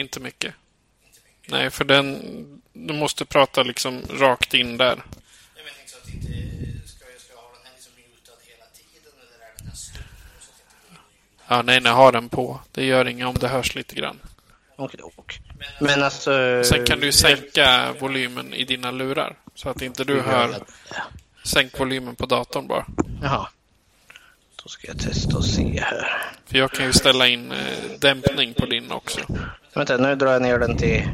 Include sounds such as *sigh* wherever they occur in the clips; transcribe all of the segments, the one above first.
Inte mycket. Nej, för den... Du måste prata liksom rakt in där. Ja, nej, nej, ha den på. Det gör inget om det hörs lite grann. Okej, Men alltså... Sen kan du sänka volymen i dina lurar. Så att inte du hör... Sänk volymen på datorn bara. Jaha. Då ska jag testa och se här. För jag kan ju ställa in eh, dämpning på din också. Vänta, nu drar jag ner den till,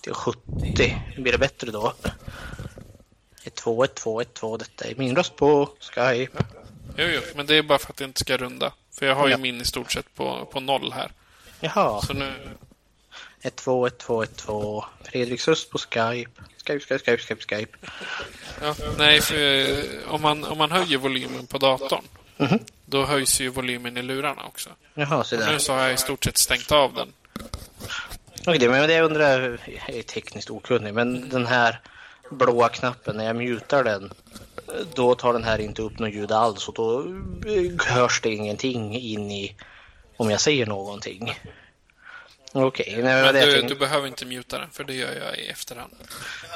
till 70. Blir det bättre då? 2, 1, 2, 1, 2. Detta är min röst på Skype. Jo, jo, men det är bara för att det inte ska runda. För jag har ju min i stort sett på, på noll här. Jaha. Så nu... 1, 2, 1, 2, 1, 2. Fredriks röst på Skype. Skype, Skype, Skype, Skype, Skype. Ja, nej, för eh, om man, om man höjer volymen på datorn mm -hmm. då höjs ju volymen i lurarna också. Jaha, så där. Nu så har jag i stort sett stängt av den. Okej, men det jag undrar, jag är tekniskt okunnig, men den här blåa knappen, när jag mutar den, då tar den här inte upp något ljud alls och då hörs det ingenting in i om jag säger någonting. Okej. Okay, men du, tänkte... du, behöver inte muta den, för det gör jag i efterhand.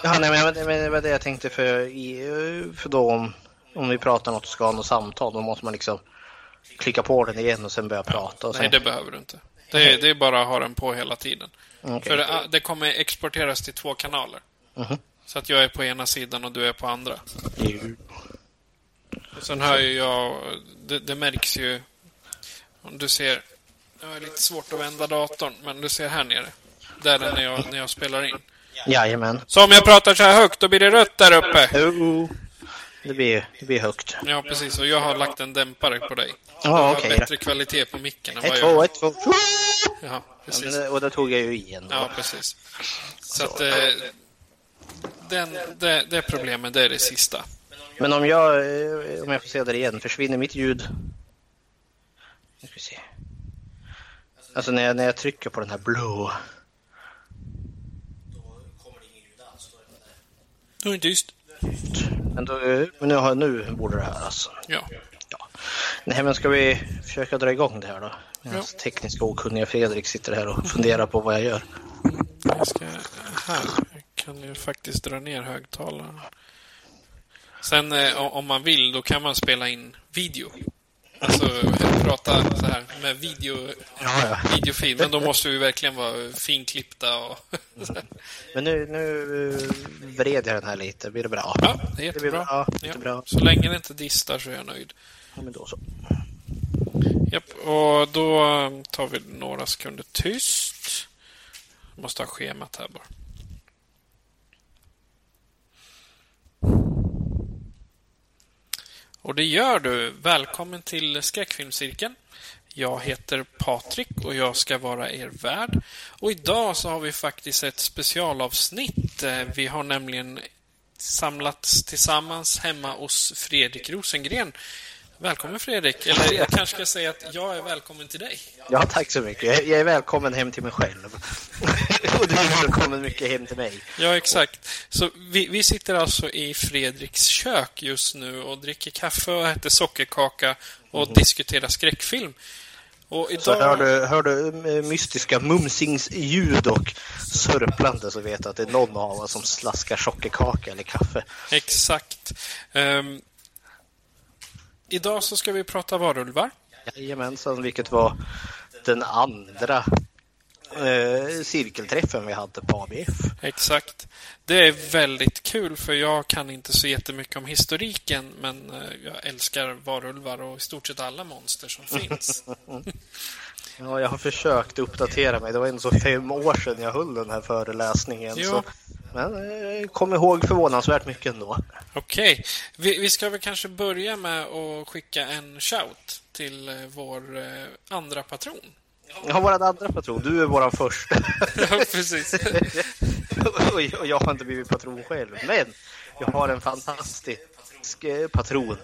Ja, nej, men, men det var det jag tänkte för, för då om, om vi pratar något och ska ha något samtal, då måste man liksom klicka på den igen och sen börja prata. Sen... Nej, det behöver du inte. Det är, det är bara att ha den på hela tiden. Okay. För det, det, kommer exporteras till två kanaler. Mm -hmm. Så att jag är på ena sidan och du är på andra. Och sen hör ju jag, det, det märks ju, om du ser, det är lite svårt att vända datorn, men du ser här nere. Där är när jag, när jag spelar in. Jajamän. Så om jag pratar så här högt, då blir det rött där uppe. Oh, det, blir, det blir högt. Ja, precis. Och jag har lagt en dämpare på dig. Ja, okej. Okay, bättre kvalitet på micken än vad jag har. Ett, två, ett, två. Ja, precis. Ja, och då tog jag ju igen. Ja, precis. Så, att... Eh, den, det, det problemet, det är det sista. Men om jag, eh, om jag får se det igen, försvinner mitt ljud? Nu ska vi se. Alltså när jag, när jag trycker på den här blå. Då är det tyst. Men, då, men nu, har, nu borde det höras. Alltså. Ja. ja. Nej, men ska vi försöka dra igång det här då? Medan ja. tekniska okunniga Fredrik sitter här och funderar på vad jag gör. Jag ska här kan ju faktiskt dra ner högtalaren. Sen eh, om man vill, då kan man spela in video. Alltså prata så här med video, ja, ja. videofil. Men då måste vi verkligen vara finklippta. Och *laughs* Men nu, nu vred jag den här lite. Blir det bra? Ja, det är jättebra. Det bra. jättebra. Ja, så länge det inte distar så är jag nöjd. Ja, men då så. Japp, och då tar vi några sekunder tyst. Jag måste ha schemat här bara. Och det gör du. Välkommen till Skräckfilmscirkeln. Jag heter Patrik och jag ska vara er värd. Och idag så har vi faktiskt ett specialavsnitt. Eh, vi har nämligen samlats tillsammans hemma hos Fredrik Rosengren Välkommen Fredrik. Eller jag kanske ska säga att jag är välkommen till dig. Ja, tack så mycket. Jag är välkommen hem till mig själv. och *laughs* du är välkommen mycket hem till mig. Ja, exakt. Så vi, vi sitter alltså i Fredriks kök just nu och dricker kaffe och äter sockerkaka och mm. diskuterar skräckfilm. Och idag... Så hör du, hör du mystiska mumsingsljud och sörplande så vet du att det är någon av oss som slaskar sockerkaka eller kaffe. Exakt. Um, Idag så ska vi prata varulvar. Jajamensan, vilket var den andra eh, cirkelträffen vi hade på ABF. Exakt. Det är väldigt kul för jag kan inte så jättemycket om historiken men eh, jag älskar varulvar och i stort sett alla monster som *laughs* finns. ja, jag har försökt uppdatera mig. Det var ändå så fem år sedan jag höll den här föreläsningen. Jo. Så Men eh, kom ihåg förvånansvärt mycket ändå. Okej. Vi, vi ska väl kanske börja med att skicka en shout till eh, vår eh, andra patron. Jag har våran andra patron, du är våran första. *laughs* Ja, precis. *laughs* och jag har inte blivit patron själv, men jag har en fantastisk patron.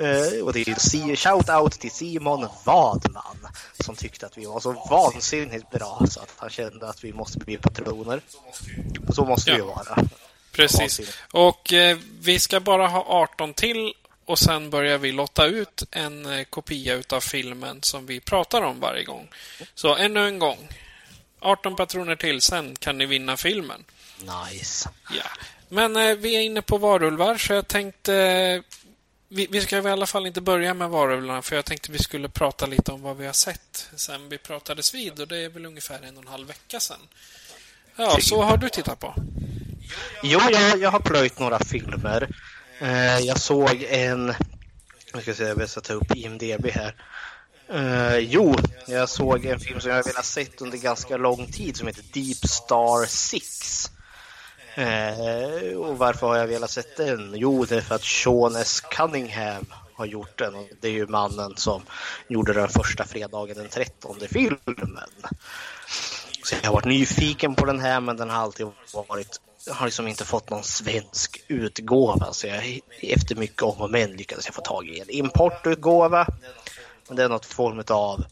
Eh, och det är shout-out till Simon Wadman som tyckte att vi var så vansinnigt bra så att han kände att vi måste bli patroner. Så måste Ja. ju vara. Precis. Och eh, vi ska bara ha 18 till och sen börjar vi lotta ut en eh, kopia utav filmen som vi pratar om varje gång. Så ännu en gång. 18 patroner till, sen kan ni vinna filmen. Nice. Ja. Men eh, vi är inne på varulvar, så jag tänkte... Vi, vi ska väl i alla fall inte börja med varulvarna, för jag tänkte vi skulle prata lite om vad vi har sett sen vi pratades vid, och det är väl ungefär en och en halv vecka sedan. Ja, så har du tittat på? Jo, jag, jag har plöjt några filmer. Eh, jag såg en... Jag ska se, jag vill sätta upp IMDB här. Eh, jo, jag såg en film som jag har velat sett under ganska lång tid som heter Deep Star 6. Eh, och varför har jag velat sett den? Jo, det är för att Sean S. Cunningham har gjort den. Och det är ju mannen som gjorde den första fredagen den 13 filmen. Så jag har varit nyfiken på den här men den har alltid varit har liksom inte fått någon svensk utgåva så jag efter mycket om och men lyckades jag få tag i en importutgåva. Men det är något form av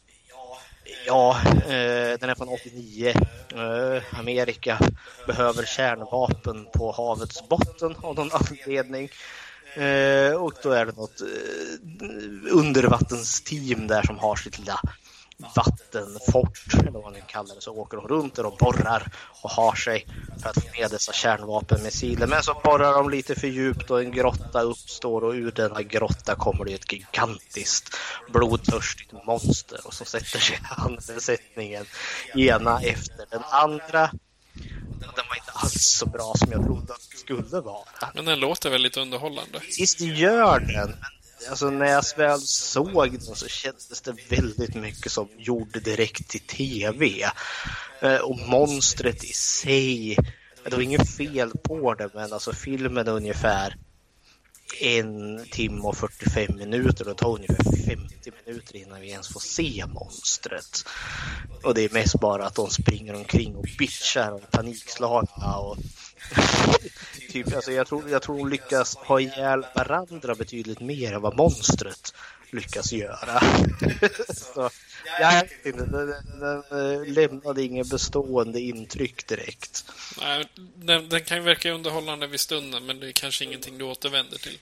Ja, eh, den är från 89. Eh, Amerika behöver kärnvapen på havets botten av någon anledning. Eh, och då är det något eh, undervattensteam där som har sitt lilla vattenfort, eller vad man kallar det, så åker de runt där och borrar och har sig för att få med dessa kärnvapenmissiler. Men så borrar de lite för djupt och en grotta uppstår och ur denna grotta kommer det ett gigantiskt blodtörstigt monster och så sätter sig *laughs* handbesättningen ena efter den andra. Den var inte alls så bra som jag trodde att den skulle vara. Men den låter väldigt underhållande. Visst gör den. Alltså, när jag väl såg den så kändes det väldigt mycket som gjorde direkt till tv. Eh, och monstret i sig, det var inget fel på det men alltså filmen är ungefär en timme och 45 minuter och det tar ungefär 50 minuter innan vi ens får se monstret. Och det är mest bara att de springer omkring och bitchar och panikslagna och typ, alltså jag, tror, jag tror de lyckas ha ihjäl varandra betydligt mer än vad monstret lyckas göra. *laughs* Så, jag vet inte, den, den, den lämnade inget bestående intryck direkt. Nej, den, den kan ju verka underhållande vid stunden, men det är kanske ingenting du återvänder till.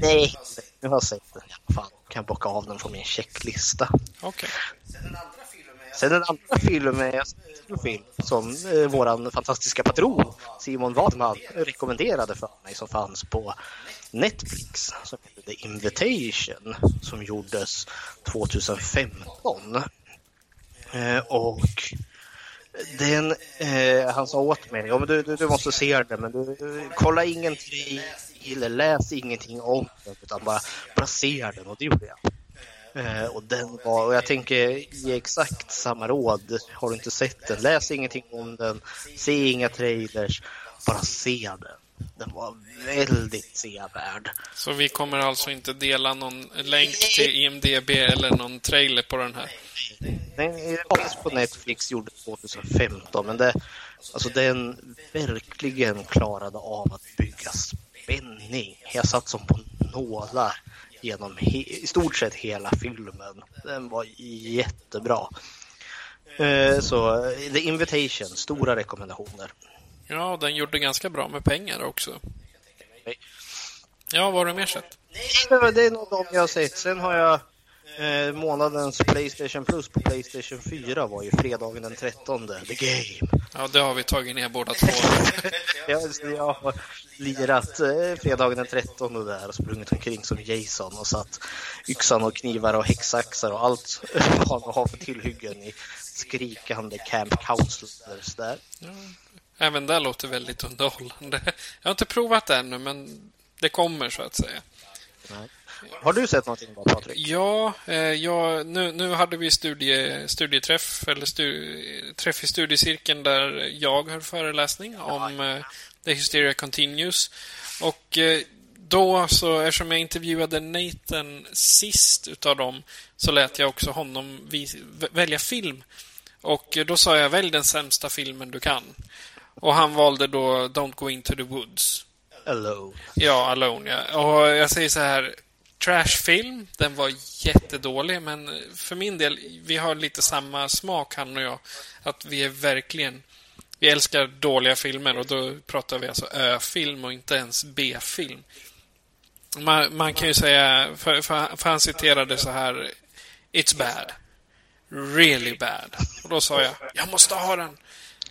Nej, nu har jag sett den i alla fall. Kan bocka av den från min checklista. Okej. Sen en annan filmen eh, en film som eh, våran fantastiska patron Simon Wadman rekommenderade för mig som fanns på Netflix som heter The Invitation som gjordes 2015. Eh, och den, eh, han sa åt mig, ja, men du, du, du måste se den men du, du kolla ingenting eller läs ingenting om den utan bara, bara se den och det gjorde jag. Eh, och den var, och jag tänker ge exakt samma råd. Har du inte sett den, läs ingenting om den, se inga trailers, bara se den. Den var väldigt sevärd. Så vi kommer alltså inte dela någon länk till IMDB eller någon trailer på den här? Den fanns på Netflix, gjordes 2015, men det, alltså den verkligen klarade av att bygga spänning. Jag satt som på nålar genom i stort sett hela filmen. Den var jättebra. Eh, Så The Invitation, stora rekommendationer. Ja, den gjorde ganska bra med pengar också. Ja, vad har du mer sett? Det är nog de jag har sett. Sen har jag eh, månadens Playstation Plus på Playstation 4 var ju fredagen den 13, The Game. Ja, det har vi tagit ner båda två. *laughs* Jag, jag har lirat eh, fredagen den 13 där och sprungit omkring som Jason och satt yxan och knivar och häcksaxar och allt vad *laughs* man har för tillhyggen i skrikande Camp Counselors där. Även det låter väldigt underhållande. Jag har inte provat det ännu, men det kommer så att säga. Har du sett någonting då Patrik? Ja, eh, ja nu, nu hade vi studie, studieträff, eller stu, träff i studiecirkeln där jag höll föreläsning om eh, The Hysteria Continues. Och eh, då så, eftersom jag intervjuade Nathan sist utav dem, så lät jag också honom välja film. Och då sa jag, välj den sämsta filmen du kan. Och han valde då Don't Go Into the Woods. Alone. Ja, Alone, ja. Och jag säger så här, trashfilm, den var jättedålig, men för min del, vi har lite samma smak, han och jag. Att vi är verkligen... Vi älskar dåliga filmer och då pratar vi alltså Ö-film och inte ens B-film. Man, man, kan ju säga, för, för, för han citerade så här It's bad. Really bad. Och då sa jag, jag måste ha den.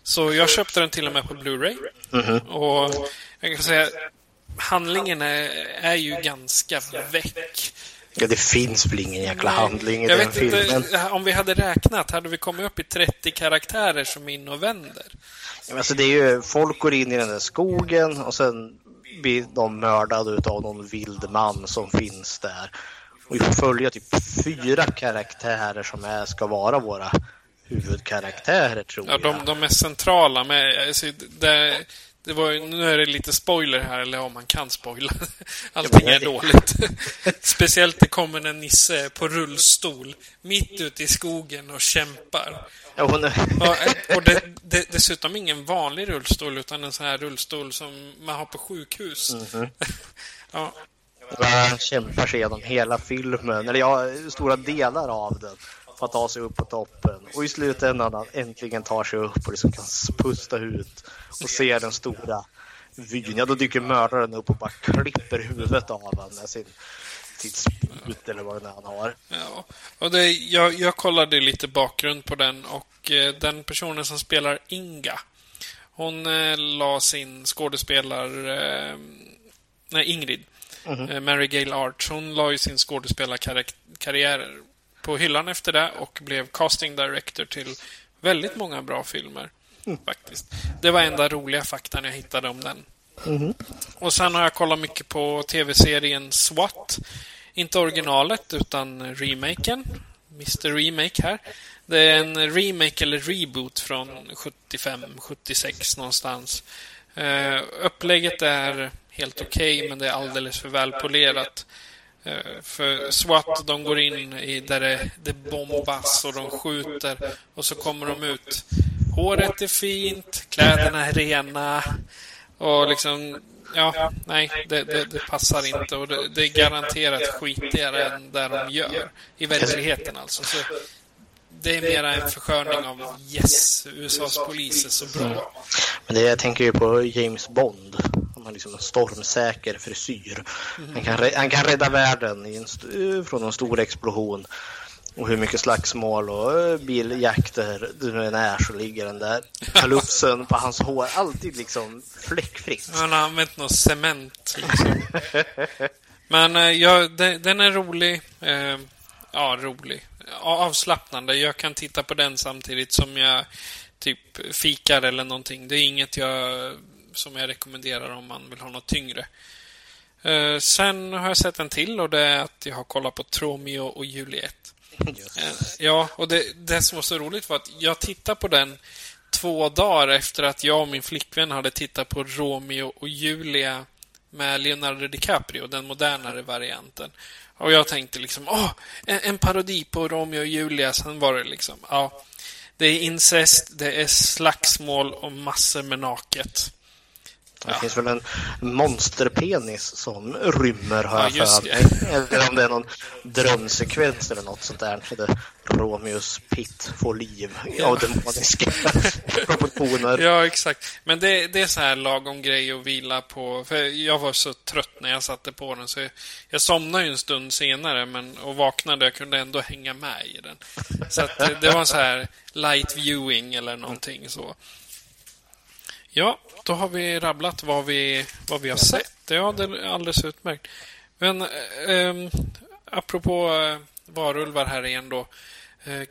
Så jag köpte den till och med på Blu-ray. Mm -hmm. Och jag kan säga, handlingen är, är ju ganska väck. Ja, det finns väl ingen jäkla handling i jag den vet filmen. Inte, om vi hade räknat, hade vi kommit upp i 30 karaktärer som in och vänder? Ja, alltså det är ju, folk går in i den där skogen och sen blir de mördade av någon vild man som finns där. Och vi får följa typ fyra karaktärer som är, ska vara våra huvudkaraktärer tror ja, jag. De, de är centrala. Med, alltså, det, det var, nu är det lite spoiler här, eller om man kan spoila. *laughs* Allting är dåligt. *laughs* Speciellt det kommer en nisse på rullstol mitt ute i skogen och kämpar. Ja, och, och det, det, dessutom ingen vanlig rullstol, utan en sån här rullstol som man har på sjukhus. Mm -hmm. *laughs* ja. Han kämpar sig igenom hela filmen, eller ja, stora delar av den för att ta sig upp på toppen. Och i slutändan han äntligen tar sig upp och liksom kan pusta ut och se den stora vyn. Ja, då dyker mördaren upp och bara klipper huvudet av honom med sin sitt spjut eller vad det är han har. Ja, och det, jag, jag kollade lite bakgrund på den och eh, den personen som spelar Inga hon eh, la sin skådespelar... Eh, nej, Ingrid. Mm -hmm. Mary Gale Arch. Hon la ju sin skådespelarkarriär på hyllan efter det och blev casting director till väldigt många bra filmer. Mm. Faktiskt. Det var enda roliga faktan jag hittade om den. Mm. Och sen har jag kollat mycket på tv-serien SWAT. Inte originalet, utan remaken. Mr Remake här. Det är en remake eller reboot från 75-76 någonstans. Uh, upplägget är helt okej, okay, men det är alldeles för välpolerat. Eh, för SWAT, de går in i där det, det bombas och de skjuter och så kommer de ut. Håret är fint, kläderna är rena och liksom, ja, nej, det, det, det passar inte och det, det, är garanterat skitigare än där de gör. I verkligheten alltså. Så det är mera en försköning av yes, USAs polis är så bra. Mm. Men det, jag tänker ju på James Bond. Han har liksom en stormsäker frisyr. Han, kan, han kan rädda världen en, från en stor explosion. Och hur mycket slagsmål och eh, biljakter du nu än är så ligger den där kalufsen på hans hår alltid liksom fläckfritt. Han har använt något cement liksom. Men eh, ja, den är rolig. Eh, ja, rolig. Avslappnande. Jag kan titta på den samtidigt som jag typ fikar eller någonting. Det är inget jag som jag rekommenderar om man vill ha något tyngre. Eh, sen har jag sett en till och det är att jag har kollat på Tromeo och Juliet. Eh, ja, och det, det som var så roligt var att jag tittade på den två dagar efter att jag och min flickvän hade tittat på Romeo och Julia med Leonardo DiCaprio, den modernare varianten. Och jag tänkte liksom, åh, en, en parodi på Romeo och Julia. Sen var det liksom, ja. Det är incest, det är slagsmål och massor med naket. Det ja. finns väl en monsterpenis som rymmer har jag för mig. Eller om det är någon drömsekvens eller något sånt där. Där Romeos Pitt får liv ja. av demoniska *laughs* proportioner. Ja, exakt. Men det, det är så här lagom grej att vila på. För jag var så trött när jag satte på den så jag, jag somnade ju en stund senare men, och vaknade. Jag kunde ändå hänga med i den. Så att det var så här light viewing eller någonting så. Ja, då har vi rabblat vad vi, vad vi har sett. Ja, det är alldeles utmärkt. Men eh, ehm, apropå eh, varulvar här igen då. Eh,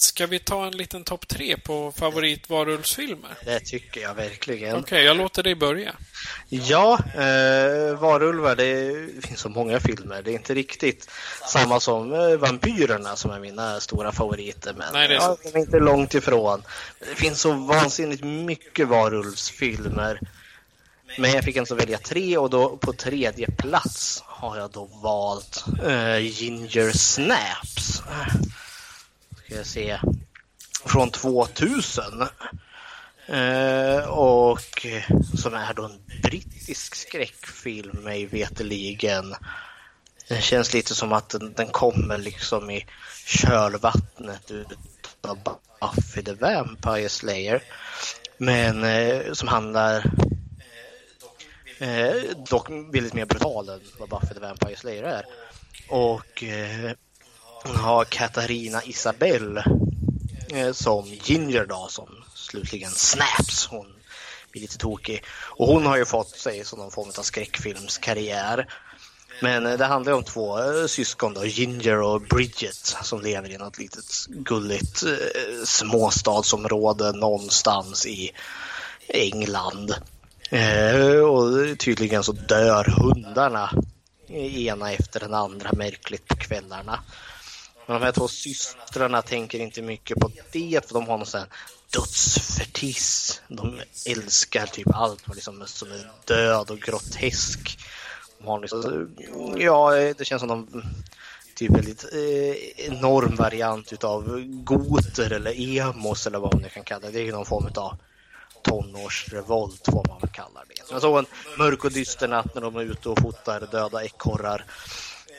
ska vi ta en liten topp tre på favoritvarulvsfilmer? Det tycker jag verkligen. Okej, okay, jag låter dig börja. Ja, eh, varulvar, det finns så många filmer. Det är inte riktigt samma som eh, Vampyrerna som är mina stora favoriter. Men Nej, det är, ja, är inte långt ifrån. Det finns så vansinnigt mycket varulvsfilmer. Men jag fick alltså välja tre och då på tredje plats har jag då valt uh, Ginger Snaps. Ska jag se. Från 2000. Eh, och som är då en brittisk skräckfilm mig veteligen. Det känns lite som att den, den kommer liksom i kölvattnet av Buffy the Vampire Slayer. Men eh, som handlar eh, dock väldigt mer brutal än vad Buffy the Vampire Slayer är. Och eh, har Katarina Isabel eh, som Ginger då, som slutligen snaps. Hon blir lite tokig. Och hon har ju fått sig som någon form av skräckfilmskarriär. Men eh, det handlar om två eh, syskon då, Ginger och Bridget, som lever i något litet gulligt eh, småstadsområde någonstans i England. Eh, och tydligen så dör hundarna ena efter den andra märkligt på kvällarna. Men de här två systrarna tänker inte mycket på det för de har någon sån här dödsfetis. De älskar typ allt liksom, som är död och grotesk. De har liksom, ja, det känns som de typ väldigt eh, enorm variant utav goter eller emos eller vad man nu kan kalla det. Det är någon form av tonårsrevolt får man väl kalla det. Jag såg en mörk och dyster natt när de är ute och fotar döda ekorrar.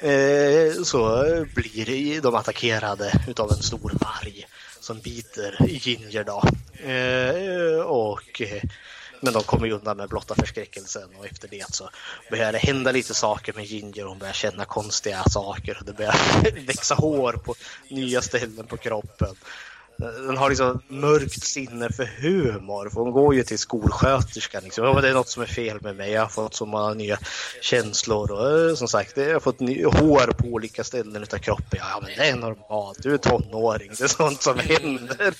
Eh, så blir de attackerade utav en stor varg som biter Ginger då. Eh, och eh, men de kommer ju undan med blotta förskräckelsen och efter det så börjar det hända lite saker med Ginger. Hon börjar känna konstiga saker och det börjar *laughs* växa hår på nya ställen på kroppen. Den har liksom mörkt sinne för humor. För hon går ju till skolsköterskan. Liksom. Det är något som är fel med mig. Jag har fått så många nya känslor. Och eh, som sagt, jag har fått ny, hår på olika ställen av kroppen. Ja, men det är normalt. Du är tonåring. Det är sånt som händer.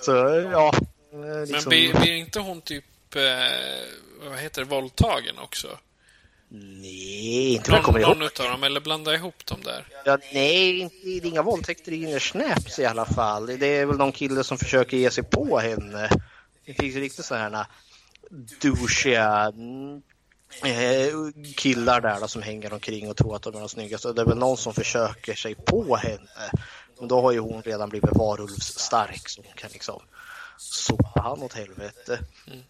Så ja. Liksom... Men blir, blir inte hon typ eh, vad heter det, våldtagen också? Nej, inte vad jag kommer ihåg. Någon utav dem, eller blanda ihop dem där? Ja, nej, inte, det är inga våldtäkter i Inner Snaps i alla fall. Det är väl någon kille som försöker ge sig på henne. Det finns ju riktigt sådana douchiga eh, killar där då, som hänger omkring och tror att de är de snyggaste. Det är väl någon som försöker sig på henne. Men då har ju hon redan blivit varulvsstark så hon kan liksom sopa han åt helvete. Mm.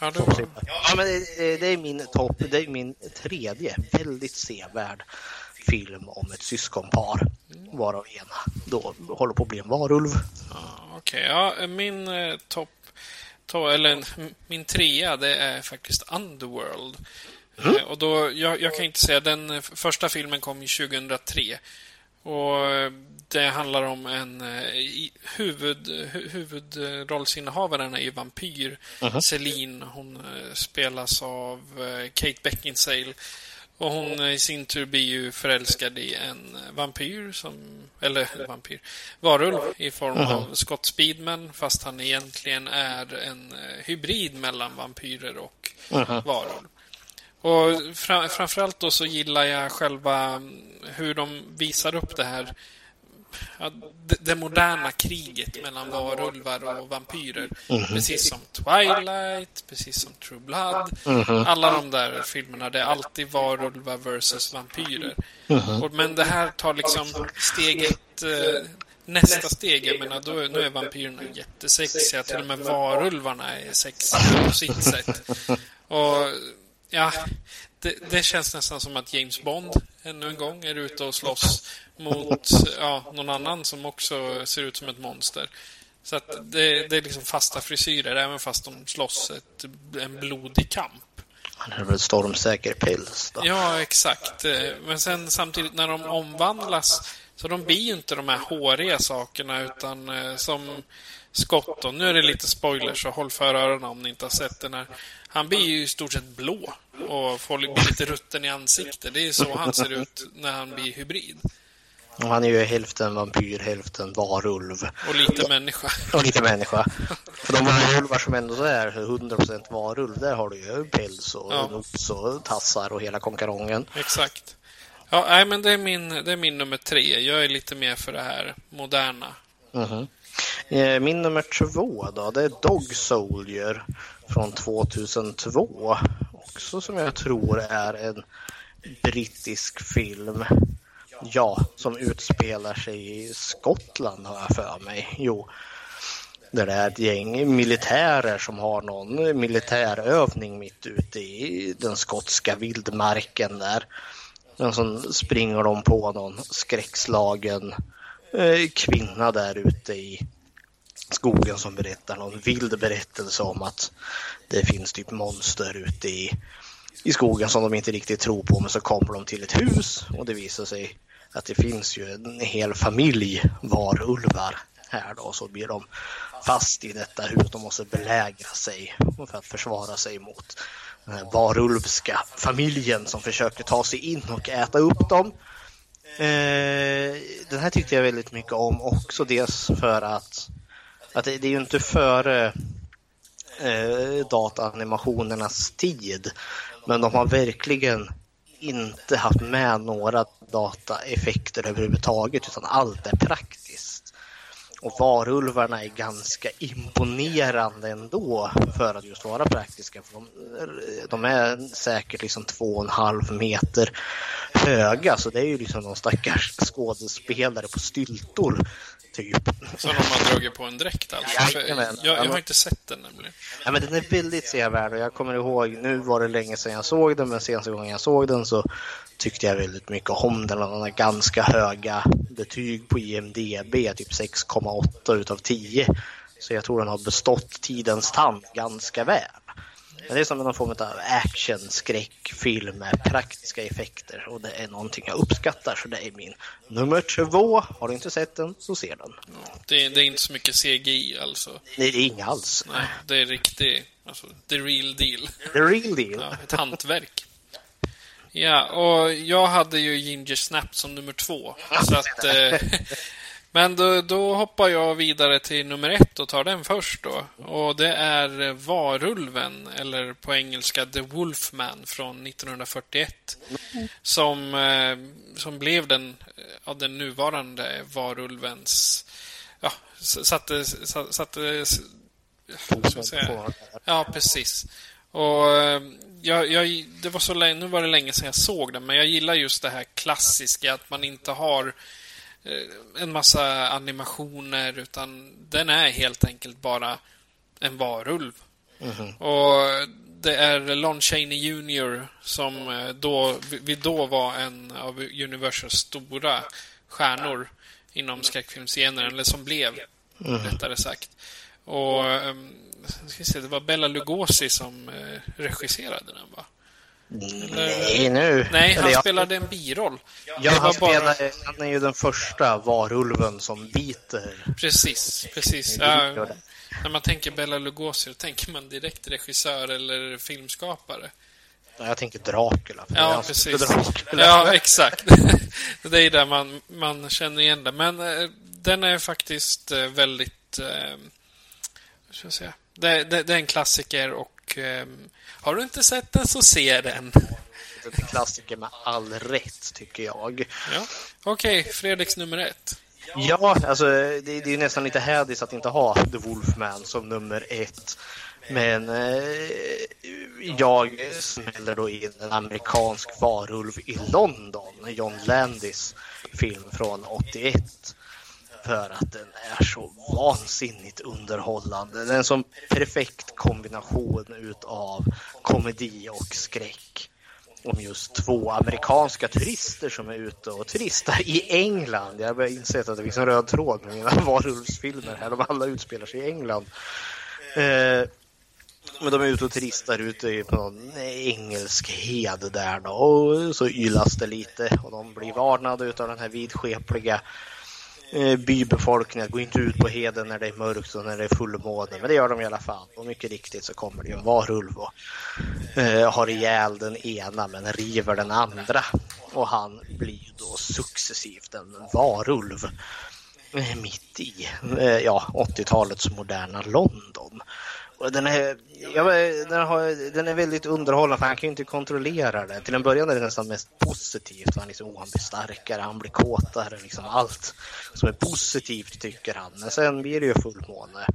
Ja, det, var... ja, men det, det, är min topp, det är min tredje väldigt sevärd film om ett syskonpar. Varav ena då håller på att bli en varulv. Ja, Okej, okay. ja, min eh, topp, to, eller min trea det är faktiskt Underworld. Mm. Eh, och då, jag, jag, kan inte säga, den första filmen kom ju 2003. Och det handlar om en eh, huvud, huvudrollsinnehavaren är ju vampyr. Uh -huh. Celine, hon eh, spelas av eh, Kate Beckinsale. Och hon i sin tur blir ju förälskad i en vampyr som, eller *laughs* vampyr, varulv i form uh -huh. av Scott Speedman fast han egentligen är en hybrid mellan vampyrer och uh -huh. varulv. Och fra, framförallt då så gillar jag själva mm, hur de visar upp det här ja, det, det, moderna kriget mellan varulvar och vampyrer. Mm -hmm. Precis som Twilight, precis som True Blood. Mm -hmm. Alla de där filmerna, det är alltid varulvar versus vampyrer. Mm -hmm. och, men det här tar liksom steget eh, nästa steg, jag menar, då, nu är vampyrerna jättesexiga. Till och med varulvarna är sexiga på sitt sätt. *laughs* Och ja, det, det, känns nästan som att James Bond ännu en gång är ute och slåss mot ja, någon annan som också ser ut som ett monster. Så att det, det är liksom fasta frisyrer även fast de slåss ett, en blodig kamp. Han är väl stormsäker päls då? Ja, exakt. Men sen samtidigt när de omvandlas så de blir ju inte de här håriga sakerna utan eh, som Scott och nu är det lite spoilers så håll för öronen om ni inte har sett den här. Han blir ju i stort sett blå och får lite rutten i ansiktet. Det är så han ser ut när han blir hybrid. Och han är ju hälften vampyr, hälften varulv. Och lite människa. *laughs* Och lite människa. För de varulvar som ändå är 100% varulv, där har du ju päls och ja. nos och tassar och hela konkarongen. Exakt. Ja, nej, men det är, min, det är min nummer tre. Jag är lite mer för det här moderna. Mm -hmm. Eh, min nummer två då, det är Dog Soldier från 2002. Också som jag tror är en brittisk film. Ja, som utspelar sig i Skottland har jag för mig. Jo, där det är ett gäng militärer som har någon militärövning mitt ute i den skotska vildmarken där. Men så springer de på någon skräckslagen eh, Eh, kvinna där ute i skogen som berättar någon vild berättelse om att det finns typ monster ute i, i skogen som de inte riktigt tror på. Men så kommer de till ett hus och det visar sig att det finns ju en hel familj varulvar här då. Så blir de fast i detta hus. De måste belägra sig för att försvara sig mot den här varulvska familjen som försöker ta sig in och äta upp dem. Eh, den här tyckte jag väldigt mycket om också. Dels för att, att det, det är ju inte före eh, dataanimationernas tid. Men de har verkligen inte haft med några dataeffekter överhuvudtaget utan allt är praktiskt. Och varulvarna är ganska imponerande ändå för att just vara praktiska. För de, de är säkert liksom två och en halv meter höga så det är ju liksom någon stackars skådespelare på styltor typ. Som de har dragit på en dräkt alltså? Jag, jag har inte sett den nämligen. Ja, men den är väldigt sevärd och jag kommer ihåg, nu var det länge sedan jag såg den, men senaste gången jag såg den så tyckte jag väldigt mycket om den. Den har ganska höga betyg på IMDB, typ 6,8 utav 10. Så jag tror den har bestått tidens tand ganska väl. Men det är som någon form av action, skräckfilm med praktiska effekter och det är någonting jag uppskattar så det är min nummer två. Har du inte sett den så se den. Det, det är inte så mycket CGI alltså. Nej, det är inga alls. Nej, det är riktigt, alltså, the real deal. The real deal. Ja, ett hantverk. Ja, och jag hade ju Ginger Snap som nummer två. Så att, *laughs* eh, men då, då hoppar jag vidare till nummer ett och tar den först då. Och det är Varulven, eller på engelska The Wolfman från 1941. Som, eh, som blev den, av den nuvarande varulvens... Ja, satte... satte, satte säga? Ja, precis. Och eh, jag, jag, det var så länge, nu var det länge sedan jag såg den, men jag gillar just det här klassiska, att man inte har eh, en massa animationer, utan den är helt enkelt bara en varulv. Mhm. Och det är Lon Chaney Jr. som eh, då, vid då var en av Universals stora stjärnor inom skräckfilmsgenren, eller som blev, rättare sagt. Och um, ska vi se, det var Bella Lugosi som eh, regisserade den, va? Nej, nu. Nej, Eller han jag- spelade en biroll. Ja, han, var bara- spelar, han är ju den första varulven som biter. Precis, precis. Ja, när man tänker Bella Lugosi, då tänker man direkt regissör eller filmskapare. Ja, Jag tänker Dracula. Ja, precis. Dracula. Ja, exakt. *laughs* det är där man, man känner igen det. Men eh, den är faktiskt eh, väldigt... Eh, ska jag säga? Det, det, det är en klassiker och eh, har du inte sett den så se den. Det är en klassiker med all rätt, tycker jag. Ja. Okej, Fredriks nummer ett. Ja, alltså det, det är ju nästan lite hädis att inte ha The Wolfman som nummer ett. Men eh, jag smäller då in en amerikansk varulv i London, John Landis film från 81. För att den är så vansinnigt underhållande. Den är en sån perfekt kombination utav komedi och skräck om just två amerikanska turister som är ute och turistar i England. Jag har insett att det finns en röd tråd med mina *laughs* varulvsfilmer här. De alla utspelar sig i England. Eh, men de är ute och turistar ute på någon engelsk hed där då och så ylas det lite och de blir varnade utav den här vidskepliga Eh, bybefolkningen att gå inte ut på heden när det är mörkt och när det är fullmåne. Men det gör de i alla fall. Och mycket riktigt så kommer det ju en varulv och eh, har ihjäl den ena men river den andra. Och han blir då successivt en varulv eh, mitt i eh, ja, 80-talets moderna London. Och den, är, ja, den, har, den är väldigt underhållande för han kan ju inte kontrollera det. Till en början är det nästan mest positivt. Han, liksom, oh, han blir starkare, han blir kåtare, liksom allt som är positivt tycker han. Men sen blir det ju fullmåne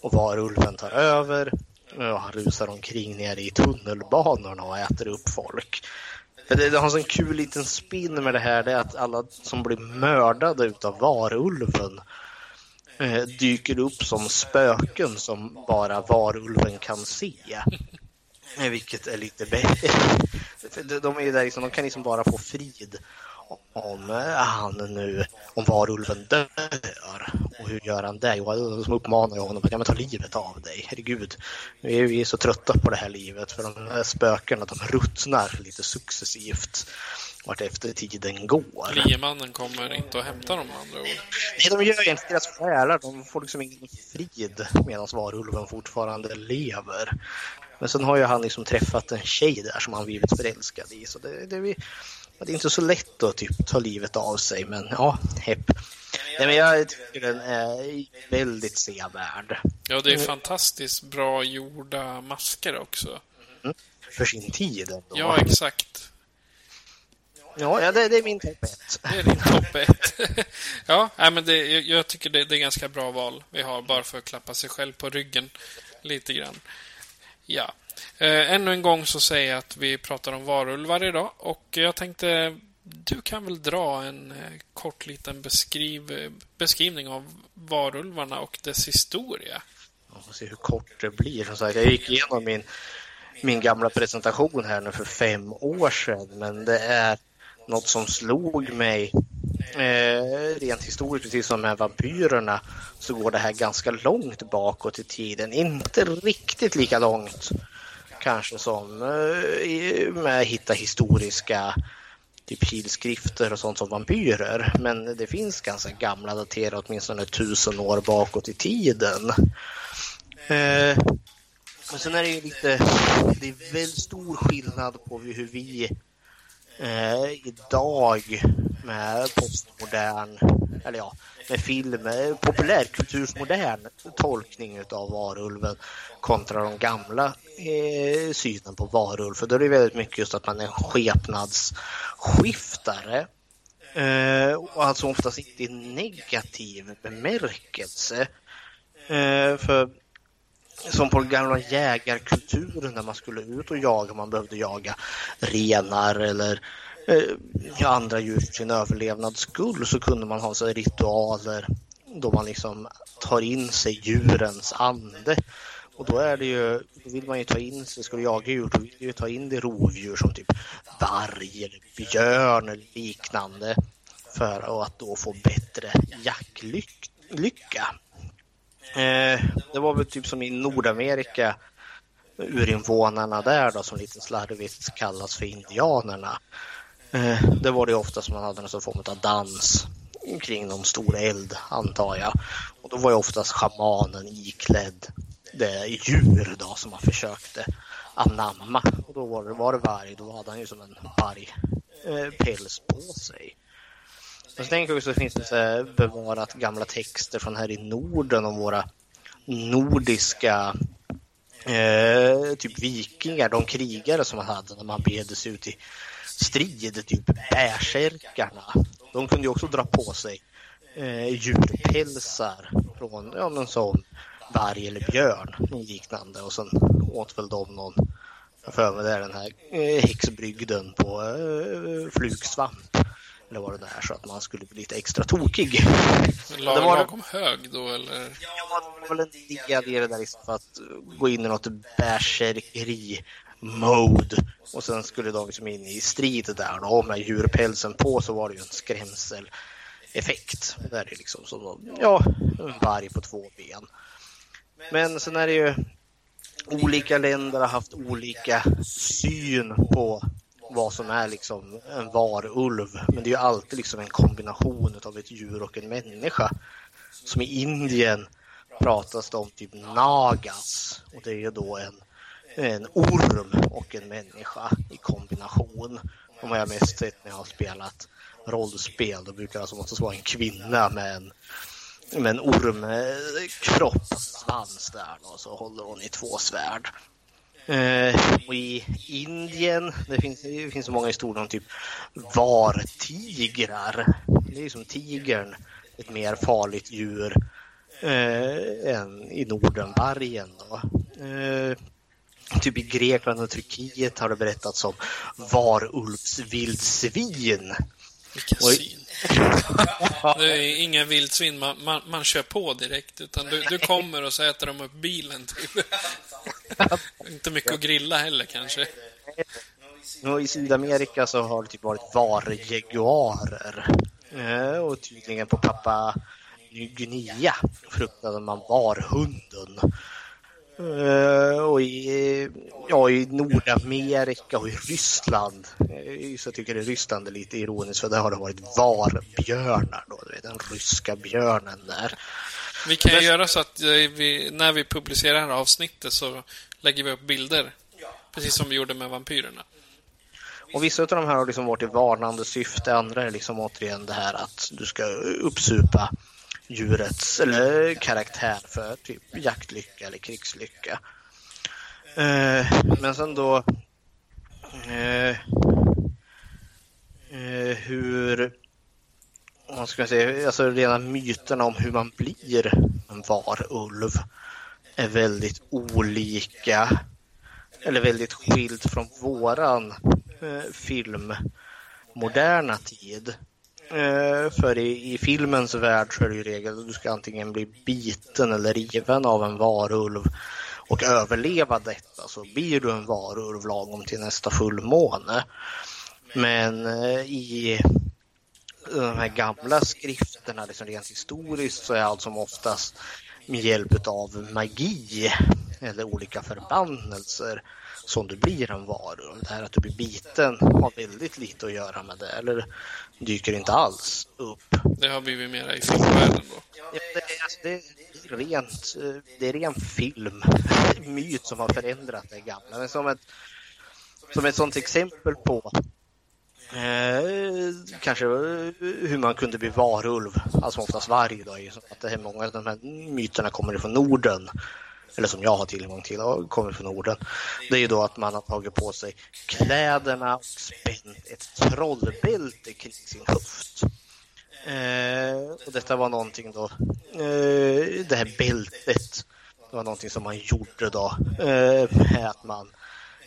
och varulven tar över Och han rusar omkring nere i tunnelbanorna och äter upp folk. Det, det har en sån kul liten spin med det här, det är att alla som blir mördade utav varulven eh, dyker upp som spöken som bara varulven kan se. Eh, vilket är lite bättre. *laughs* De, är där liksom, de kan liksom bara få frid om eh, han nu, om varulven dör. Och hur gör han det? Jo, som liksom uppmanar jag honom att ja, ta livet av dig. Herregud, nu är, vi är så trötta på det här livet för de här spökena de ruttnar lite successivt vart efter tiden går. Liemannen kommer inte att hämta dem andra ord. Nej, de gör inte deras själar. De får liksom ingen frid medan varulven fortfarande lever. Men sen har ju han liksom träffat en tjej där som han blivit förälskad i. Så det, det, är, det är inte så lätt att typ ta livet av sig, men ja, hepp. Nej, men jag tycker den är väldigt sevärd. Ja, det är fantastiskt bra gjorda masker också. Mm. För sin tid ändå. Ja, exakt. Ja, det, det är min topp ett. Det är din topp ett. *laughs* ja, nej, men det, jag, jag tycker det, det är ganska bra val vi har, bara för att klappa sig själv på ryggen lite grann. Ja. Eh, ännu en gång så säger jag att vi pratar om varulvar idag och jag tänkte du kan väl dra en eh, kort liten beskriv, beskrivning av varulvarna och dess historia? Jag får se hur kort det blir. Som sagt, jag gick igenom min, min gamla presentation här nu för fem år sedan, men det är något som slog mig eh, rent historiskt, precis som med vampyrerna, så går det här ganska långt bakåt i tiden. Inte riktigt lika långt kanske som eh, med att hitta historiska typ kilskrifter och sånt som vampyrer. Men det finns ganska gamla daterade, åtminstone tusen år bakåt i tiden. Eh, men sen är det ju lite, det är väldigt stor skillnad på hur vi eh, idag med postmodern, eller ja, med film, eh, populärkultursmodern tolkning av varulven kontra de gamla eh, synen på varulven. För då är det väldigt mycket just att man är en skepnadsskiftare. Eh, och alltså oftast inte i negativ bemärkelse. Eh, för som på den gamla jägarkulturen när man skulle ut och jaga, man behövde jaga renar eller eh, andra djur för sin överlevnads skull så kunde man ha så ritualer då man liksom tar in sig djurens ande. Och då är det ju, vill man ju ta in sig, ska du jaga djur, då vill du ju ta in det rovdjur som typ varg eller björn eller liknande för att då få bättre jaktlycka. Eh, det var väl typ som i Nordamerika, urinvånarna där då som lite slarvigt kallas för indianerna. Eh, det var det ofta som man hade någon form av dans kring någon stor eld antar jag. Och då var ju oftast schamanen iklädd det djur då som man försökte anamma. Och då var det, var det varg, då hade han ju som en vargpäls eh, på sig. Alltså, Och så tänker jag också att det finns bevarat gamla texter från här i Norden om våra nordiska eh, typ vikingar, de krigare som man hade när man begav sig ut i strid, typ bärsärkarna. De kunde ju också dra på sig eh, djurpälsar från ja, men som varg eller björn, något liknande. Och sen åt väl de någon, jag för mig det är den här eh, häxbrygden på eh, flugsvamp eller vad det är så att man skulle bli lite extra tokig. Lag, det var lagom hög då eller? Ja, det var väl en del i det där liksom för att gå in i något bärsärkeri mode och sen skulle de liksom in i strid där då med djurpälsen på så var det ju en skrämseleffekt. Det är liksom som ja, en varg på två ben. Men sen är det ju olika länder har haft olika syn på vad som är liksom en varulv. Men det är ju alltid liksom en kombination av ett djur och en människa. Som i Indien pratas det om typ nagas och det är ju då en, en orm och en människa i kombination. De har jag mest sett när jag har spelat rollspel. Då brukar det alltså måste vara en kvinna med en, med en ormkropp, svans där då, så håller hon i två svärd. Eh, i Indien, det finns, det finns så många historier om typ vartigrar. Det är som tigern, ett mer farligt djur eh, än i Norden, vargen. Eh, typ i Grekland och Turkiet har det berättats om varulvsvildsvin. Vilken syn. *laughs* Det är inga vildsvin man, man, man kör på direkt, utan du, du kommer och så äter de upp bilen. Typ. *laughs* Inte mycket att grilla heller kanske. Och I Sydamerika så har det typ varit varjaguarer. Eh, och tydligen på pappa Ny Guinea fruktade man varhunden. Eh, och i, ja, i Nordamerika och i Ryssland, eh, så jag tycker i Ryssland är lite ironiskt för där har det varit varbjörnar då, den ryska björnen där. Vi kan ju göra så att eh, vi, när vi publicerar det här avsnittet så lägger vi upp bilder. Precis som vi gjorde med vampyrerna. Och vissa av de här har liksom varit i varnande syfte, andra är liksom återigen det här att du ska uppsupa djurets eller karaktär för typ jaktlycka eller krigslycka. Eh, men sen då eh, eh, hur vad ska jag säga, alltså rena myterna om hur man blir en varulv är väldigt olika eller väldigt skild från våran eh, film moderna tid. Eh, för i, i filmens värld så är det ju regel att du ska antingen bli biten eller riven av en varulv och överleva detta så blir du en varulv lagom till nästa fullmåne. Men eh, i de här gamla skrifterna, liksom rent historiskt, så är allt som oftast med hjälp av magi eller olika förbannelser som du blir en varulv. Det här att du blir biten har väldigt lite att göra med det, eller dyker inte alls upp. Det har blivit mera i filmvärlden då. Ja, det, är- alltså, det, är rent, det är ren film, myt som har förändrat det gamla. Men som ett, som ett sånt exempel på eh, kanske eh, hur man kunde bli varulv, alltså oftast varg då, är att det här, många av de här myterna kommer ifrån Norden. Eller som jag har tillgång till, och kommer från Norden. Det är ju då att man har tagit på sig kläderna och spänt ett trollbälte kring sin höft. Eh, och detta var någonting då, eh, det här bältet, det var någonting som man gjorde då eh, med att man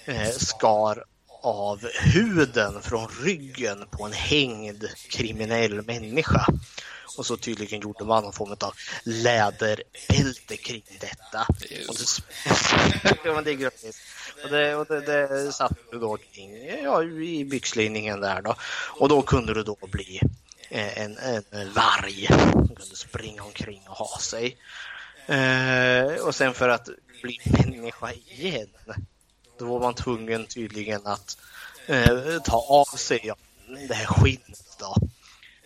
eh, skar av huden från ryggen på en hängd kriminell människa. Och så tydligen gjorde man någon form av läderbälte kring detta. Och det, *laughs* men det är grattis. Och det, och det, det satt du då kring, ja, i byxlinningen där då. Och då kunde du då bli eh, en, en varg som kunde springa omkring och ha sig. Eh, och sen för att bli människa igen, då var man tvungen tydligen att eh, ta av sig ja, det här skinnet då.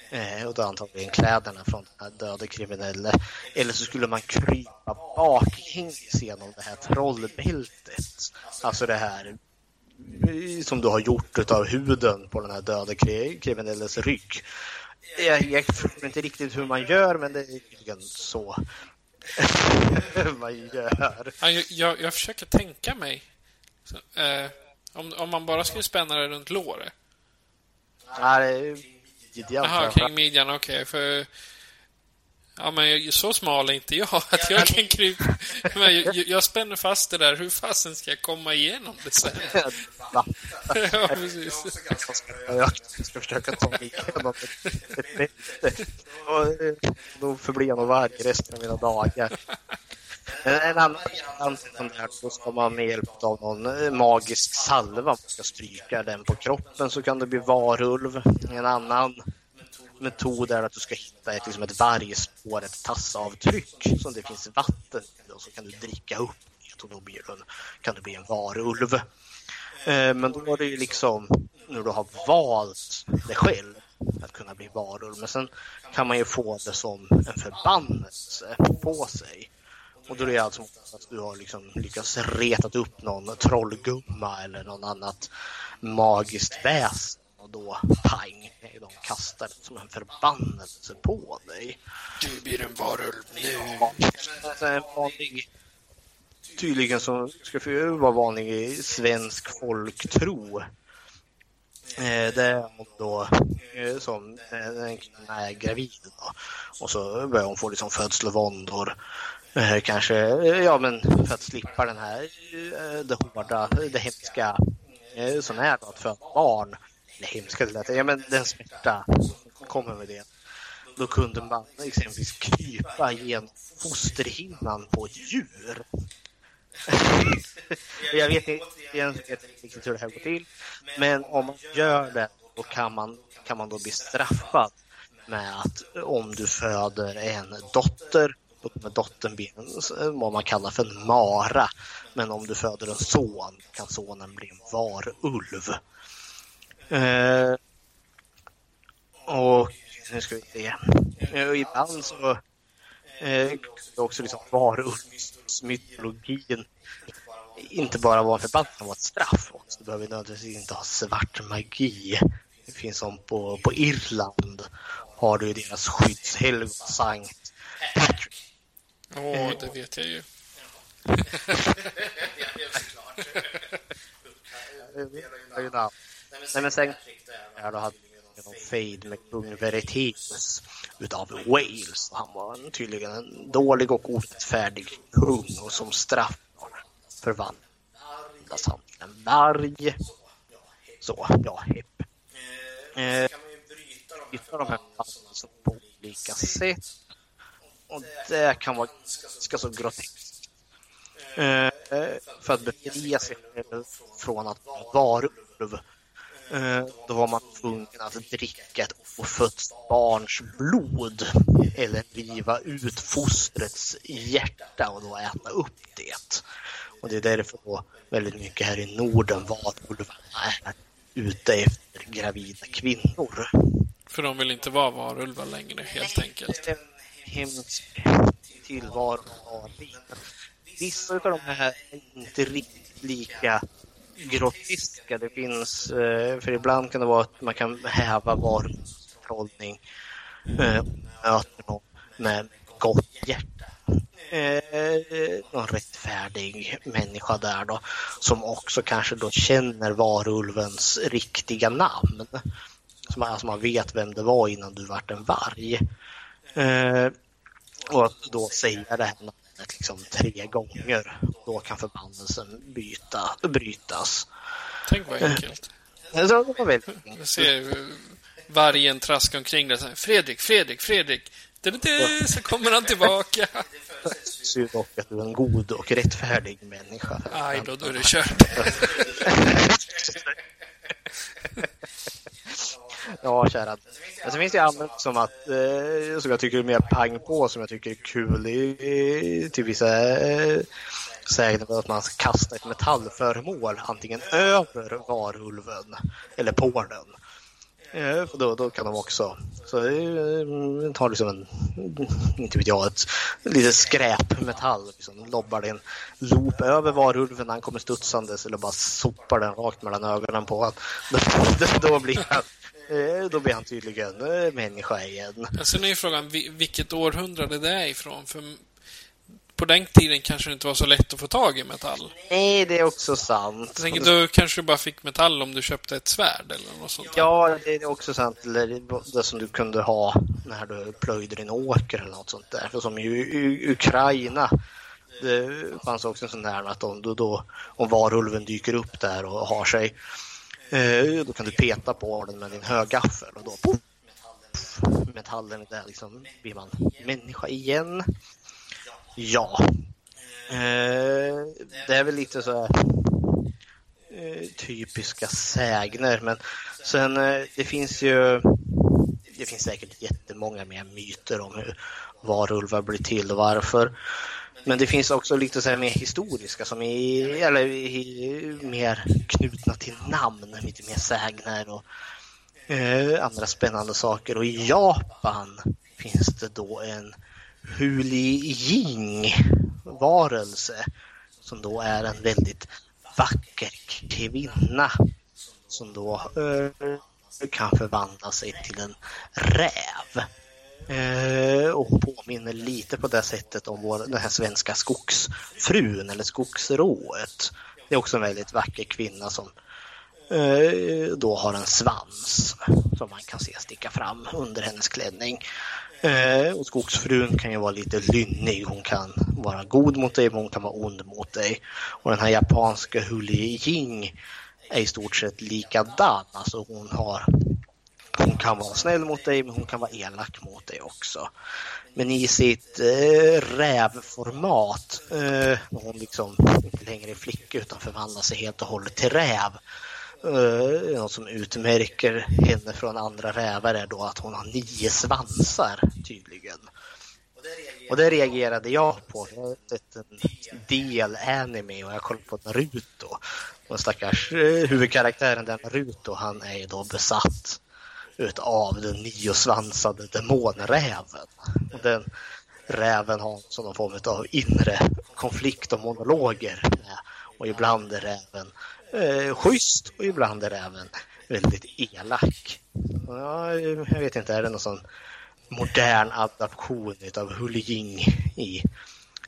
Eh, och då antagligen kläderna från den här döde kriminelle. Eller så skulle man krypa baklänges genom det här trollbältet. Alltså det här eh, som du har gjort utav huden på den här döde kri- kriminelles rygg. Jag, jag förstår inte riktigt hur man gör, men det är tydligen så *laughs* man gör. Ja, jag, jag, jag försöker tänka mig. Så, eh, om, om man bara skulle spänna det runt låret. Ja, det ideellt. Jaha, kring midjan, okej. för... Ja, men jag, så smal är inte jag att jag kan krypa. Men jag, jag, spänner fast det där. Hur fasen ska jag komma igenom det sen? Ja, precis. Jag ska försöka ta mig igenom ett, bälte. Eh, Då förblir jag nog varg resten av mina dagar. En, en annan variant som där, då ska man med hjälp av någon eh, magisk salva, man ska stryka den på kroppen så kan det bli varulv. En annan metod är att du ska hitta ett, liksom ett vargspår, ett tassavtryck som det finns vatten i och så kan du dricka upp det och då blir du en, kan du bli en varulv. Eh, Men då var det ju liksom när du har valt det själv att kunna bli varulv. Men sen kan man ju få det som en förbannelse på sig. Och då är det alltså att du har liksom lyckats retat upp någon trollgumma eller någon annat magiskt väsen. Och då pang, de kastar det som en förbannelse på dig. Du blir en varulv nu. En vanlig, tydligen som ska för- vara vanlig i svensk folktro Eh, det är hon då eh, som eh, är gravid då. och så börjar hon få liksom födslovåndor. Eh, kanske, eh, ja men för att slippa den här, eh, det hårda, det hemska som är då att föda barn. Det hemska, det lät, ja men den smärta kommer med det. Då kunde man exempelvis krypa genom fosterhinnan på ett djur. *laughs* jag vet inte jag vet inte riktigt hur det här går till. Men om man gör det då kan man, kan man då bli straffad med att om du föder en dotter då med dottern vad man kallar för en mara. Men om du föder en son kan sonen bli en varulv. Eh, och nu ska vi se. Eh, ibland så eh, också liksom varulvsmytologin inte bara vara en förbannelse, vara ett straff också. Du behöver nödvändigtvis inte ha svart magi. Det finns som på, på Irland har du deras skyddshelgon Sankt Patrick. Åh, oh, det vet jag ju. Nej men sen ja, då hade någon fejd med kung Veritatus utav Wales. Han var tydligen en dålig och orättfärdig kung och som straff förvandlas han till en varg. Så, ja, hepp. Eh, bryta de här på olika sätt. Och det kan vara ganska så groteskt. Eh, för att befria sig själv från att vara varulv Eh, då var man tvungen att dricka ett ofött barns blod eller riva ut fostrets hjärta och då äta upp det. Och det är därför då väldigt mycket här i Norden varulvarna är ute efter gravida kvinnor. För de vill inte vara varulvar längre helt enkelt. Hemsk tillvaro Vissa av de här är inte riktigt lika groteska. Det finns, eh, för ibland kan det vara att man kan häva varulvstrollning eh, möter någon med gott hjärta. Eh, någon rättfärdig människa där då som också kanske då känner varulvens riktiga namn. Så man, alltså man vet vem det var innan du vart en varg. Eh, och att då säga det här liksom tre gånger. Då kan förbannelsen byta, brytas. Tänk vad enkelt. Det var väldigt enkelt. Jag ser vargen traska omkring där. Fredrik, Fredrik, Fredrik. Så kommer han tillbaka. *laughs* Synd dock att du är en god och rättfärdig människa. Aj då, då är det kört. *laughs* *laughs* Ja, kära. Men sen finns det annat som, att, eh, som jag tycker är mer pang på, som jag tycker är kul i, till vissa eh, sägner att man ska kasta ett metallföremål antingen över varulven eller på den. Eh, då, då kan de också så eh, tar liksom en, inte vet jag, ett litet skräpmetall, liksom, lobbar det en loop över varulven, när han kommer studsandes eller bara sopar den rakt mellan ögonen på honom. Då, *laughs* då, blir han då blir han tydligen eh, människa igen. Sen är ju frågan vilket århundrade det är ifrån. För på den tiden kanske det inte var så lätt att få tag i metall. Nej, det är också sant. Jag tänker, då kanske du bara fick metall om du köpte ett svärd eller något sånt. Ja, det är också sant. Eller det som du kunde ha när du plöjde din åker eller något sånt där. För som i Ukraina, det fanns också en sån där att om, då, då, om varulven dyker upp där och har sig Eh, då kan du peta på den med din högaffel och då poff, metallen där liksom blir man människa igen. Ja. Eh, det är väl lite så här eh, typiska sägner men sen eh, det finns ju det finns säkert jättemånga mer myter om hur varulvar blir till och varför. Men det finns också lite så här mer historiska som är eller, i, mer knutna till namn, lite mer sägner och eh, andra spännande saker. Och i Japan finns det då en huli-jing-varelse som då är en väldigt vacker kvinna som då eh, kan förvandla sig till en räv. Eh, och påminner lite på det sättet om vår, den här svenska skogsfrun eller skogsrået. Det är också en väldigt vacker kvinna som eh, då har en svans som man kan se sticka fram under hennes klänning. Eh, och skogsfrun kan ju vara lite lynnig. Hon kan vara god mot dig, men hon kan vara ond mot dig. Och den här japanska Huli Jing är i stort sett likadan. Alltså hon har hon kan vara snäll mot dig, men hon kan vara elak mot dig också. Men i sitt eh, rävformat, eh, hon liksom inte längre är flicka utan förvandlar sig helt och hållet till räv. Eh, något som utmärker henne från andra rävar är då att hon har nio svansar tydligen. Och det reagerade jag på. Jag har sett en del anime och jag kollade på Naruto. Och den stackars eh, huvudkaraktären där Naruto, han är ju då besatt utav den niosvansade demonräven. Och den räven har som någon form av inre konflikt och monologer med. Och ibland är räven eh, schysst och ibland är räven väldigt elak. Ja, jag vet inte, är det någon sån modern adaption av Hulijing i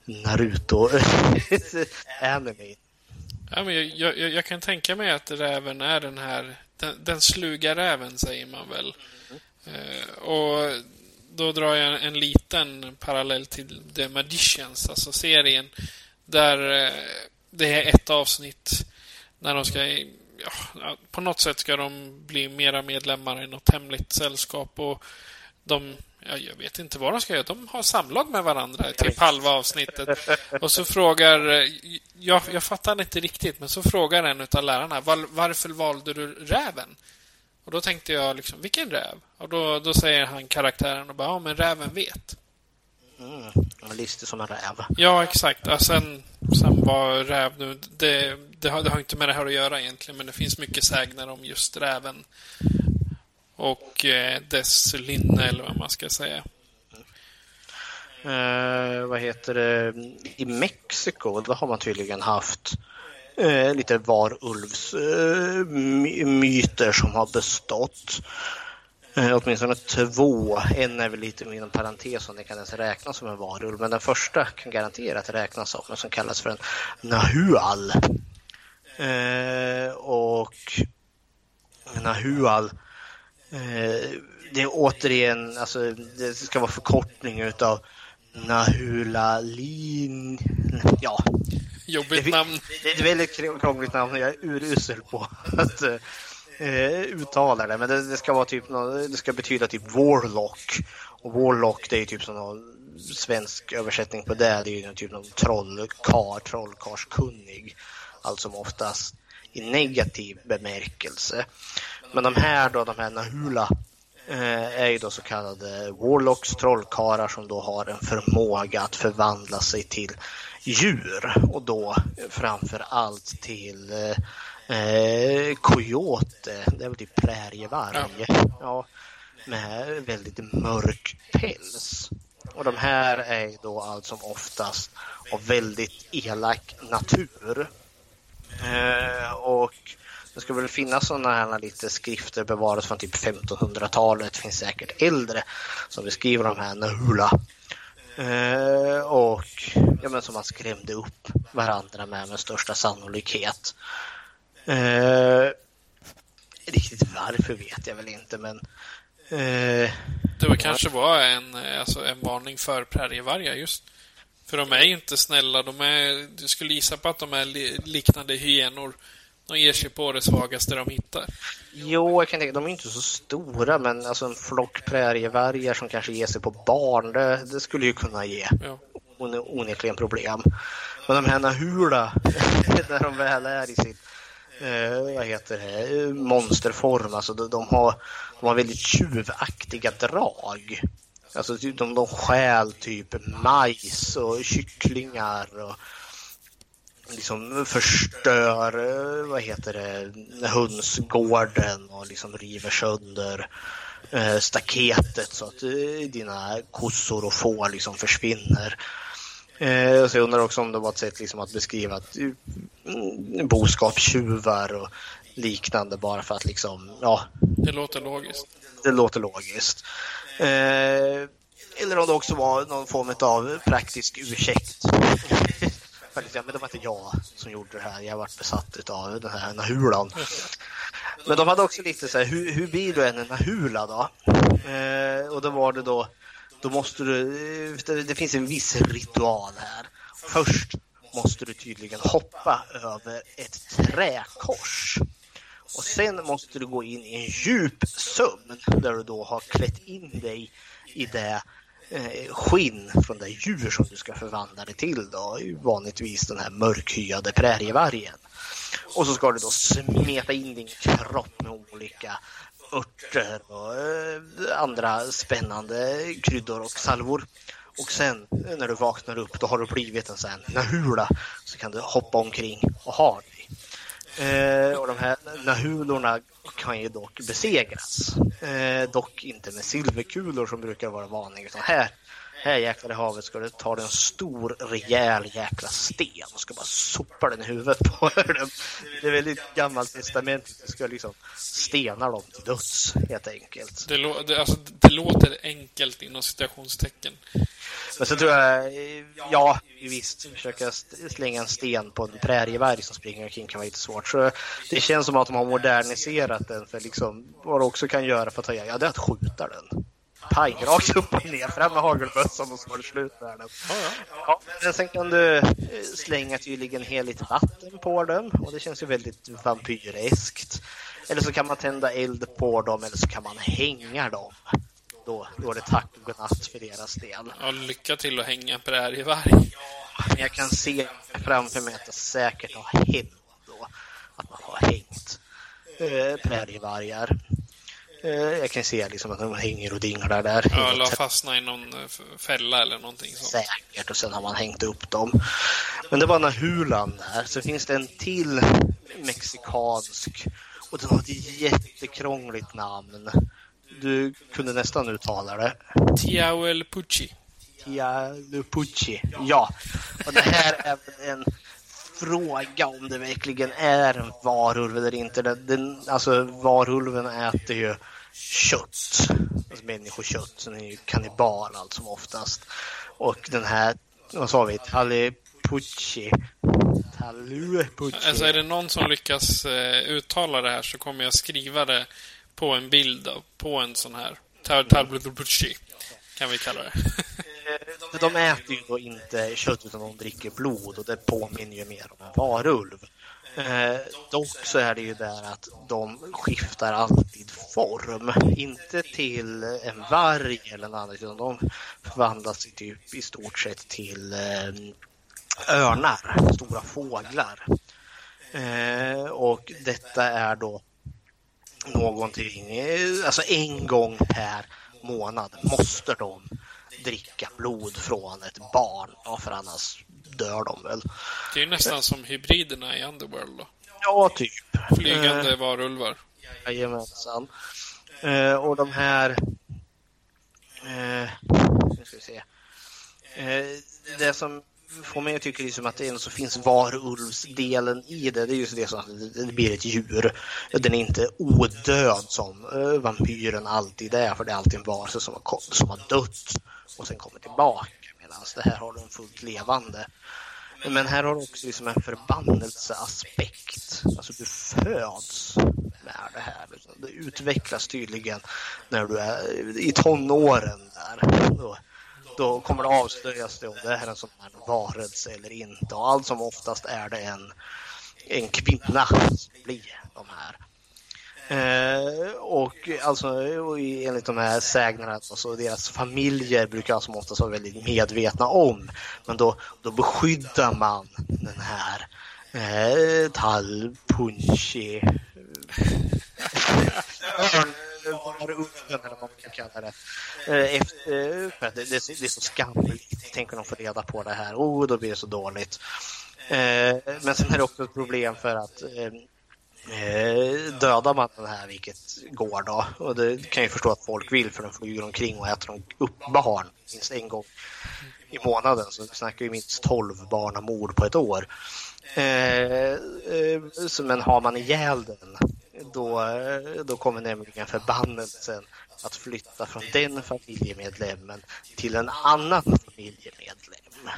Naruto *laughs* anime? Ja, men jag, jag, jag, kan tänka mig att räven är den här, den, den sluga räven säger man väl. Mm. Och då drar jag en liten parallell till The Magicians, alltså serien. Där eh, det är ett avsnitt när de ska, ja, på något sätt ska de bli mera medlemmar i något hemligt sällskap och de jag vet inte vad de ska göra. De har samlag med varandra typ halva avsnittet. Och så frågar... Jag, jag fattar inte riktigt, men så frågar en av lärarna var, varför valde du räven? Och då tänkte jag liksom, vilken räv? Och då, då säger han karaktären och bara, ja men räven vet. Mm, han listig som en räv. Ja, exakt. Ja, sen, sen var räv nu... Det, det, har, det har inte med det här att göra egentligen, men det finns mycket sägner om just räven och eh, dess linne, eller vad man ska säga. Eh, vad heter det? I Mexiko, då har man tydligen haft eh, lite varulvsmyter eh, som har bestått. Eh, åtminstone två. En är väl lite inom parentes om det kan ens räknas som en varulv. Men den första kan garanterat räknas som, en, som kallas för en nahual. Eh, och nahual Eh, det är återigen, alltså det ska vara förkortning utav Nahulalin. Ja. Jobbigt det, namn. Det är ett väldigt krångligt namn och jag är urusel på *laughs* att uh, uttala det. Men det, det, ska vara typ det ska betyda typ Warlock. Och Warlock det är typ som någon svensk översättning på det. Det är ju typ någon trollkar, trollkarskunnig. Allt som oftast i negativ bemärkelse. Men de här då, de här Nahula, eh, är ju då så kallade Warlocks, trollkarlar som då har en förmåga att förvandla sig till djur och då framför allt till eh, coyote, det är väl typ prärievarg. Ja. ja. med väldigt mörk päls. Och de här är då allt som oftast av väldigt elak natur. Eh, och det ska väl finnas sådana här lite skrifter bevarade från typ 1500-talet. Det finns säkert äldre som beskriver de här Nahula. Eh, och ja, men som man skrämde upp varandra med med största sannolikhet. Eh, riktigt varför vet jag väl inte men eh, Det var kanske var en, alltså en varning för prärievargar just. För de är ju inte snälla. De är, du skulle gissa på att de är liknande hyenor. De ger sig på det svagaste de hittar. Jo, jag kan tänka, de är inte så stora, men alltså en flock prärievargar som kanske ger sig på barn, det, det skulle ju kunna ge ja. onekligen problem. Men de här Nahula, *laughs* när de väl är i sitt eh, vad heter det, monsterform, alltså de, de, har, de har väldigt tjuvaktiga drag. Alltså de, de stjäl typ majs och kycklingar och liksom förstör, eh, vad heter det, hönsgården och liksom river sönder eh, staketet så att eh, dina kossor och får liksom försvinner. Så jag undrar också om det var ett sätt liksom att beskriva att, mm, boskapstjuvar och liknande bara för att liksom, ja. Det låter logiskt. Det låter logiskt. Eller om det också var någon form av praktisk ursäkt faktiskt, men det var inte jag som gjorde det här. Jag varit besatt av den här nahulan. Men de hade också lite så här, hur, hur blir du en Nahula då? Eh, och då var det då, då måste du, eh, det finns en viss ritual här. Först måste du tydligen hoppa över ett träkors. Och sen måste du gå in i en djup sömn där du då har klätt in dig i det Eh, skinn från det djur som du ska förvandla dig till då, vanligtvis den här mörkhyade prärievargen. Och så ska du då smeta in din kropp med olika örter och eh, andra spännande kryddor och salvor. Och sen eh, när du vaknar upp då har du blivit en sån här nahula så kan du hoppa omkring och ha dig. Eh, och de här nahulorna kan ju dock besegras. Eh, dock inte med silverkulor som brukar vara vanligt utan här här jäklar i havet ska du ta en stor rejäl jäkla sten och ska bara sopa den i huvudet på *laughs* dem. Det är väldigt gammalt testament. Du ska liksom stena dem till döds helt enkelt. Det, lå det, alltså, det låter enkelt inom citationstecken. Men så tror jag, ja visst, försöka slänga en sten på en prärievarg som springer omkring kan vara lite svårt. Så det känns som att de har moderniserat den för liksom vad du också kan göra för att ta ja det är att skjuta den pang, rakt upp och ner. Fram med hagelbössan och så var det slut med den. Ja, ja, sen kan du eh, slänga tydligen heligt vatten på dem och det känns ju väldigt vampyreskt. Eller så kan man tända eld på dem eller så kan man hänga dem. Då, då är det tack och godnatt för deras del. Ja, lycka till att hänga prärievarg. Men jag kan se framför mig att det säkert har hänt då. Att man har hängt eh, prärievargar. Eh, jag kan se liksom att de hänger och dinglar där. Ja, eller fastnat i någon eh, fälla eller någonting sånt. Säkert, och sen har man hängt upp dem. Men det var Nahulan där. Så finns det en till mexikansk och den har ett jättekrångligt namn. Du kunde nästan uttala det. Tiahuelpuchi. Tiahuelpuchi, ja. Och det här är en fråga om det verkligen är en varulv eller inte. Den, alltså varulven äter ju kött, alltså människokött, så den är ju kannibal allt som oftast. Och den här, vad sa vi, Talipucci. Talipucci. Alltså är det någon som lyckas eh, uttala det här så kommer jag skriva det på en bild på en sån här Talipucci kan vi kalla det. *laughs* De äter ju då inte kött utan de dricker blod och det påminner ju mer om en varulv. Eh, dock så är det ju där att de skiftar alltid form. Inte till en varg eller något annat utan de förvandlas typ i stort sett till eh, örnar, stora fåglar. Eh, och detta är då någonting, eh, alltså en gång per månad måste de dricka blod från ett barn, ja, för annars dör de väl. Det är nästan som hybriderna i Underworld då. Ja, typ. Flygande eh, varulvar. Jajamensan. Eh, och de här... Eh, nu ska vi se. Eh, det som får mig att tycka liksom att det ändå så finns varulvsdelen i det. Det är just det som att det blir ett djur. Den är inte odöd som eh, vampyren alltid är, för det är alltid en varelse som har, som har dött och sen kommer tillbaka. Medan det här har de fullt levande. Men här har du också liksom en förbannelseaspekt. Alltså du föds med det här. Det utvecklas tydligen när du är i tonåren där. Då, då kommer det avslöjas om det är en sån här varelse eller inte. Och allt som oftast är det en, en kvinna som blir de här. Eh, och alltså och enligt de här sägnerna, alltså deras familjer brukar alltså oftast vara väldigt medvetna om. Men då, då beskyddar man den här eh, Talpunchi eller vad man kan kalla det. Eh, efter, för att det, det, det är så skamligt. Tänker de får reda på det här, oh, då blir det så dåligt. Eh, men sen är det också ett problem för att eh, eh, dödar man den här, vilket går då, och det kan jag förstå att folk vill för de flyger omkring och äter upp barn minst en gång i månaden, så vi snackar ju minst 12 barnamord på ett år. Eh, eh, men har man ihjäl den, då, då kommer nämligen förbannelsen att flytta från den familjemedlemmen till en annan familjemedlem.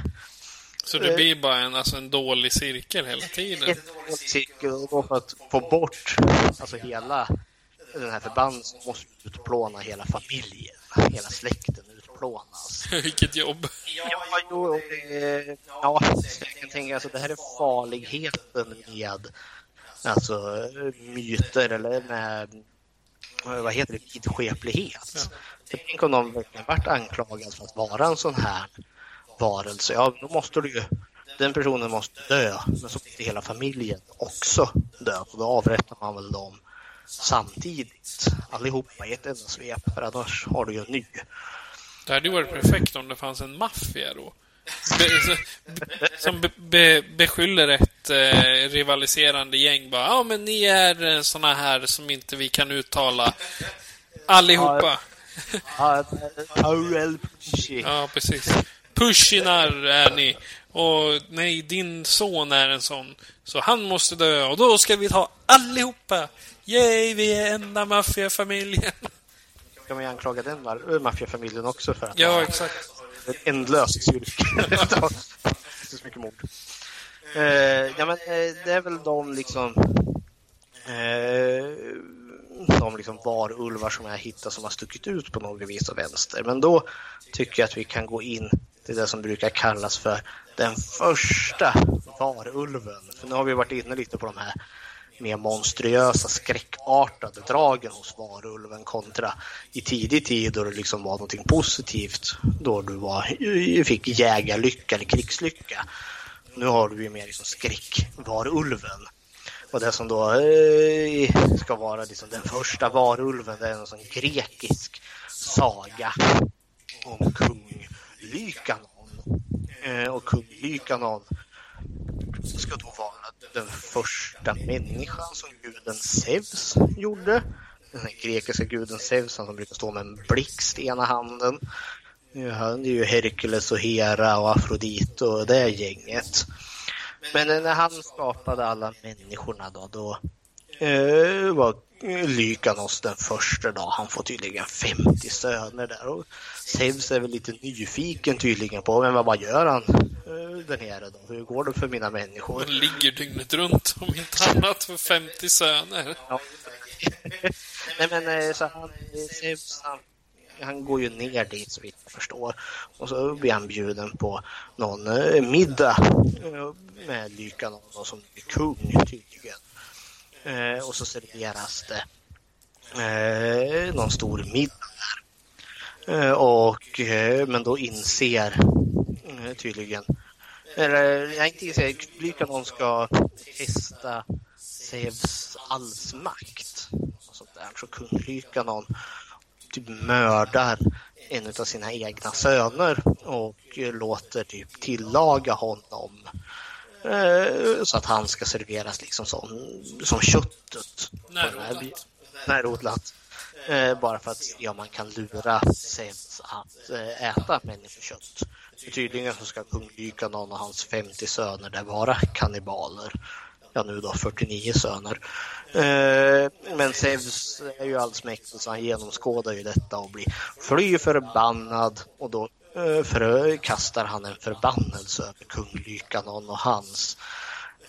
Så det blir bara en, alltså en dålig cirkel hela tiden? En dålig cirkel. Och för att få bort alltså hela den här förbanden så måste utplåna hela familjen. Hela släkten utplånas. *laughs* Vilket jobb. Ja, jo, eh, ja, jag kan tänka alltså det här är farligheten med alltså myter eller med vad heter det, vidskeplighet. Tänk om någon verkligen varit anklagad för att vara en sån här varelse. Ja, då måste du ju, den personen måste dö, men så måste hela familjen också dö. Och då avrättar man väl dem samtidigt, allihopa i ett enda svep, för annars har du ju en ny. Det hade ju varit perfekt om det fanns en maffia då. Be, som be, be, beskyller ett eh, rivaliserande gäng bara. Ja, men ni är eh, såna här som inte vi kan uttala. Allihopa. Ja, precis. Pushinar är ni. Och nej, din son är en sån. Så han måste dö och då ska vi ta allihopa. Yay, vi är enda maffiafamiljen. Kan man ju anklaga den ma- maffiafamiljen också för att Ja, exakt. en ändlös cirkel. *laughs* det är så mycket mord. Eh, ja, men eh, det är väl de liksom eh, de liksom varulvar som jag hittat som har stuckit ut på något vis och vänster. Men då tycker jag att vi kan gå in till det som brukar kallas för den första varulven. För nu har vi varit inne lite på de här mer monstruösa, skräckartade dragen hos varulven kontra i tidig tid då det liksom var någonting positivt. Då du var, fick jägarlycka eller krigslycka. Nu har du ju mer liksom skräckvarulven. Och det som då eh, ska vara liksom den första varulven, det är en sån grekisk saga om kung Lykanon. Eh, och kung Lykanon ska då vara den första människan som guden Zeus gjorde. Den grekiska guden Zeus som brukar stå med en blixt i ena handen. Han är ju Herkules och Hera och Afrodite och det gänget. Men när han skapade alla människorna då, då eh, var Lykanos den första då. Han får tydligen 50 söner där och Zeus är väl lite nyfiken tydligen på, men vad gör han eh, där nere då? Hur går det för mina människor? Han ligger dygnet runt, om inte annat, för 50 söner. Ja. *laughs* Nej men eh, så han, Zeus, han, han går ju ner dit så vitt jag förstår. Och så blir han bjuden på någon eh, middag eh, med Lykanon då, som är kung tydligen. Eh, och så serveras det eh, någon stor middag där. Eh, och, eh, men då inser eh, tydligen, eller jag inte inser, Lykanon ska testa Zeus allsmakt. Och sånt där. Så kung Lykanon typ mördar en av sina egna söner och eh, låter typ tillaga honom eh, så att han ska serveras liksom som, som köttet. Närodlat. Närodlat. Eh, bara för att ja, man kan lura Zeus att eh, äta människokött. För tydligen så ska kung Lykanon och hans 50 söner där vara kannibaler. Ja, nu då 49 söner. Eh, men Zeus är ju allsmäktig så han genomskådar ju detta och blir fly förbannad och då Eh, frö kastar han en förbannelse över kung Lykanon och hans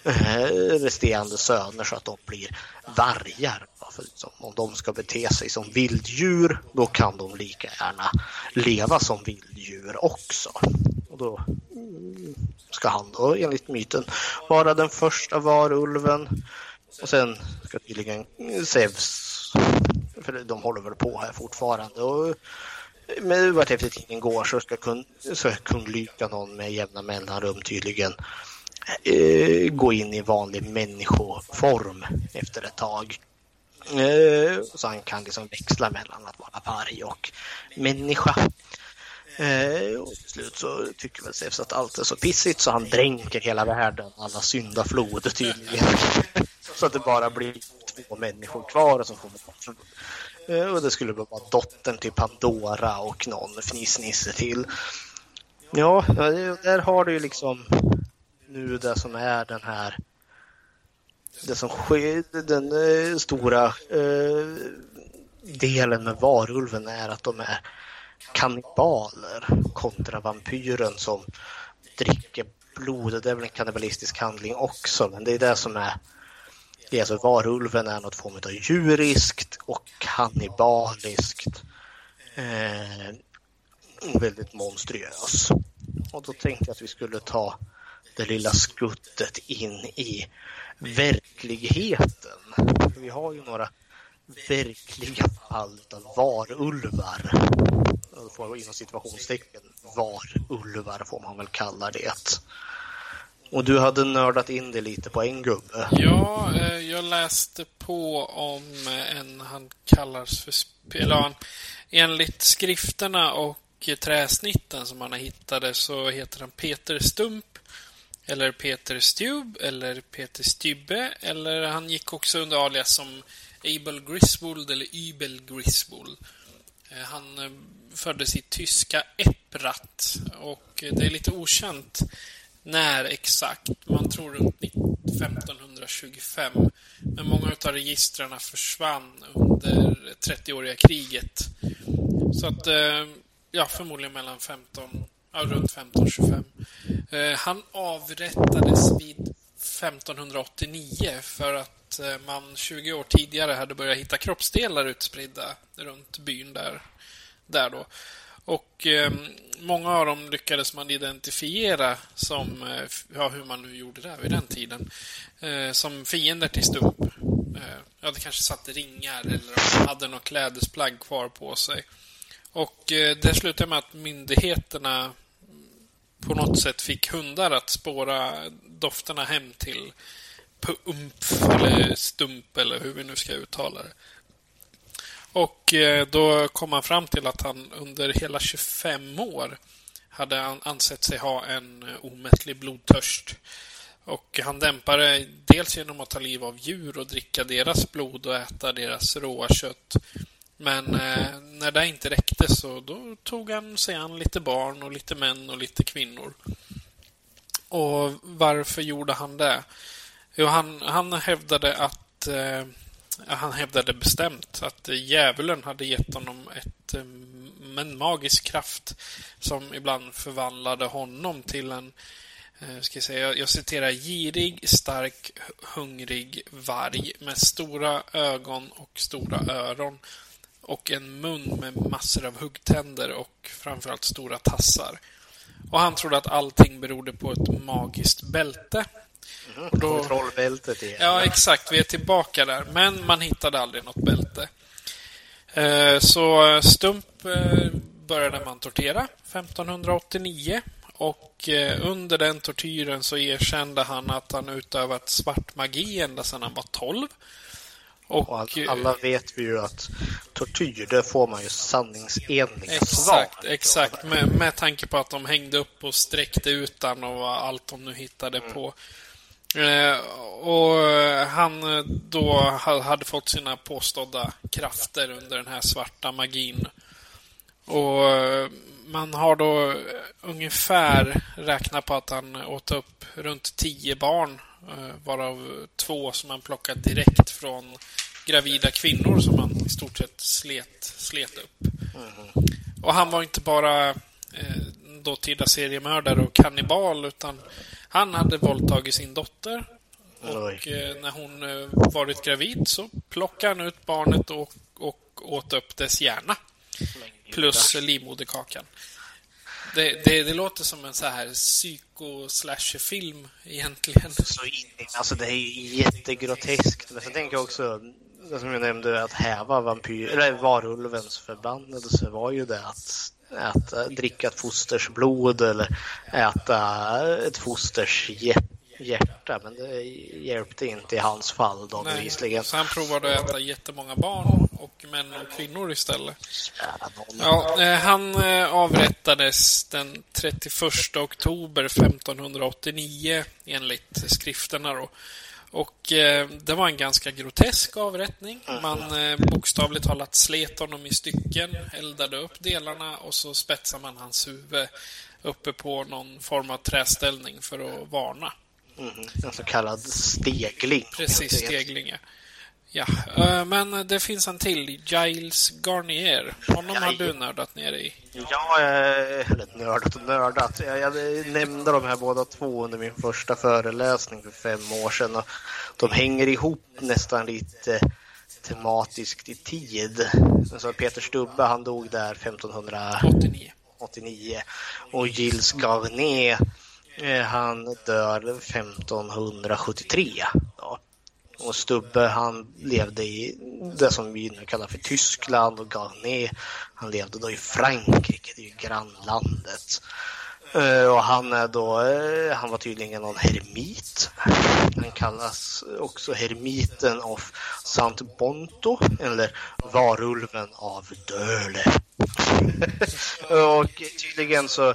eh, resterande söner så att de blir vargar. För liksom, om de ska bete sig som vilddjur då kan de lika gärna leva som vilddjur också. Och då ska han då enligt myten vara den första varulven och sen ska tydligen Zeus, för de håller väl på här fortfarande och men vart efter tiden går så ska kung, så ska Lykanon med jämna mellanrum tydligen eh, gå in i vanlig människoform efter ett tag. Eh, så han kan liksom växla mellan att vara varg och människa. Eh, och till slut så tycker väl Zeus att allt är så pissigt så han dränker hela världen, alla syndaflod tydligen. *laughs* så att det bara blir två människor kvar och så får man Eh, och det skulle vara dottern till Pandora och någon fnissnisse till. Ja, där har du ju liksom nu det som är den här det som sker, den eh, stora eh, delen med varulven är att de är kannibaler kontra vampyren som dricker blod, det är väl en kannibalistisk handling också, men det är det som är det är alltså varulven är något form av djuriskt och kannibaliskt. Eh, väldigt monstruös. Och då tänkte jag att vi skulle ta det lilla skuttet in i verkligheten. Vi har ju några verkliga fall av varulvar. Då får jag inom situationstecken varulvar får man väl kalla det. Och du hade nördat in det lite på en gubbe. Ja, eh, jag läste på om eh, en, han kallas för, eller enligt skrifterna och träsnitten som han hittade så heter han Peter Stump eller Peter Stub, eller Peter Stybbe eller han gick också under alias som Abel Griswold eller Ybel Griswold. Eh, han eh, föddes i tyska Epprat och det är lite okänt när exakt. Man tror runt 1525. Men många av registren försvann under 30-åriga kriget. Så att, eh, ja, förmodligen mellan 15, ja, runt 1525. Eh, han avrättades vid 1589 för att eh, man 20 år tidigare hade börjat hitta kroppsdelar utspridda runt byn där. där då. Och eh, många av dem lyckades man identifiera som, eh, ja hur man nu gjorde det vid den tiden, eh, som fiender till Stump. Eh, ja, det kanske satt ringar eller de hade något klädesplagg kvar på sig. Och eh, det slutade med att myndigheterna på något sätt fick hundar att spåra dofterna hem till Pumpf eller Stump eller hur vi nu ska uttala det. Och eh, då kom han fram till att han under hela 25 år hade ansett sig ha en eh, omättlig blodtörst. Och han dämpade dels genom att ta liv av djur och dricka deras blod och äta deras råa kött. Men eh, när det inte räckte så då tog han sig an lite barn och lite män och lite kvinnor. Och varför gjorde han det? Jo, han, han hävdade att han hävdade bestämt att djävulen hade gett honom ett, eh, en magisk kraft som ibland förvandlade honom till en eh, ska jag, säga, jag citerar girig, stark, hungrig varg med stora ögon och stora öron och en mun med massor av huggtänder och framförallt stora tassar. Och han trodde att allting berodde på ett magiskt bälte. Mm, och då, kontrollbältet igen. Ja, exakt. Vi är tillbaka där. Men man hittade aldrig något bälte. Eh, så Stump eh, började man tortera 1589. Och eh, under den tortyren så erkände han att han utövat svart magi ända sedan han var 12. Och, och alla vet vi ju att tortyr, det får man ju sanningsenliga exakt, svar. Exakt, med, med tanke på att de hängde upp och sträckte ut och allt de nu hittade mm. på. Eh, och han då hade fått sina påstådda krafter under den här svarta magin. Och man har då ungefär räknat på att han åt upp runt tio barn Eh, varav två som han plockat direkt från gravida kvinnor som han i stort sett slet, slet upp. Mm. Och han var inte bara eh, dåtida seriemördare och kannibal utan han hade våldtagit sin dotter. Och eh, när hon eh, varit gravid så plockade han ut barnet och, och åt upp dess hjärna. Plus livmoderkakan. Det, det, det, låter som en så här psyko-slasher-film egentligen. Så in, alltså det är jättegroteskt. Men sen tänker jag också, som jag nämnde, att häva vampyr, eller varulvens förbannelse var ju det att äta, dricka ett fosters blod eller äta ett fosters hjärta. Men det hjälpte inte i hans fall då bevisligen. Så han provade att äta jättemånga barn och män och kvinnor istället. Ja, eh, han eh, avrättades den 31 oktober 1589 enligt skrifterna då. Och eh, det var en ganska grotesk avrättning. Man eh, bokstavligt talat slet honom i stycken, eldade upp delarna och så spetsade man hans huvud uppe på någon form av träställning för att varna. Mm, en så kallad stegling. Precis, stegling ja. Ja, eh, men det finns en till. Giles Garnier. Honom har du nördat ner i. Ja, eller nördat och nördat. Jag, jag nämnde de här båda två under min första föreläsning för fem år sedan. Och de hänger ihop nästan lite tematiskt i tid. Så Peter Stubbe, han dog där 1589. 89. Och Gilles Garnier, eh, han dör 1573. Då. Och Stubbe han levde i det som vi nu kallar för Tyskland och Garnet, han levde då i Frankrike, det är ju grannlandet. Eh, och han är då, eh, han var tydligen någon hermit. Han kallas också hermiten av Sant Bonto eller varulven av Döle. *laughs* och tydligen så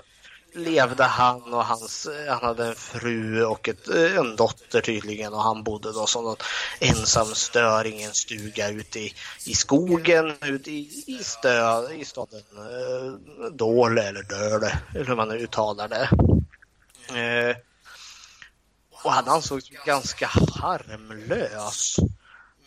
levde han och hans, eh, han hade en fru och ett, eh, en dotter tydligen och han bodde då som någon ensam störing i en stuga ute i, i skogen ute i, i, stö, i staden eh, Dåle eller Döle eller hur man nu uttalar det. Eh, och han ansågs ganska harmlös.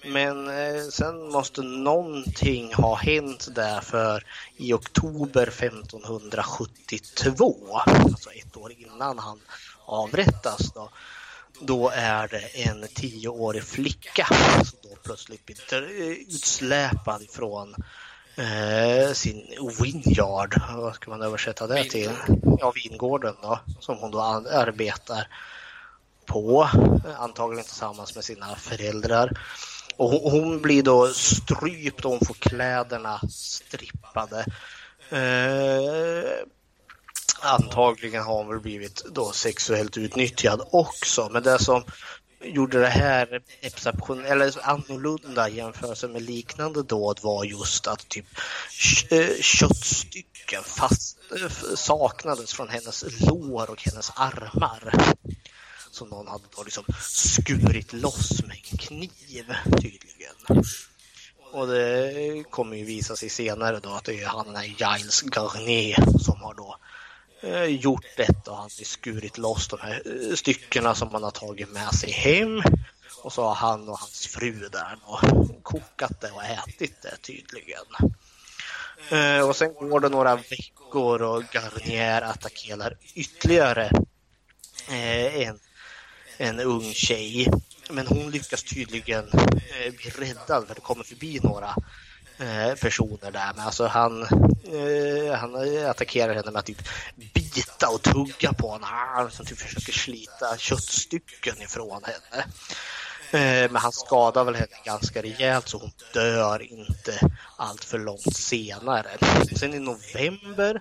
Men eh, sen måste någonting ha hänt där för i oktober 1572, alltså ett år innan han avrättas, då, då är det en tioårig flicka som då plötsligt blir utsläpad ifrån eh, sin vineyard. Vad ska man översätta det till? Ja, vingården då, som hon då arbetar på, antagligen tillsammans med sina föräldrar. Och hon blir då strypt och hon får kläderna strippade. Eh, antagligen har hon väl blivit då sexuellt utnyttjad också. Men det som gjorde det här exception, eller annorlunda jämfört med liknande dåd var just att typ eh, köttstycken fast, eh, saknades från hennes lår och hennes armar som någon hade då liksom skurit loss med en kniv tydligen. Och det kommer ju visa sig senare då att det är han är Giles Garnier som har då eh, gjort detta och han har skurit loss de här eh, styckena som man har tagit med sig hem. Och så har han och hans fru där då kokat det och ätit det tydligen. Eh, och sen går det några veckor och Garnier attackerar ytterligare eh, en en ung tjej. Men hon lyckas tydligen eh, bli räddad för det kommer förbi några eh, personer där. Men alltså han, eh, han eh, attackerar henne med att typ bita och tugga på henne. Ah, han som typ försöker slita köttstycken ifrån henne. Eh, men han skadar väl henne ganska rejält så hon dör inte allt för långt senare. Sen i november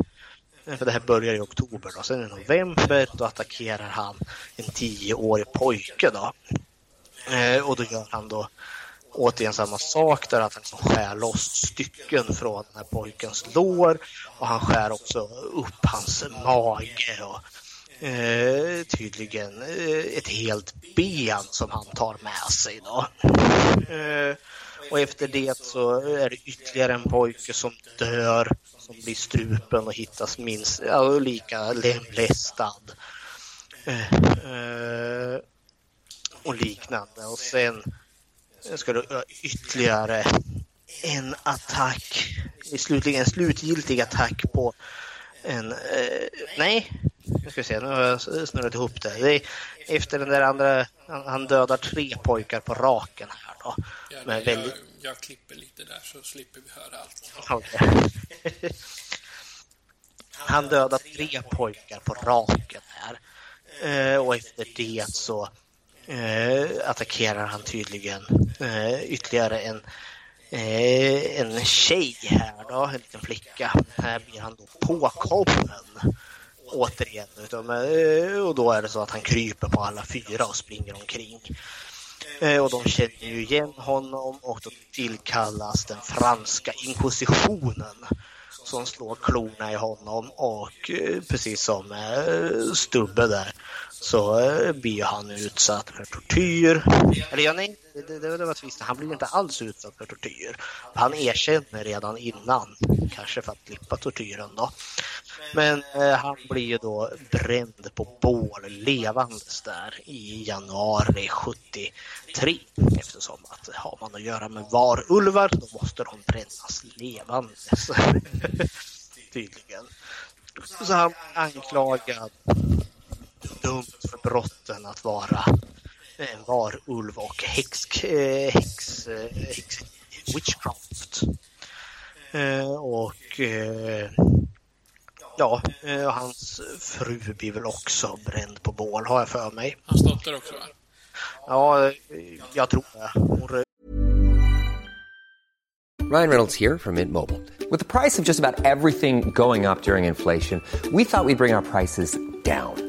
för det här börjar i oktober. Då. Sen i november då attackerar han en tioårig pojke. Då. Eh, och då gör han då återigen samma sak där att han liksom skär loss stycken från den här pojkens lår och han skär också upp hans mage och eh, tydligen eh, ett helt ben som han tar med sig. Då. Eh, och efter det så är det ytterligare en pojke som dör som blir strupen och hittas minst ja, lika lemlästad. Eh, eh och liknande. Och sen ska du ytterligare en attack, slutligen en slutgiltig attack på en, eh, nej, nu ska vi se, nu har jag snurrat ihop det. det är, efter den där andra, han, han dödar tre pojkar på raken här då. Ja, men väldigt... jag, jag, klipper lite där så slipper vi höra allt. Okay. han dödar tre pojkar på raken här. Eh, och efter det så eh, attackerar han tydligen eh, ytterligare en eh, en tjej här då, en liten flicka. Här blir han då påkommen återigen. Eh, och då är det så att han kryper på alla fyra och springer omkring. Eh, och de känner ju igen honom och då tillkallas den franska inkvisitionen som slår klorna i honom och eh, precis som eh, Stubbe där så eh, blir han utsatt för tortyr. Eller ja, nej, det, det, det var tvisten. Han blir inte alls utsatt för tortyr. Han erkänner redan innan, kanske för att slippa tortyren då. Men eh, han blir ju då bränd på bål levandes där i januari 73. Eftersom att eh, har man att göra med varulvar då måste de brännas levandes. *laughs* Tydligen. Så han anklagad dömd för brotten att vara en varulv och häx, eh, häx, eh, häx witchcraft. Eh, och ja, hans fru blir väl också bränd på bål har jag för mig. Hans dotter också va? Ja, jag tror det. Ryan Reynolds here from Mint Mobile. With the price of just about everything going up during inflation, we thought we'd bring our prices down.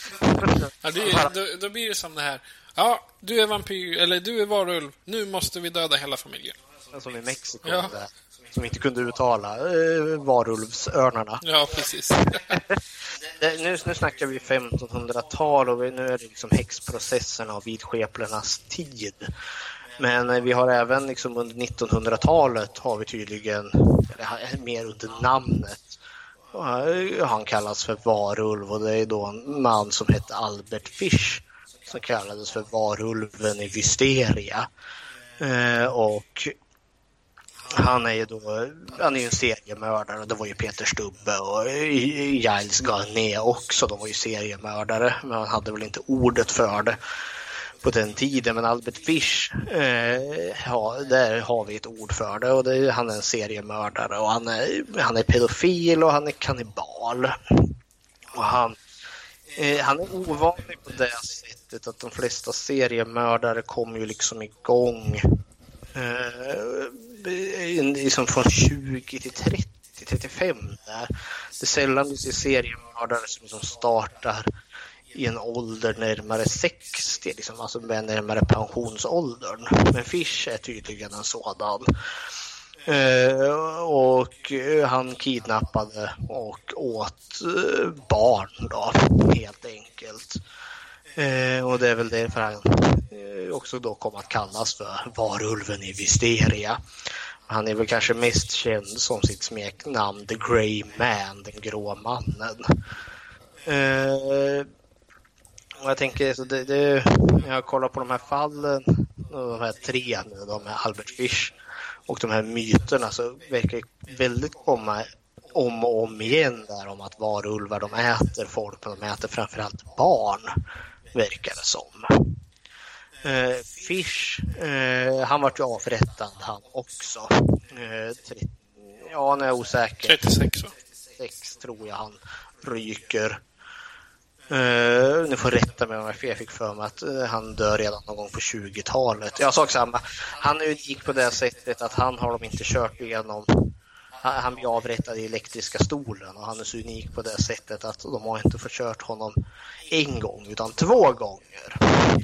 Ja, det, då, då blir det som det här. Ja, du är vampyr, eller du är varulv. Nu måste vi döda hela familjen. Som i Mexiko. Ja. Där, som inte kunde uttala eh, varulvsörnarna. Ja, precis. *laughs* nu, nu snackar vi 1500-tal och vi, nu är det liksom häxprocesserna och vidskeplernas tid. Men eh, vi har även liksom under 1900-talet har vi tydligen, eller mer under namnet, han kallas för varulv och det är då en man som hette Albert Fish som kallades för varulven i Wisteria. Eh, och han är ju då, han är ju en seriemördare och det var ju Peter Stubbe och Giles Garnet också, de var ju seriemördare men han hade väl inte ordet för det på den tiden. Men Albert Fish, eh, ja, där har vi ett ord för det och det är, han är en seriemördare och han är, han är pedofil och han är kannibal. Och han, eh, han är ovanlig på det sättet att de flesta seriemördare kommer ju liksom igång eh, liksom från 20 till 30, 35 där. Det är sällan du ser seriemördare som liksom startar i en ålder närmare 60, liksom, alltså närmare pensionsåldern. Men Fish är tydligen en sådan. Eh, och eh, han kidnappade och åt eh, barn då, helt enkelt. Eh, och det är väl därför han eh, också då kom att kallas för varulven i Visteria. Han är väl kanske mest känd som sitt smeknamn The Grey Man, den grå mannen. Eh, och jag tänker, så det, det, när jag kollar på de här fallen, de här tre nu då med Albert Fish och de här myterna så verkar väldigt komma om och om igen där om att varulvar de äter folk men de äter framförallt barn, verkar det som. Eh, Fish, eh, han vart ju avrättad han också. Eh, ja, nu är jag osäker. 36 va? 36 tror jag han ryker. Uh, ni får rätta mig om jag fel. fick för mig att uh, han dör redan någon gång på 20-talet. Jag sa samma. Han är unik på det sättet att han har de inte kört igenom. Han, blir avrättad i elektriska stolen och han är så unik på det sättet att de har inte förkört honom en gång utan två gånger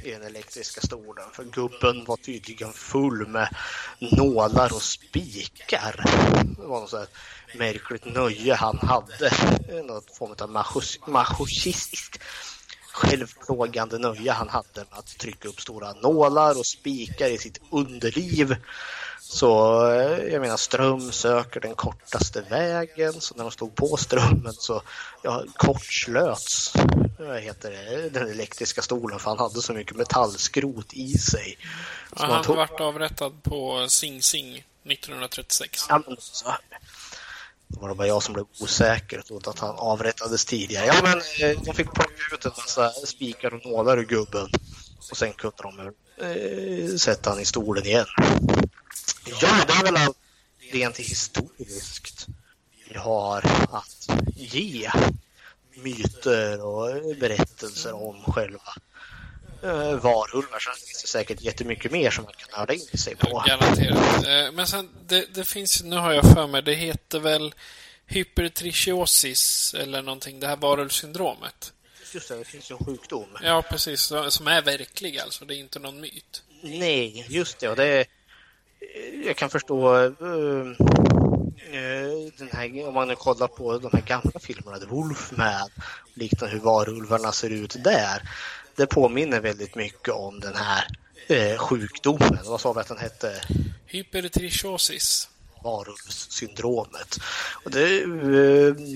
i den elektriska stolen. För gubben var tydligen full med nålar och spikar. Det var något så märkligt nöje han hade. Något form av masochistiskt självplågande nöje han hade med att trycka upp stora nålar och spikar i sitt underliv. Så eh, jag menar ström söker den kortaste vägen så när de stod på strömmen så ja, kortslöts vad heter det, den elektriska stolen för han hade så mycket metallskrot i sig. Ja, han tog... vart avrättad på Sing Sing 1936. Ja, men så, det var det bara jag som blev osäker och trodde att han avrättades tidigare. Ja, men eh, de fick plocka ut en massa spikar och nålar ur gubben. Och sen kunde de eh, sätta han i stolen igen. Ja, det är väl allt rent historiskt vi har att ge myter och berättelser om själva eh, varulvar. Så finns det säkert jättemycket mer som man kan nörda in sig på. Garanterat. Eh, men sen, det, det, finns, nu har jag för mig, det heter väl hypertrichiosis eller någonting, det här varulvsyndromet. Just det, det finns ju en sjukdom. Ja, precis. Som är verklig alltså, det är inte någon myt. Nej, just det. Och det jag kan förstå uh, den här, om man kollar på de här gamla filmerna, The Wolfman, liknande hur varulvarna ser ut där. Det påminner väldigt mycket om den här uh, sjukdomen. Vad sa vi att den hette? Hypertrichosis varulvssyndromet. Och det,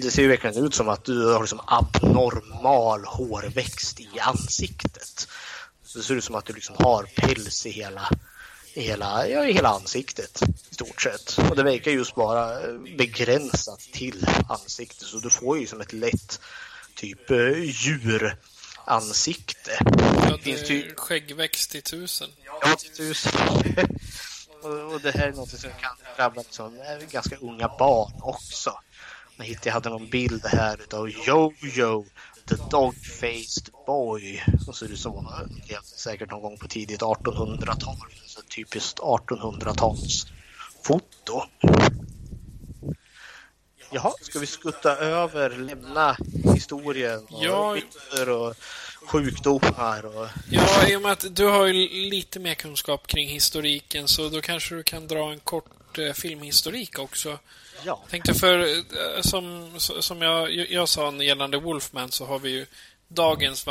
det, ser ju verkligen ut som att du har liksom abnormal hårväxt i ansiktet. Det ser ut som att du liksom har päls i hela, i hela, ja, i hela ansiktet i stort sett. Och det verkar just bara begränsat till ansiktet så du får ju som ett lätt typ eh, djuransikte. Ja, det är ty... skäggväxt i tusen. Ja, till tusen. *laughs* och det här är något som kan drabba liksom, ganska unga barn också. Jag hade någon bild här utav Jojo The Dog-Faced Boy som ser ut som hon säkert någon gång på tidigt 1800-tal. Typiskt 1800-tals foto. Jaha, ska vi skutta över, lämna historien och ja. och sjukdomar och... Ja, i och med att du har ju lite mer kunskap kring historiken så då kanske du kan dra en kort eh, filmhistorik också. Ja. Tänkte för, eh, som, som jag, jag sa gällande Wolfman så har vi ju dagens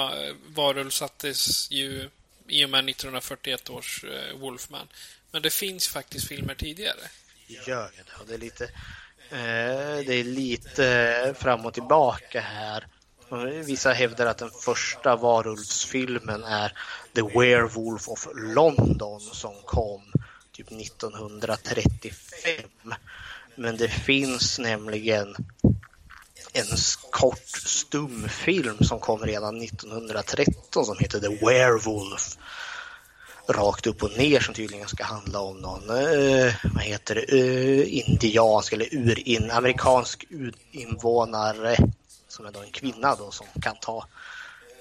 varulv sattes ju i och med 1941 års eh, Wolfman. Men det finns faktiskt filmer tidigare. Gör det. Och det är lite, eh, det är lite fram och tillbaka här. Vissa hävdar att den första varulvsfilmen är The Werewolf of London som kom typ 1935. Men det finns nämligen en kort stumfilm som kom redan 1913 som heter The Werewolf. Rakt upp och ner som tydligen ska handla om någon, eh, vad heter det, eh, indiansk eller urin, amerikansk urinvånare som är då en kvinna då som kan ta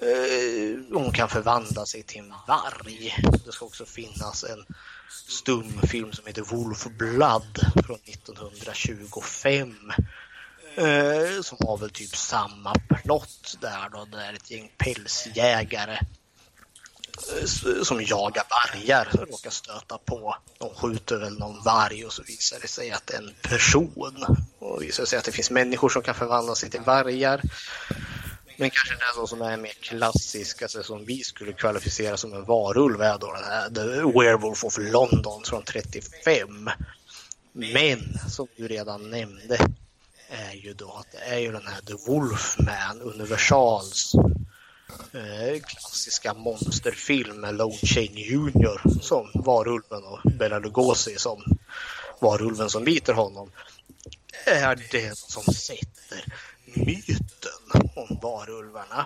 eh, hon kan förvandla sig till en varg. Det ska också finnas en stumfilm som heter Wolf Blood från 1925. Eh, som har väl typ samma plott där då. Det är ett gäng pälsjägare eh, som jagar vargar och råkar stöta på. De skjuter väl någon varg och så visar det sig att det är en person. Och visar sig att det finns människor som kan förvandla sig till vargar. Men kanske den som är mer klassisk, alltså som vi skulle kvalificera som en varulv är då den här The Werewolf of London från 35. Men som du redan nämnde är ju då att det är ju den här The Wolfman, Universals eh, klassiska monsterfilm med Lone Chain Jr som varulven och Bela Lugosi som varulven som biter honom är det som sätter myten om varulvarna.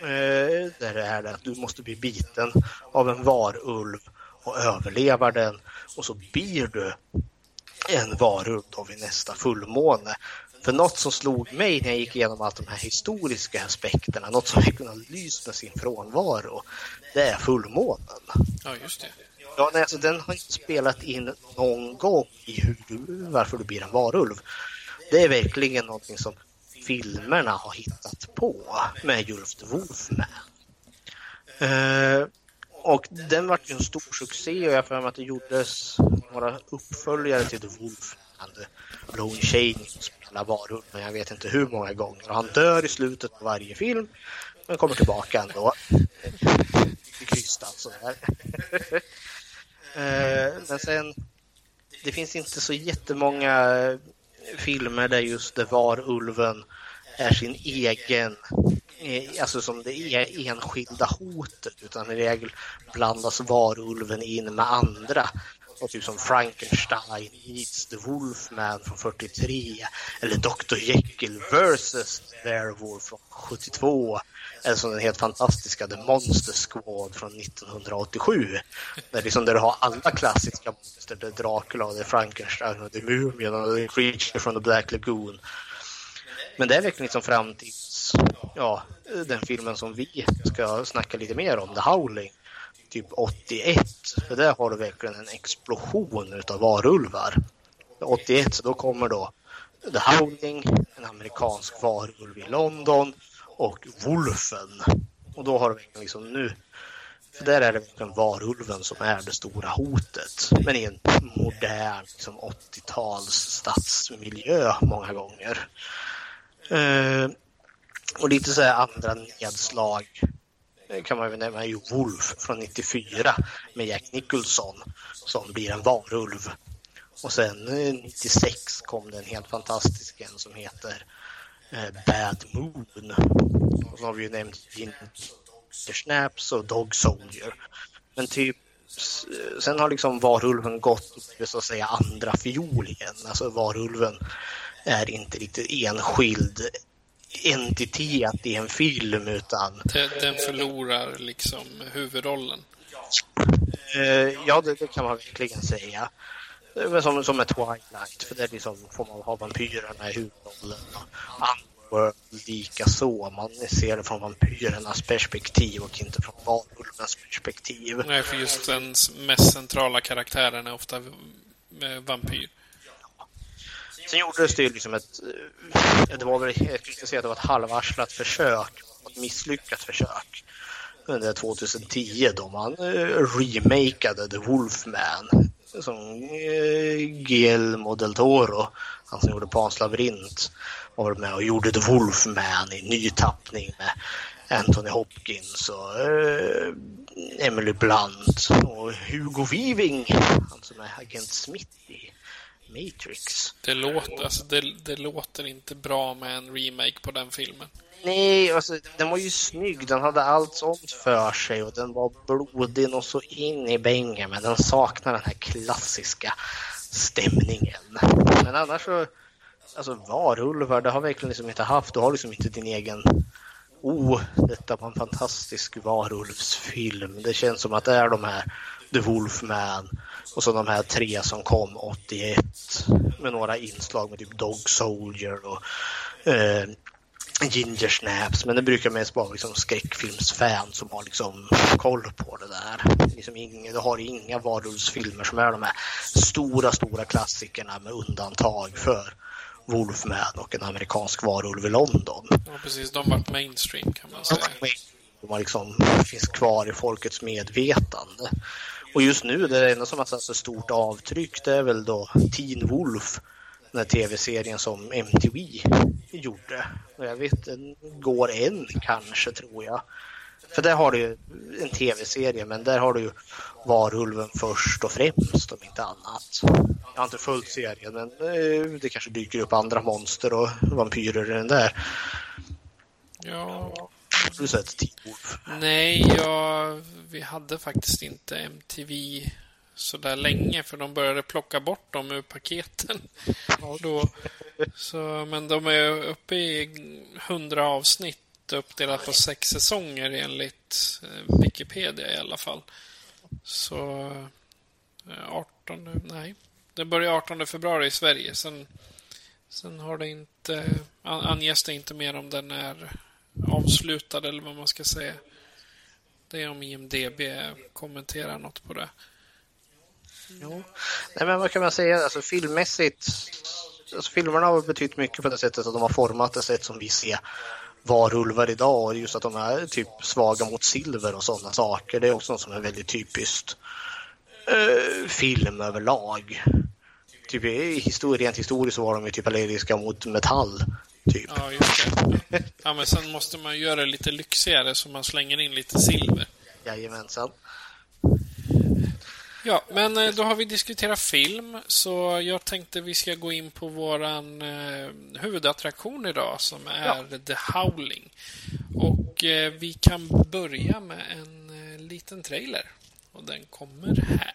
Eh, där det är att du måste bli biten av en varulv och överleva den och så blir du en varulv då vid nästa fullmåne. För något som slog mig när jag gick igenom allt de här historiska aspekterna, något som verkligen har lyst med sin frånvaro, det är fullmånen. Ja, just det. Ja, nej, alltså, den har inte spelat in någon gång i hur du, varför du blir en varulv. Det är verkligen någonting som filmerna har hittat på med Julf Wolfman. Uh, och den var ju en stor succé och jag för mig att det gjordes några uppföljare till The Wolfman. Lone Chaney spelar varulv, men jag vet inte hur många gånger. Han dör i slutet på varje film, men kommer tillbaka ändå. Krystat sådär. uh, *laughs* men sen, det finns inte så jättemånga filmer där just det var ulven är sin egen eh, alltså som det är enskilda hotet utan i regel blandas varulven in med andra. Och typ som Frankenstein Eats the Wolfman från 43 eller Dr Jekyll vs. Werewolf från 72 eller som den helt fantastiska The Monster Squad från 1987. Där, liksom, där du har alla klassiska monster, det är Dracula, det är Frankenstein, och det är Mumien och det är Creature from the Black Lagoon. Men det är verkligen liksom fram till ja, den filmen som vi ska snacka lite mer om, The Howling, typ 81. För där har du verkligen en explosion utav varulvar. 81 så då kommer då The Howling, en amerikansk varulv i London och Wolfen. Och då har du verkligen liksom nu, för där är det verkligen varulven som är det stora hotet. Men i en modern liksom 80-tals stadsmiljö många gånger. Eh, och lite så här andra nedslag Eh, kan man väl nämna är ju Wolf från 94 med Jack Nicholson som blir en varulv. Och sen eh, 96 kom det en helt fantastisk en som heter eh, Bad Moon. Och så har vi ju nämnt Ginger Snaps och Dog Soldier. Men typ sen har liksom varulven gått så att säga andra fiol igen. Alltså varulven är inte riktigt enskild entitet i en film utan... Den förlorar liksom huvudrollen. Ja, det, det kan man verkligen säga. Som, som med Twilight, för där liksom får man ha vampyrerna i huvudrollen. Underworld lika så. Man ser det från vampyrernas perspektiv och inte från varulvens perspektiv. Nej, för just den mest centrala karaktären är ofta vampyr. Sen gjordes det ju liksom ett, eh, det var väl, jag skulle säga att det var ett halvarslat försök, ett misslyckat försök under 2010 då man eh, remakade The Wolfman som eh, Guillermo del Toro, han som gjorde Pans labyrint, var med och gjorde The Wolfman i ny tappning med Anthony Hopkins och Emily Blunt och Hugo Weaving, han som är agent Smith i Matrix. Det låter, alltså det, det, låter inte bra med en remake på den filmen. Nej, alltså den var ju snygg. Den hade allt sånt för sig och den var blodig och så in i bängen. Men den saknar den här klassiska stämningen. Men annars så, alltså varulvar, det har verkligen liksom inte haft. Du har liksom inte din egen oh, detta var en fantastisk varulvsfilm. Det känns som att det är de här The Wolfman och så de här tre som kom 81 med några inslag med typ Dog Soldier och eh, Ginger Snaps. Men det brukar mest vara liksom skräckfilmsfan som har liksom koll på det där. Liksom inga, du har inga varulvsfilmer som är de här stora, stora klassikerna med undantag för Wolfman och en amerikansk varulv i London. Ja, precis. De har varit mainstream kan man säga. De har liksom, finns kvar i folkets medvetande. Och just nu, det enda som har satt så stort avtryck, det är väl då Teen Wolf, den här tv-serien som MTV gjorde. Och jag vet, den går än kanske, tror jag. För där har du ju en tv-serie, men där har du ju varulven först och främst, om inte annat. Jag har inte följt serien, men eh, det kanske dyker upp andra monster och vampyrer i den där. Ja. Har du sett Teen Wolf? Nej, jag, vi hade faktiskt inte MTV så där länge för de började plocka bort dem ur paketen. Då, så, men de är uppe i 100 avsnitt uppdelat på sex säsonger enligt Wikipedia i alla fall. Så 18, nej. Det börjar 18 februari i Sverige. Sen, sen har det inte, anges det inte mer om den är avslutad eller vad man ska säga. Det är om IMDB kommenterar något på det. Jo. Nej, men vad kan man säga? Alltså filmmässigt. Alltså, filmerna har betytt mycket på det sättet att de har format det sätt som vi ser varulvar idag och just att de är typ svaga mot silver och sådana saker. Det är också något som är väldigt typiskt eh, film överlag. Typ historien, rent historiskt så var de ju typ allergiska mot metall. Typ. Ja, just det. Ja, men sen måste man göra det lite lyxigare så man slänger in lite silver. Jajamensan. Ja, men eh, då har vi diskuterat film, så jag tänkte vi ska gå in på våran eh, huvudattraktion idag som är The Howling. Och eh, vi kan börja med en eh, liten trailer. Och den kommer här.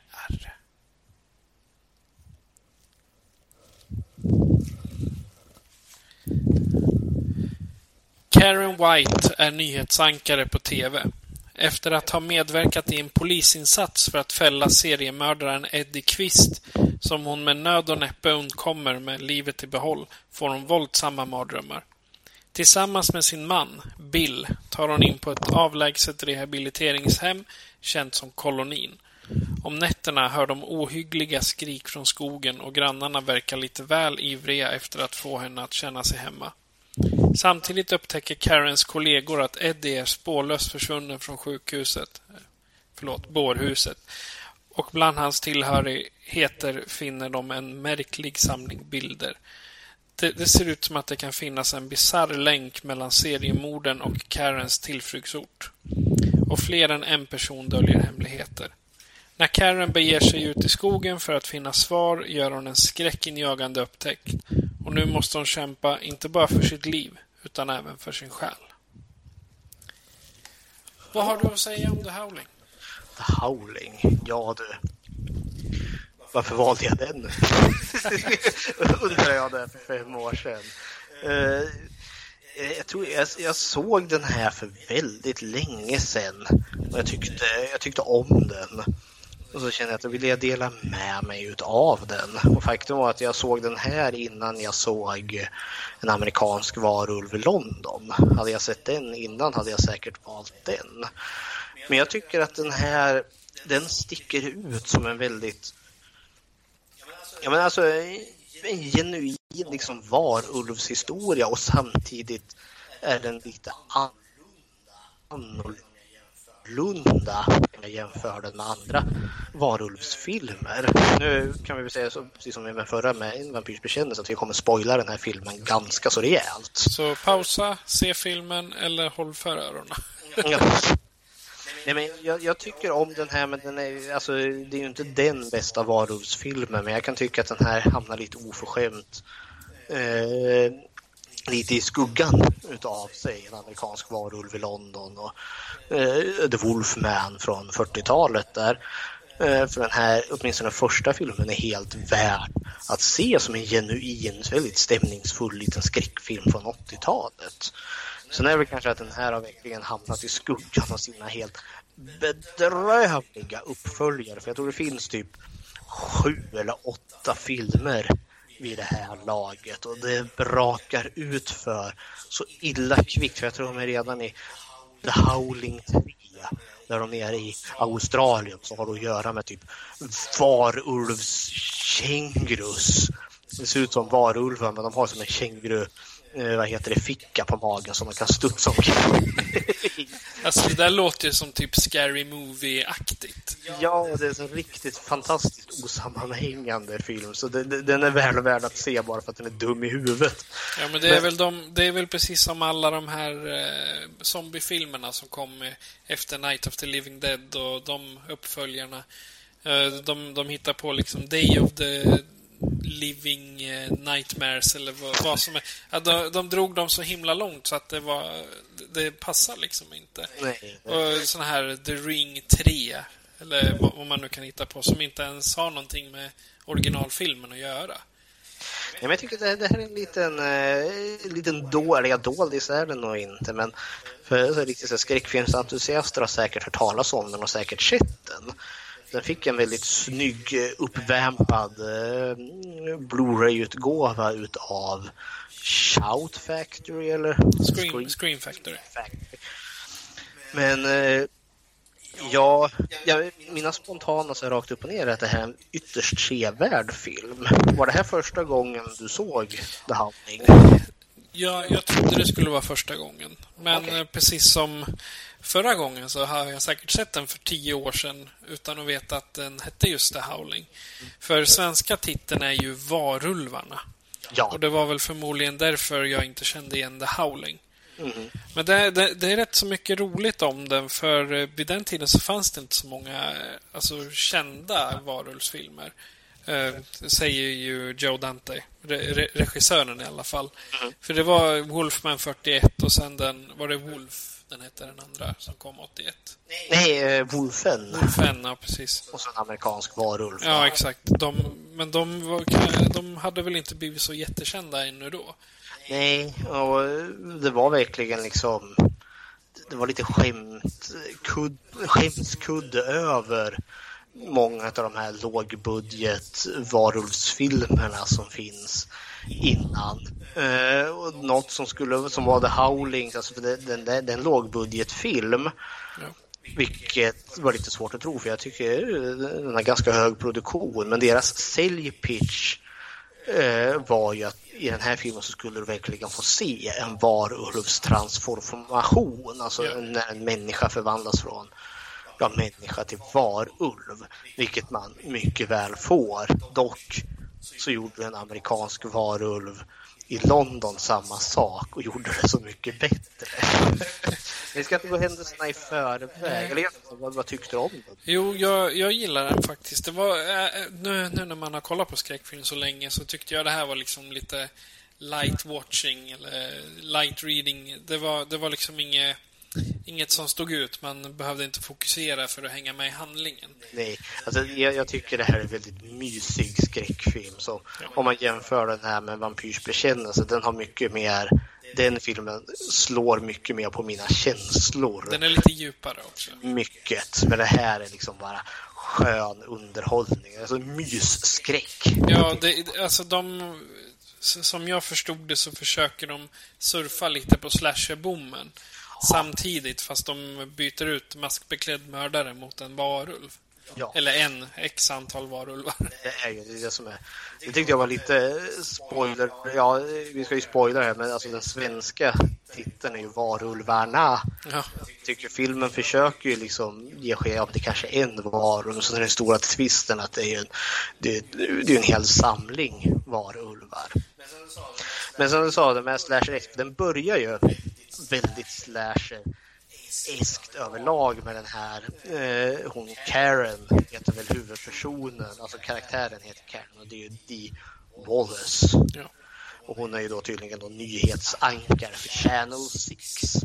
Karen White är nyhetsankare på TV. Efter att ha medverkat i en polisinsats för att fälla seriemördaren Eddie Quist, som hon med nöd och näppe undkommer med livet i behåll, får hon våldsamma mardrömmar. Tillsammans med sin man, Bill, tar hon in på ett avlägset rehabiliteringshem känt som Kolonin. Om nätterna hör de ohyggliga skrik från skogen och grannarna verkar lite väl ivriga efter att få henne att känna sig hemma. Samtidigt upptäcker Karens kollegor att Eddie är spårlöst försvunnen från sjukhuset. Förlåt, bårhuset. Och bland hans tillhörigheter finner de en märklig samling bilder. Det, det ser ut som att det kan finnas en bizarr länk mellan seriemorden och Karens tillflyktsort. Och fler än en person döljer hemligheter. När Karen beger sig ut i skogen för att finna svar gör hon en skräckinjagande upptäckt. Och nu måste hon kämpa inte bara för sitt liv, utan även för sin själ. Vad har du att säga om The Howling? The Howling? Ja du. Varför valde jag den? *laughs* Undrar jag där för fem år sedan. Uh, jag tror jag, jag, såg den här för väldigt länge sedan och jag tyckte, jag tyckte om den. Och så kände jag att då ville jag dela med mig utav den. Och faktum var att jag såg den här innan jag såg en amerikansk varulv i London. Hade jag sett den innan hade jag säkert valt den. Men jag tycker att den här, den sticker ut som en väldigt, ja men alltså en genuin liksom varulvshistoria och samtidigt är den lite annorlunda annorlunda om jag jämför den med andra varulvsfilmer. Nu kan vi väl säga så, precis som med förra med vampyrs bekännelse, att vi kommer spoila den här filmen ganska så rejält. Så pausa, se filmen eller håll för öronen. *laughs* ja. Nej, men jag, jag, tycker om den här, men den är, alltså, det är ju inte den bästa varulvsfilmen, men jag kan tycka att den här hamnar lite oförskämt eh, lite i skuggan utav sig, en amerikansk varulv i London och eh, The Wolfman från 40-talet där. Eh, för den här, åtminstone den första filmen, är helt värd att se som en genuin, väldigt stämningsfull liten skräckfilm från 80-talet. Sen är det väl kanske att den här har verkligen hamnat i skuggan av sina helt bedrövliga uppföljare. För jag tror det finns typ sju eller åtta filmer vid det här laget och det brakar ut för så illa kvickt. För jag tror de är redan i The Howling 3 där de är i Australien som har att göra med typ varulvskängurus. Det ser ut som varulvar men de har som en känguru eh, vad heter det, ficka på magen som man kan studsa omkring alltså det där låter ju som typ Scary Movie-aktigt. Ja, det är en riktigt fantastiskt osammanhängande film. Så det, det, den är väl värd att se bara för att den är dum i huvudet. Ja, men det är, men... Väl, de, det är väl precis som alla de här eh, zombiefilmerna som kom efter Night of the Living Dead och de uppföljarna. Eh, de, de hittar på liksom Day of the Living eh, Nightmares eller vad, vad som är. Ja, de, de drog dem så himla långt så att det var... Det passar liksom inte. Nej. Och såna här The Ring 3 eller vad man nu kan hitta på, som inte ens har någonting med originalfilmen att göra. Ja, men jag tycker det, det här är en liten, eh, liten dålig, doldis är det nog inte, men för så riktigt så skräckfilmsentusiaster har säkert hört talas om den och säkert sett den. Den fick en väldigt snygg eh, uppvämpad eh, Blu-ray-utgåva utav Shout Factory eller? Scream, Scream, Scream Factory. Factory. Men eh, Ja, ja, mina spontana så rakt upp och ner är att det här är en ytterst sevärd film. Var det här första gången du såg The Howling? Ja, jag trodde det skulle vara första gången. Men okay. precis som förra gången så har jag säkert sett den för tio år sedan utan att veta att den hette just The Howling. För svenska titeln är ju Varulvarna. Ja. Och det var väl förmodligen därför jag inte kände igen The Howling. Men det, det, det är rätt så mycket roligt om den, för eh, vid den tiden så fanns det inte så många eh, alltså, kända varulvsfilmer. Eh, säger ju Joe Dante, re, re, regissören i alla fall. För det var Wolfman 41 och sen den, var det Wolf, den hette den andra, som kom 81. Nej, eh, Wolfen. Wolfen, ja precis. Och så en amerikansk varulv. Ja, exakt. De, men de, var, de hade väl inte blivit så jättekända ännu då? Nej, och det var verkligen liksom... Det var lite skämt, kudd, skämskudde över många av de här lågbudget varulvsfilmerna som finns innan. Eh, och något som skulle som var The Howling, alltså för den, den, den lågbudgetfilm. Ja. Vilket var lite svårt att tro för jag tycker den har ganska hög produktion men deras säljpitch eh, var ju att i den här filmen så skulle du verkligen få se en varulvstransformation, alltså när en människa förvandlas från ja, människa till varulv, vilket man mycket väl får. Dock så gjorde en amerikansk varulv i London samma sak och gjorde det så mycket bättre. *laughs* Vi ska inte gå händelserna i förväg. Eller vad, vad tyckte du om den? Jo, jag, jag gillar den faktiskt. Det var, äh, nu, nu när man har kollat på skräckfilm så länge så tyckte jag det här var liksom lite light watching eller light reading. Det var, det var liksom inget, inget som stod ut. Man behövde inte fokusera för att hänga med i handlingen. Nej, alltså jag, jag tycker det här är en väldigt mysig skräckfilm. Så om man jämför den här med Vampyrs bekännelse, den har mycket mer den filmen slår mycket mer på mina känslor. Den är lite djupare också. Mycket. Men det här är liksom bara skön underhållning. Alltså mysskräck. Ja, det, alltså de... Som jag förstod det så försöker de surfa lite på slasherboomen samtidigt fast de byter ut maskbeklädd mördare mot en varulv. Ja. Eller en x antal varulvar. Det är ju det som är. Det tyckte jag var lite spoiler. Ja, vi ska ju spoila här, men alltså den svenska titeln är ju Varulvarna. Ja. Jag tycker filmen försöker ju liksom ge sken av att det kanske är en varulv. Och så är den stora twisten att det är en, det, det är en hel samling varulvar. Men som du sa, den med slasher den börjar ju väldigt slasher eskt överlag med den här. Eh, hon Karen heter väl huvudpersonen, alltså karaktären heter Karen och det är ju Dee Wallace. Ja. Och hon är ju då tydligen då nyhetsankare för Channel 6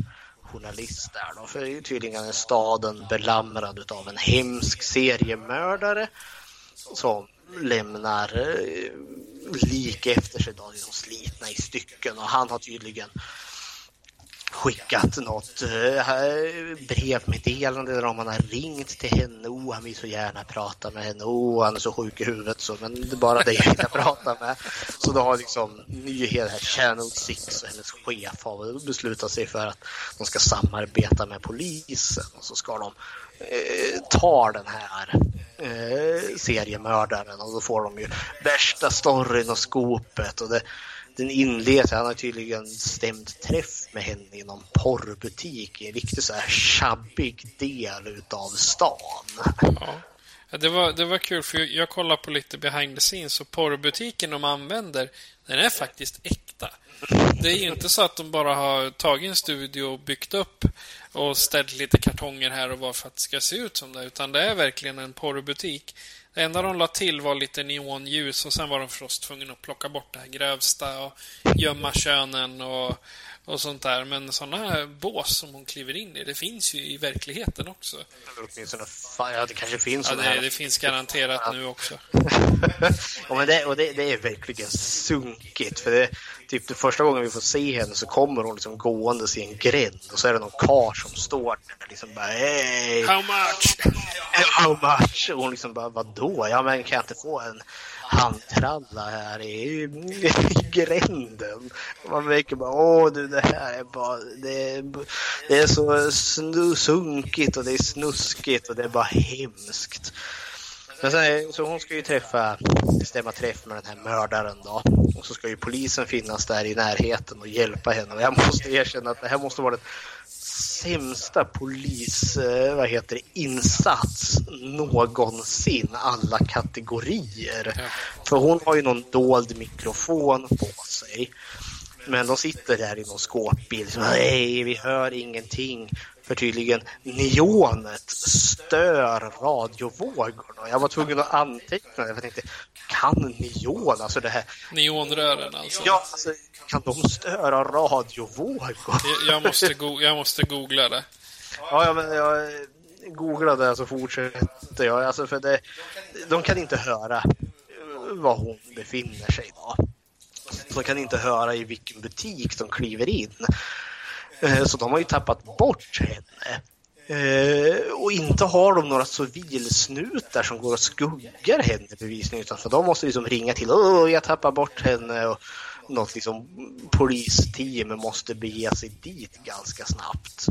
journalist där då. För tydligen är staden belamrad av en hemsk seriemördare som lämnar eh, lik efter sig då, liksom slitna i stycken och han har tydligen skickat något eh, brevmeddelande där om han har ringt till henne. Oh, han vill så gärna prata med henne. Oh, han är så sjuk i huvudet så, men det är bara det jag kan prata med. Så då har liksom nyheter här, Channel 6 och hennes chef har beslutat sig för att de ska samarbeta med polisen och så ska de eh, ta den här eh, seriemördaren och då får de ju värsta storyn och skopet och det den inleds, han har tydligen stämt träff med henne i någon porrbutik i en riktigt så här tjabbig del utav stan. Ja, det var, det var kul för jag kollade på lite behind the scenes och porrbutiken de använder, den är faktiskt äkta. Det är ju inte så att de bara har tagit en studio och byggt upp och ställt lite kartonger här och var för att det ska se ut som det, utan det är verkligen en porrbutik. Det enda de la till var lite neonljus och sen var de förstås tvungna att plocka bort det här grövsta och gömma könen och, och sånt där. Men sådana här bås som hon kliver in i, det finns ju i verkligheten också. Åtminstone, fan, ja, det kanske finns Ja, det, här. det finns garanterat nu också. *laughs* ja, men det, och det, det är verkligen sunkigt. För det, typ det första gången vi får se henne så kommer hon liksom gåendes i en gränd och så är det någon kar som står där liksom bara hej. How much? *laughs* How much? Och hon liksom bara vadå? Ja men kan jag inte få en handtralla här i, i *laughs* gränden? Man märker bara åh du det här är bara det är, det är så snu, sunkigt och det är snuskigt och det är bara hemskt. Men sen, så hon ska ju träffa, stämma träff med den här mördaren då. Och så ska ju polisen finnas där i närheten och hjälpa henne. Och jag måste erkänna att det här måste vara den sämsta polis, eh, vad heter det, insats någonsin alla kategorier. För hon har ju någon dold mikrofon på sig. Men de sitter där i någon skåpbil. Så, Nej, vi hör ingenting. För tydligen neonet stör radiovågorna. Jag var tvungen att anteckna det. För jag tänkte, kan neon, alltså det här... Neonrören alltså. Ja, alltså, kan de störa radiovågor? Jag- måste, go jag måste googla det. Ja, ja, men jag googlade så fortsätter jag. Alltså för det, de kan inte höra var hon befinner sig då. De kan inte höra i vilken butik de kliver in. Eh, så de har ju tappat bort henne. Eh, Och inte har de några civilsnutar som går och skuggar henne bevisligen utan för de måste liksom ringa till Åh, jag tappar bort henne och något liksom polisteam måste bege sig dit ganska snabbt.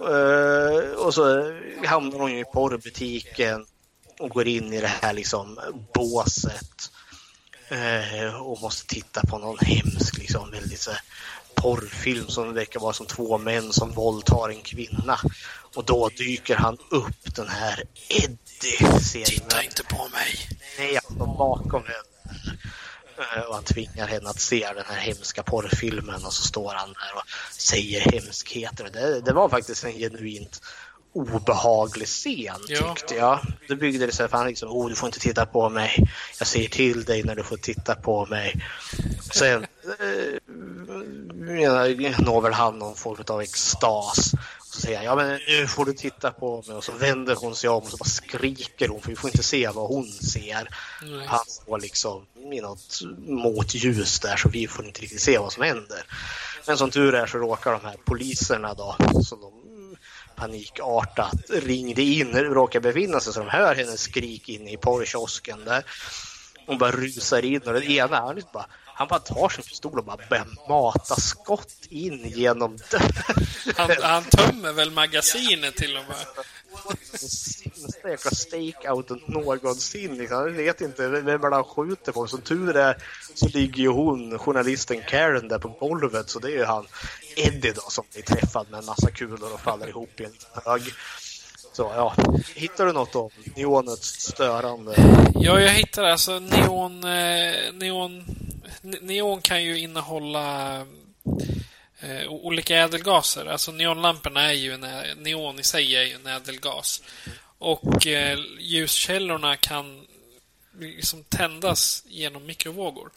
Eh, och så hamnar hon ju i porrbutiken och går in i det här liksom båset eh, och måste titta på någon hemsk liksom väldigt så porrfilm som verkar vara som två män som våldtar en kvinna. Och då dyker han upp den här Eddie. Titta inte på mig. Nej, han står bakom henne. Eh, Och han tvingar henne att se den här hemska porrfilmen och så står han där och säger hemskheter. Det, det var faktiskt en genuint obehaglig scen Ja. tyckte jag. Då byggde det sig för han liksom, oh du får inte titta på mig. Jag säger till dig när du får titta på mig. Sen eh, når väl han någon form av extas. Och så säger han, ja men nu får du titta på mig. Och så vänder hon sig om och så bara skriker hon för vi får inte se vad hon ser. Nej. Han står liksom i något motljus där så vi får inte riktigt se vad som händer. Men som tur är så råkar de här poliserna då, som de panikartat ringde in, råkar befinna sig så de hör hennes skrik inne i porrkiosken där. Hon bara rusar in och den ena han, liksom bara, han bara tar sin pistol och bara börjar mata skott in genom dörren. Han, han tömmer väl magasinet till och med. sämsta jäkla stakeouten någonsin. Liksom. Jag vet inte vem han skjuter på. Som tur är så ligger ju hon, journalisten Karen, där på golvet. Så det är ju han Eddie då som blir träffad med en massa kulor och faller ihop i en hög. Så ja, hittar du något om neonets störande? Ja, jag hittar alltså neon... eh, Neon, ne- neon kan ju innehålla eh, olika ädelgaser. Alltså neonlamporna är ju en, neon i sig är ju en ädelgas. Och eh, ljuskällorna kan liksom tändas genom mikrovågor.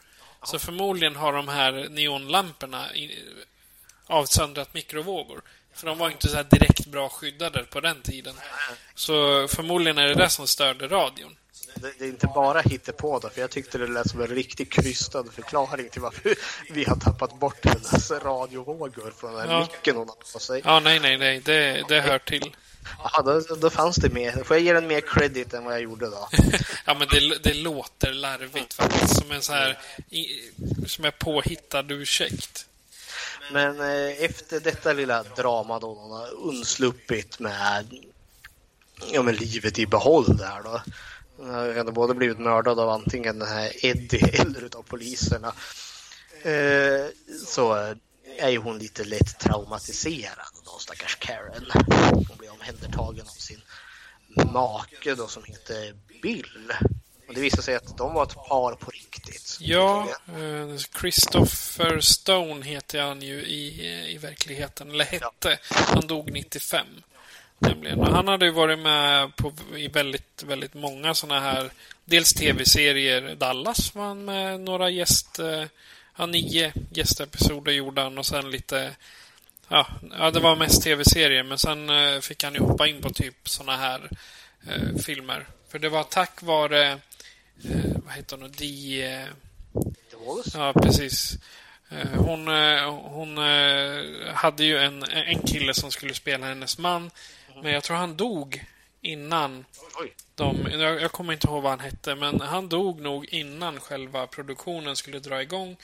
Så förmodligen har de här neonlamporna avsöndrat mikrovågor. För de var inte så här direkt bra skyddade på den tiden. Så förmodligen är det det som störde radion. Det, det är inte bara hittepå då, för jag tyckte det lät som en riktigt krystad förklaring till varför *laughs* vi har tappat bort hennes radiovågor från den här Ja. micken hon har på sig. Ja, nej, nej, nej. Det, det hör till. Ja, då, då fanns det mer. Får jag ge den mer credit än vad jag gjorde då? *laughs* Ja, men det, det låter larvigt faktiskt. Som en så här... Som en påhittad ursäkt. Men eh, efter detta lilla drama då hon har undsluppit med ja, men livet i behåll där då. Hon har ju både blivit mördad av antingen den här Eddie *laughs* eller utav poliserna. Eh, så är ju hon lite lätt traumatiserad då, stackars Karen. Hon blir omhändertagen av sin make då som heter Bill. Och det visar sig att de var ett par på riktigt. Ja, eh, Christopher Stone heter han ju i, i verkligheten. Eller hette. Han dog 95. Nämligen. Han hade ju varit med på, i väldigt, väldigt många såna här... Dels tv-serier. Dallas var han med några gäst... eh, Ja, nio gästepisoder gjorde han och sen lite... Ja, ja det var mest tv-serier men sen eh, fick han ju hoppa in på typ såna här eh, filmer. För det var tack vare... Eh, vad heter hon? Di... Eh. Ja, precis. Eh, Hon, eh, hon hade ju en, en kille som skulle spela hennes man. Men jag tror han dog innan Oj. de... Jag, jag kommer inte ihåg vad han hette, men han dog nog innan själva produktionen skulle dra igång.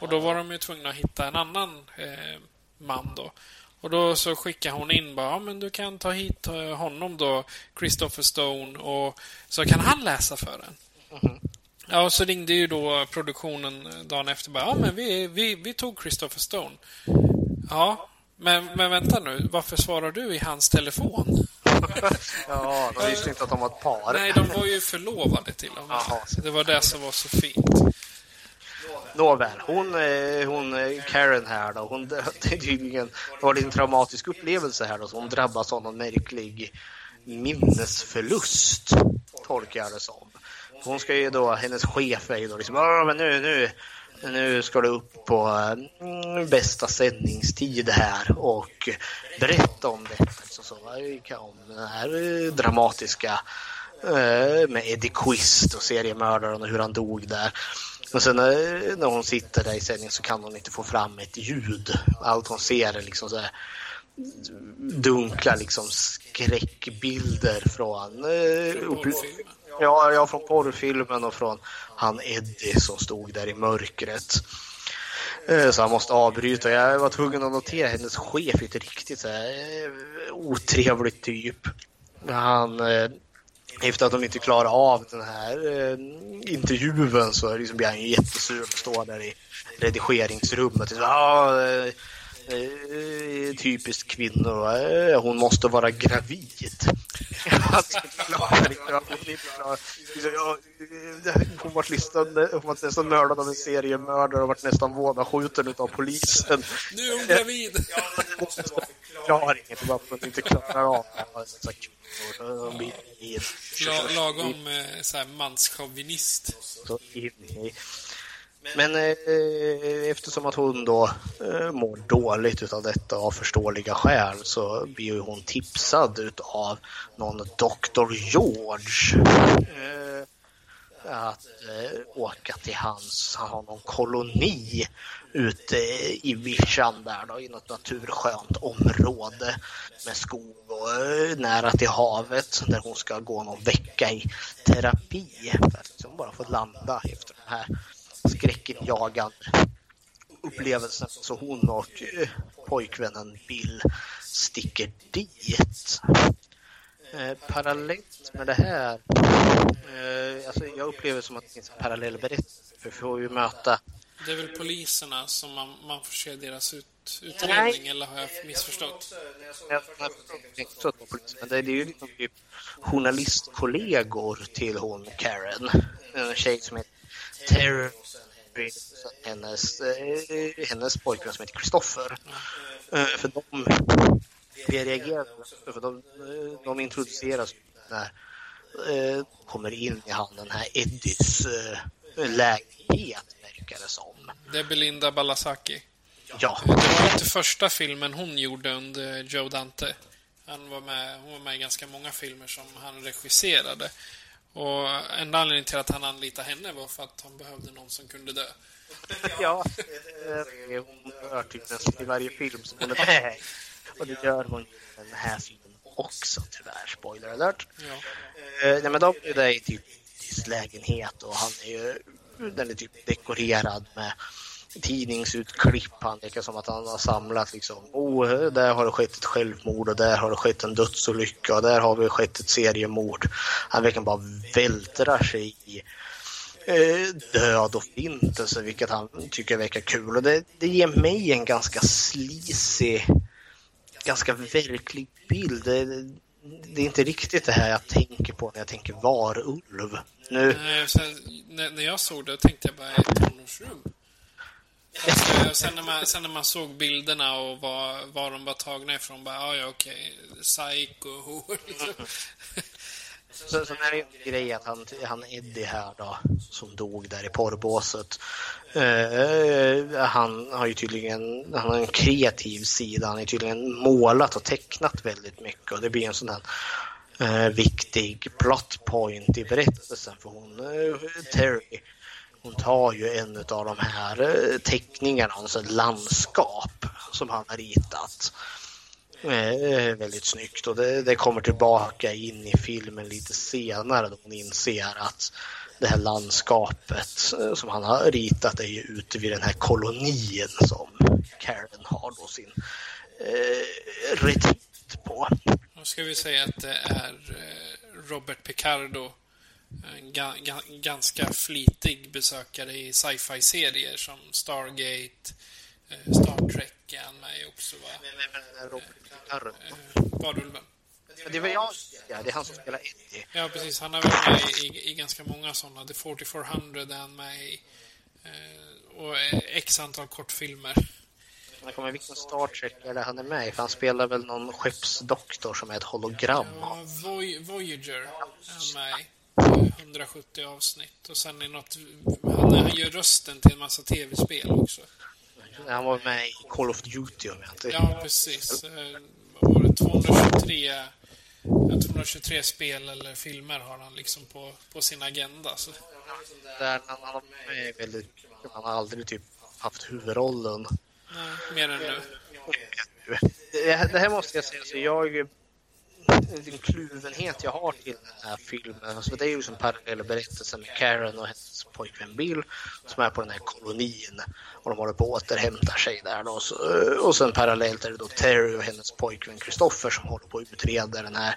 Och då var de ju tvungna att hitta en annan eh, man då. Och då så skickade hon in bara, ja men du kan ta hit honom då, Christopher Stone, och så kan han läsa för en. Ja, och så ringde ju då produktionen dagen efter bara, ja men vi, vi, vi tog Christopher Stone. Ja, men, men vänta nu, varför svarar du i hans telefon? *laughs* Ja, de visste inte att de var ett par. Nej, de var ju förlovade till och med. Det var det som var så fint. Nåväl, hon, eh, hon eh, Karen här då, hon det tydligen var det en traumatisk upplevelse här då, så hon drabbas av någon märklig minnesförlust, tolkar jag det som. Hon ska ju då, hennes chef är ju då liksom, men nu, nu, nu ska du upp på mm, bästa sändningstid här och berätta om detta. Liksom, så, om den här eh, dramatiska eh, med Eddie Quist och seriemördaren och hur han dog där. Men sen eh, när hon sitter där i sändningen så kan hon inte få fram ett ljud. Allt hon ser är liksom så här dunkla liksom skräckbilder från Porrfilmen ja, ja, från porrfilmen och från han Eddie som stod där i mörkret. Eh, så han måste avbryta. Jag var tvungen att notera hennes chef inte ett riktigt så här, eh, otrevlig typ. Han eh, efter att de inte klarar av den här intervjun så liksom blir han ju jättesur och står där i redigeringsrummet. Så, ah, eh, eh, typiskt kvinnor, eh, hon måste vara gravid. *laughs* hon var listande, hon var nästan mördad av en seriemördare och var nästan vådaskjuten av polisen. Nu är hon gravid! Förklaringen till varför hon inte klarar av det. La, lagom eh, så manschauvinist. Men eh, eh, eftersom att hon då eh, mår dåligt utav detta av förståeliga skäl så blir hon tipsad utav någon Dr. George eh, att eh, åka till hans, han har någon koloni ute i vischan där då, i något naturskönt område med skog och eh, nära till havet där hon ska gå någon vecka i terapi för att liksom bara få landa efter den här skräckinjagande upplevelsen. Så hon och eh, pojkvännen Bill sticker dit. Eh, parallellt med det här, eh, alltså jag upplever som att det finns en parallell berättelse. För vi får ju möta Det är väl poliserna som man, man får se deras ut, utredning, eller har jag missförstått? Jag har inte trött på polisen, men det är ju liksom typ journalistkollegor till hon Karen. En tjej som heter Terry hennes, eh, hennes pojkvän som heter Christopher. Eh, för de vi reagerar för de, eh, de introduceras när kommer in i han den här Eddies eh, lägenhet verkar det som. Det är Belinda Balasaki. Ja. Det var inte första filmen hon gjorde under Joe Dante. Han var med, hon var med i ganska många filmer som han regisserade. Och en anledning till att han anlitade henne var för att han behövde någon som kunde dö. *laughs* ja, eh, hon dör typ nästan i varje film som hon är. *laughs* Och det gör hon i den här filmen också tyvärr, spoiler alert. Ja. Eh, nej men de är där i typ lägenhet och han är ju, den är typ dekorerad med tidningsutklipp. Han verkar som att han har samlat liksom, oh, där har det skett ett självmord och där har det skett en dödsolycka och där har det skett ett seriemord. Han verkar bara vältrar sig i eh, död och förintelse, vilket han tycker verkar kul. Och det, det ger mig en ganska sleazy, ganska verklig bild. Det, det är inte riktigt det här jag tänker på när jag tänker varulv. Nu, Nej, sen, när, när jag såg det tänkte jag bara ett tonårsrum. Sen, när man, sen när man såg bilderna och var, var de var tagna ifrån, bara, ah, ja okej, psycho, *laughs* liksom. Så, så är det en grej att han, han Eddie här då, som dog där i porrbåset. Eh, han har ju tydligen han har en kreativ sida. Han har tydligen målat och tecknat väldigt mycket och det blir en sån här eh, viktig plot point i berättelsen för hon, eh, Terry, hon tar ju en av de här eh, teckningarna, alltså ett landskap som han har ritat. Eh, eh, väldigt snyggt och det, det, kommer tillbaka in i filmen lite senare då hon inser att det här landskapet eh, som han har ritat är ju ute vid den här kolonin som Karen har då sin eh, retreat på. Då ska vi säga att det är Robert Picardo, ga, ga, ganska flitig besökare i sci-fi-serier som Stargate, eh, Star Trek är han med också va? Robert Picardo. Varulven. Det är väl jag, ja, det är han som spelar Eddie. Ja, precis. Han är väl med i, i, ganska många sådana. The 4400 är han med i. Eh, och eh, x antal kortfilmer. Jag kommer vilken Star Trek det han är med i? För han spelar väl någon skeppsdoktor som är ett hologram. Ja, Voy Voyager är han med i. Eh, 170 avsnitt. Och sen är något... Han, han gör rösten till en massa tv-spel också. Han var med i Call of Duty om jag inte... Ja, precis. Eh, vad var det 223... Ja, 223 spel eller filmer har han liksom på, på sin agenda. Så. Där han, han, är väldigt, han har aldrig typ haft huvudrollen. Nej, mer än nu. *laughs* Det, här måste jag säga, så jag kluvenhet jag har till den här filmen. Alltså det är ju som parallella berättelser med Karen och hennes pojkvän Bill som är på den här kolonin och de håller på att återhämta sig där då. Och sen parallellt är det då Terry och hennes pojkvän Christopher som håller på att utreda den här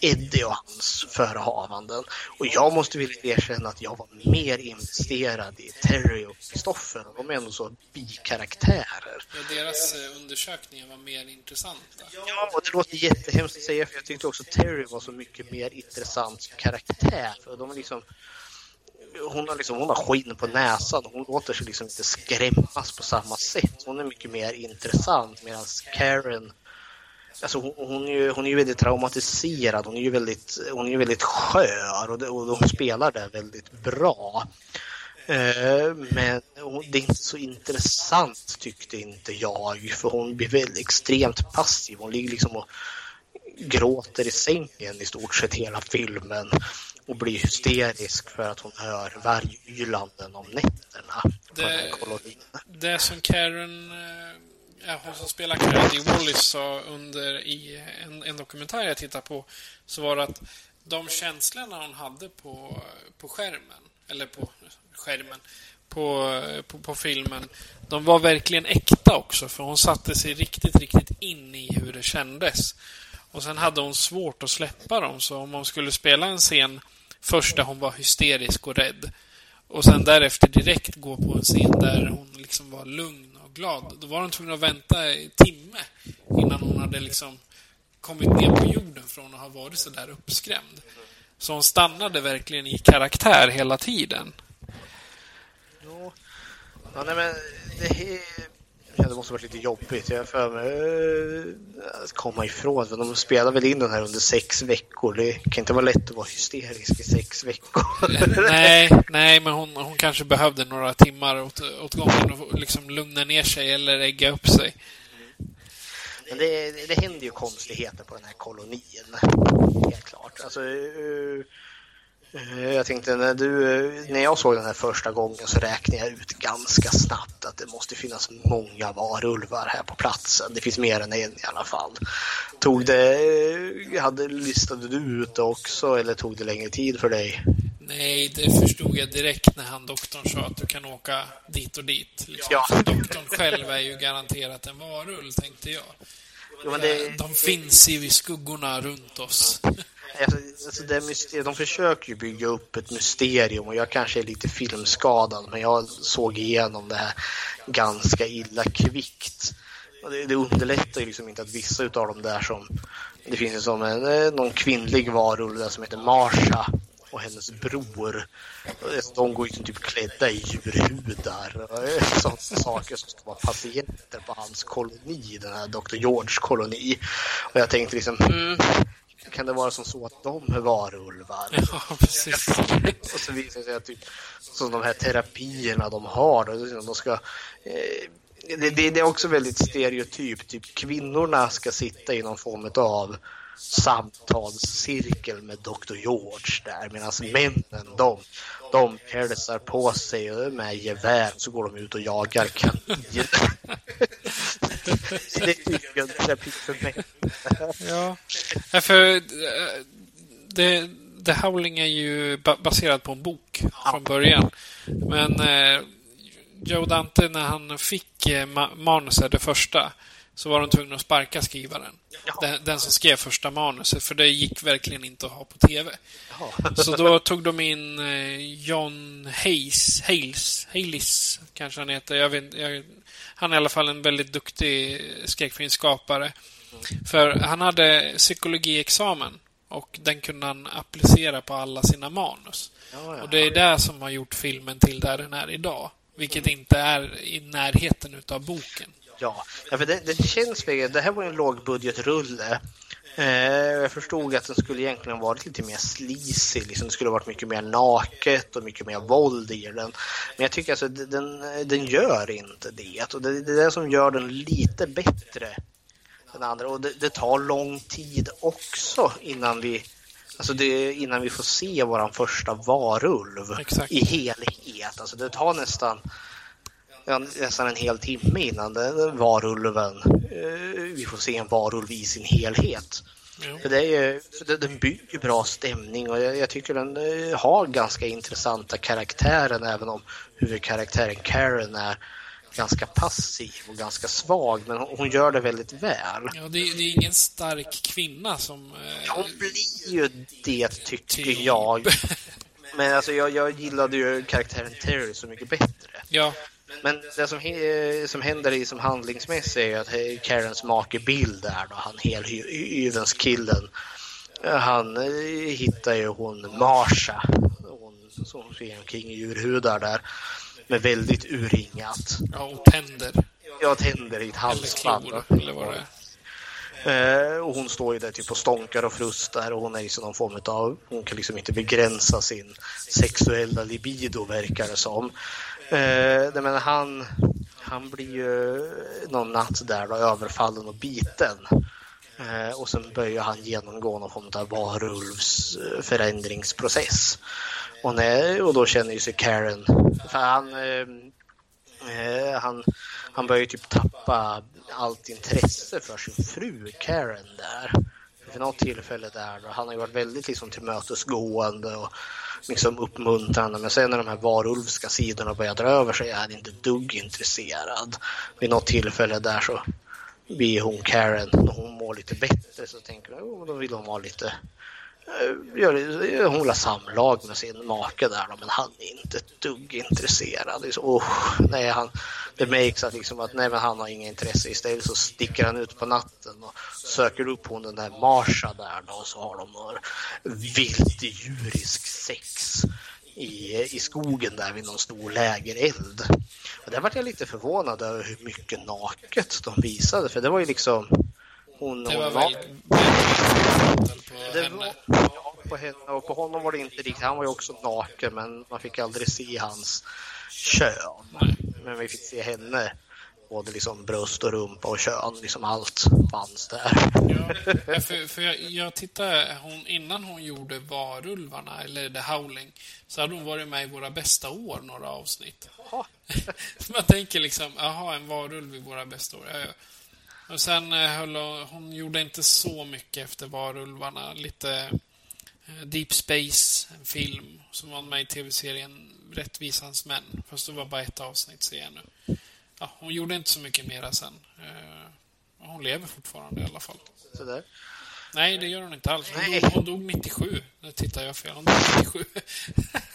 Eddie och hans förehavanden. Och jag måste vilja erkänna att jag var mer investerad i Terry och Christopher. De är ändå så bikaraktärer. Ja, deras eh, undersökningar var mer intressanta. Ja, och det låter jättehemskt att säga för jag tyckte också Terry var så mycket mer intressant karaktär. För de är liksom hon har, liksom, hon har skinn på näsan. Hon låter sig liksom inte skrämmas på samma sätt. Hon är mycket mer intressant medan Karen Alltså hon, hon, är ju, hon är ju väldigt traumatiserad, hon är ju väldigt, hon är ju väldigt skör och, det, och hon spelar det väldigt bra. Eh, men det är inte så intressant tyckte inte jag, för hon blir väldigt extremt passiv. Hon ligger liksom och gråter i sängen i stort sett hela filmen och blir hysterisk för att hon hör vargylanden om nätterna på den här kolonin. Det som Karen, ja, hon som spelar Karen i Wallis sa under i en, en dokumentär jag tittade på, så var det att de känslorna hon hade på, på skärmen, eller på skärmen, på, på, på, filmen, de var verkligen äkta också, för hon satte sig riktigt, riktigt in i hur det kändes. Och sen hade hon svårt att släppa dem, så om hon skulle spela en scen först där hon var hysterisk och rädd och sen därefter direkt gå på en scen där hon liksom var lugn och glad, då var hon tvungen att vänta en timme innan hon hade liksom kommit ner på jorden från att ha varit så där uppskrämd. Så hon stannade verkligen i karaktär hela tiden. Ja, ja nej men det, Ja, det måste varit lite jobbigt. Jag för mig att eh, komma ifrån. För de spelar väl in den här under sex veckor. Det kan inte vara lätt att vara hysterisk i sex veckor. nej, nej, men hon, hon kanske behövde några timmar åt, åt gången och liksom lugna ner sig eller ägga upp sig. Men det, det händer ju konstigheter på den här kolonin. Helt klart. Alltså, Eh, jag tänkte när, du, när jag såg den här första gången så räknade jag ut ganska snabbt att det måste finnas många varulvar här på platsen. Det finns mer än en i alla fall. Tog det, hade, listade du ut det också eller tog det längre tid för dig? Nej, det förstod jag direkt när han doktorn sa att du kan åka dit och dit. Liksom. Ja. Doktorn själv är ju garanterat en varulv, tänkte jag. Jo, det... De finns i skuggorna runt oss. Alltså, Alltså, alltså det de försöker ju bygga upp ett mysterium och jag kanske är lite filmskadad men jag såg igenom det här ganska illa kvickt. Det, det underlättar ju liksom inte att vissa utav dem där som... Det finns ju som en, eh, någon kvinnlig varulv där som heter Marsha och hennes bror. De går ju typ klädda i djurhudar och eh, *laughs* sådana saker som ska vara patienter på hans koloni, den här Dr. George koloni. Och jag tänkte liksom, mm, kan det vara som så att de är varulvar? Ja, precis. *laughs* och så visar det sig att typ, som de här terapierna de har, de ska eh, det, det, det, är också väldigt stereotypt. Typ kvinnorna ska sitta i någon form av samtalscirkel med Dr. George där medan männen de, de hälsar på sig med gevär så går de ut och jagar kaniner. *laughs* ja, för eh, det, The Howling är ju baserad på en bok från början. Men eh, Joe Dante, när han fick eh, manuset, det första, så var de tvungna att sparka skrivaren. Den, den, som skrev första manuset, för det gick verkligen inte att ha på TV. Så då tog de in John Hayes, Hales, Hales kanske han heter. Jag vet, jag, han är i alla fall en väldigt duktig skräckfilmsskapare. För han hade psykologiexamen och den kunde han applicera på alla sina manus. Och det är det som har gjort filmen till där den är idag. Vilket inte är i närheten utav boken. Ja, ja för det, det känns det här var en lågbudgetrulle. Eh, jag förstod att den skulle egentligen varit lite mer sleazy, liksom det skulle varit mycket mer naket och mycket mer våld i den. Men jag tycker alltså den, den gör inte det och det, det är det som gör den lite bättre än andra och det, det tar lång tid också innan vi Alltså innan vi får se våran första varulv Exakt. i helhet. Alltså det tar nästan, nästan en hel timme innan den varulven, eh, vi får se en varulv i sin helhet. För det är den bygger bra stämning och jag, jag tycker den eh, har ganska intressanta karaktärer även om huvudkaraktären Karen är ganska passiv och ganska svag men hon, gör det väldigt väl. Ja, det, det är ingen stark kvinna som... Eh, Hon blir ju det tycker Typ. jag. *laughs* Men alltså jag, jag gillade ju karaktären Terry så mycket bättre. ja, Men det som, som händer i som handlingsmässigt är ju att eh, Karens make Bill där då, han helhyvenskillen, han eh, hittar ju hon Marsha, hon som springer omkring i djurhudar där, med väldigt urringat. ja, och tänder. Jag tänder i ett Eller halsband. klor, eller vad det är. Eh, och hon står ju där typ och stånkar och frustar och hon är liksom någon form av, hon kan liksom inte begränsa sin sexuella libido verkar det som. Eh, nej, men han, han blir ju någon natt där då överfallen och biten. Eh, och sen börjar han genomgå någon form av varulvs förändringsprocess. Och, när, och då känner ju sig Karen, för han, eh, Eh, han, han börjar ju typ tappa allt intresse för sin fru Karen där. Vid något tillfälle där då, han har ju varit väldigt liksom tillmötesgående och liksom uppmuntrande men sen när de här varulvska sidorna börjar dra över sig är han inte ett dugg intresserad. Vid något tillfälle där så blir hon Karen, när hon mår lite bättre så tänker hon, oh, då vill hon vara lite Eh, gör- hon vill ha samlag med sin make där då, men han är inte ett dugg intresserad. Det, är så, oh, nej, han, det märks att, liksom att nej, men han har inga intresse. Istället så sticker han ut på natten och söker upp hon den där Marsha där då, och så har de vilt djurisk sex i, i skogen där vid någon stor lägereld. Och där vart jag lite förvånad över hur mycket naket de visade för det var ju liksom hon, Det var hon väl väldigt på det henne. var, ja, på henne och på honom var det inte riktigt. Han var ju också naken men man fick aldrig se hans kön. Men vi fick se henne. Både liksom bröst och rumpa och kön. Liksom allt fanns där. Ja, för, för jag, jag tittade, hon, innan hon gjorde Varulvarna, eller The Howling, så hade hon varit med i Våra bästa år, några avsnitt. *laughs* Man tänker liksom, jaha, en varulv i Våra bästa år. Ja, ja. Och sen eh, höll hon, hon gjorde inte så mycket efter Varulvarna. Lite eh, Deep Space, en film som var med i tv-serien Rättvisans män. Fast det var bara ett avsnitt, ser jag nu. Ja, hon gjorde inte så mycket mera sen. Eh, hon lever fortfarande i alla fall. Så där. Nej, det gör hon inte alls. Hon, dog, hon dog 97. Nu tittar jag fel. Hon dog 97. *laughs*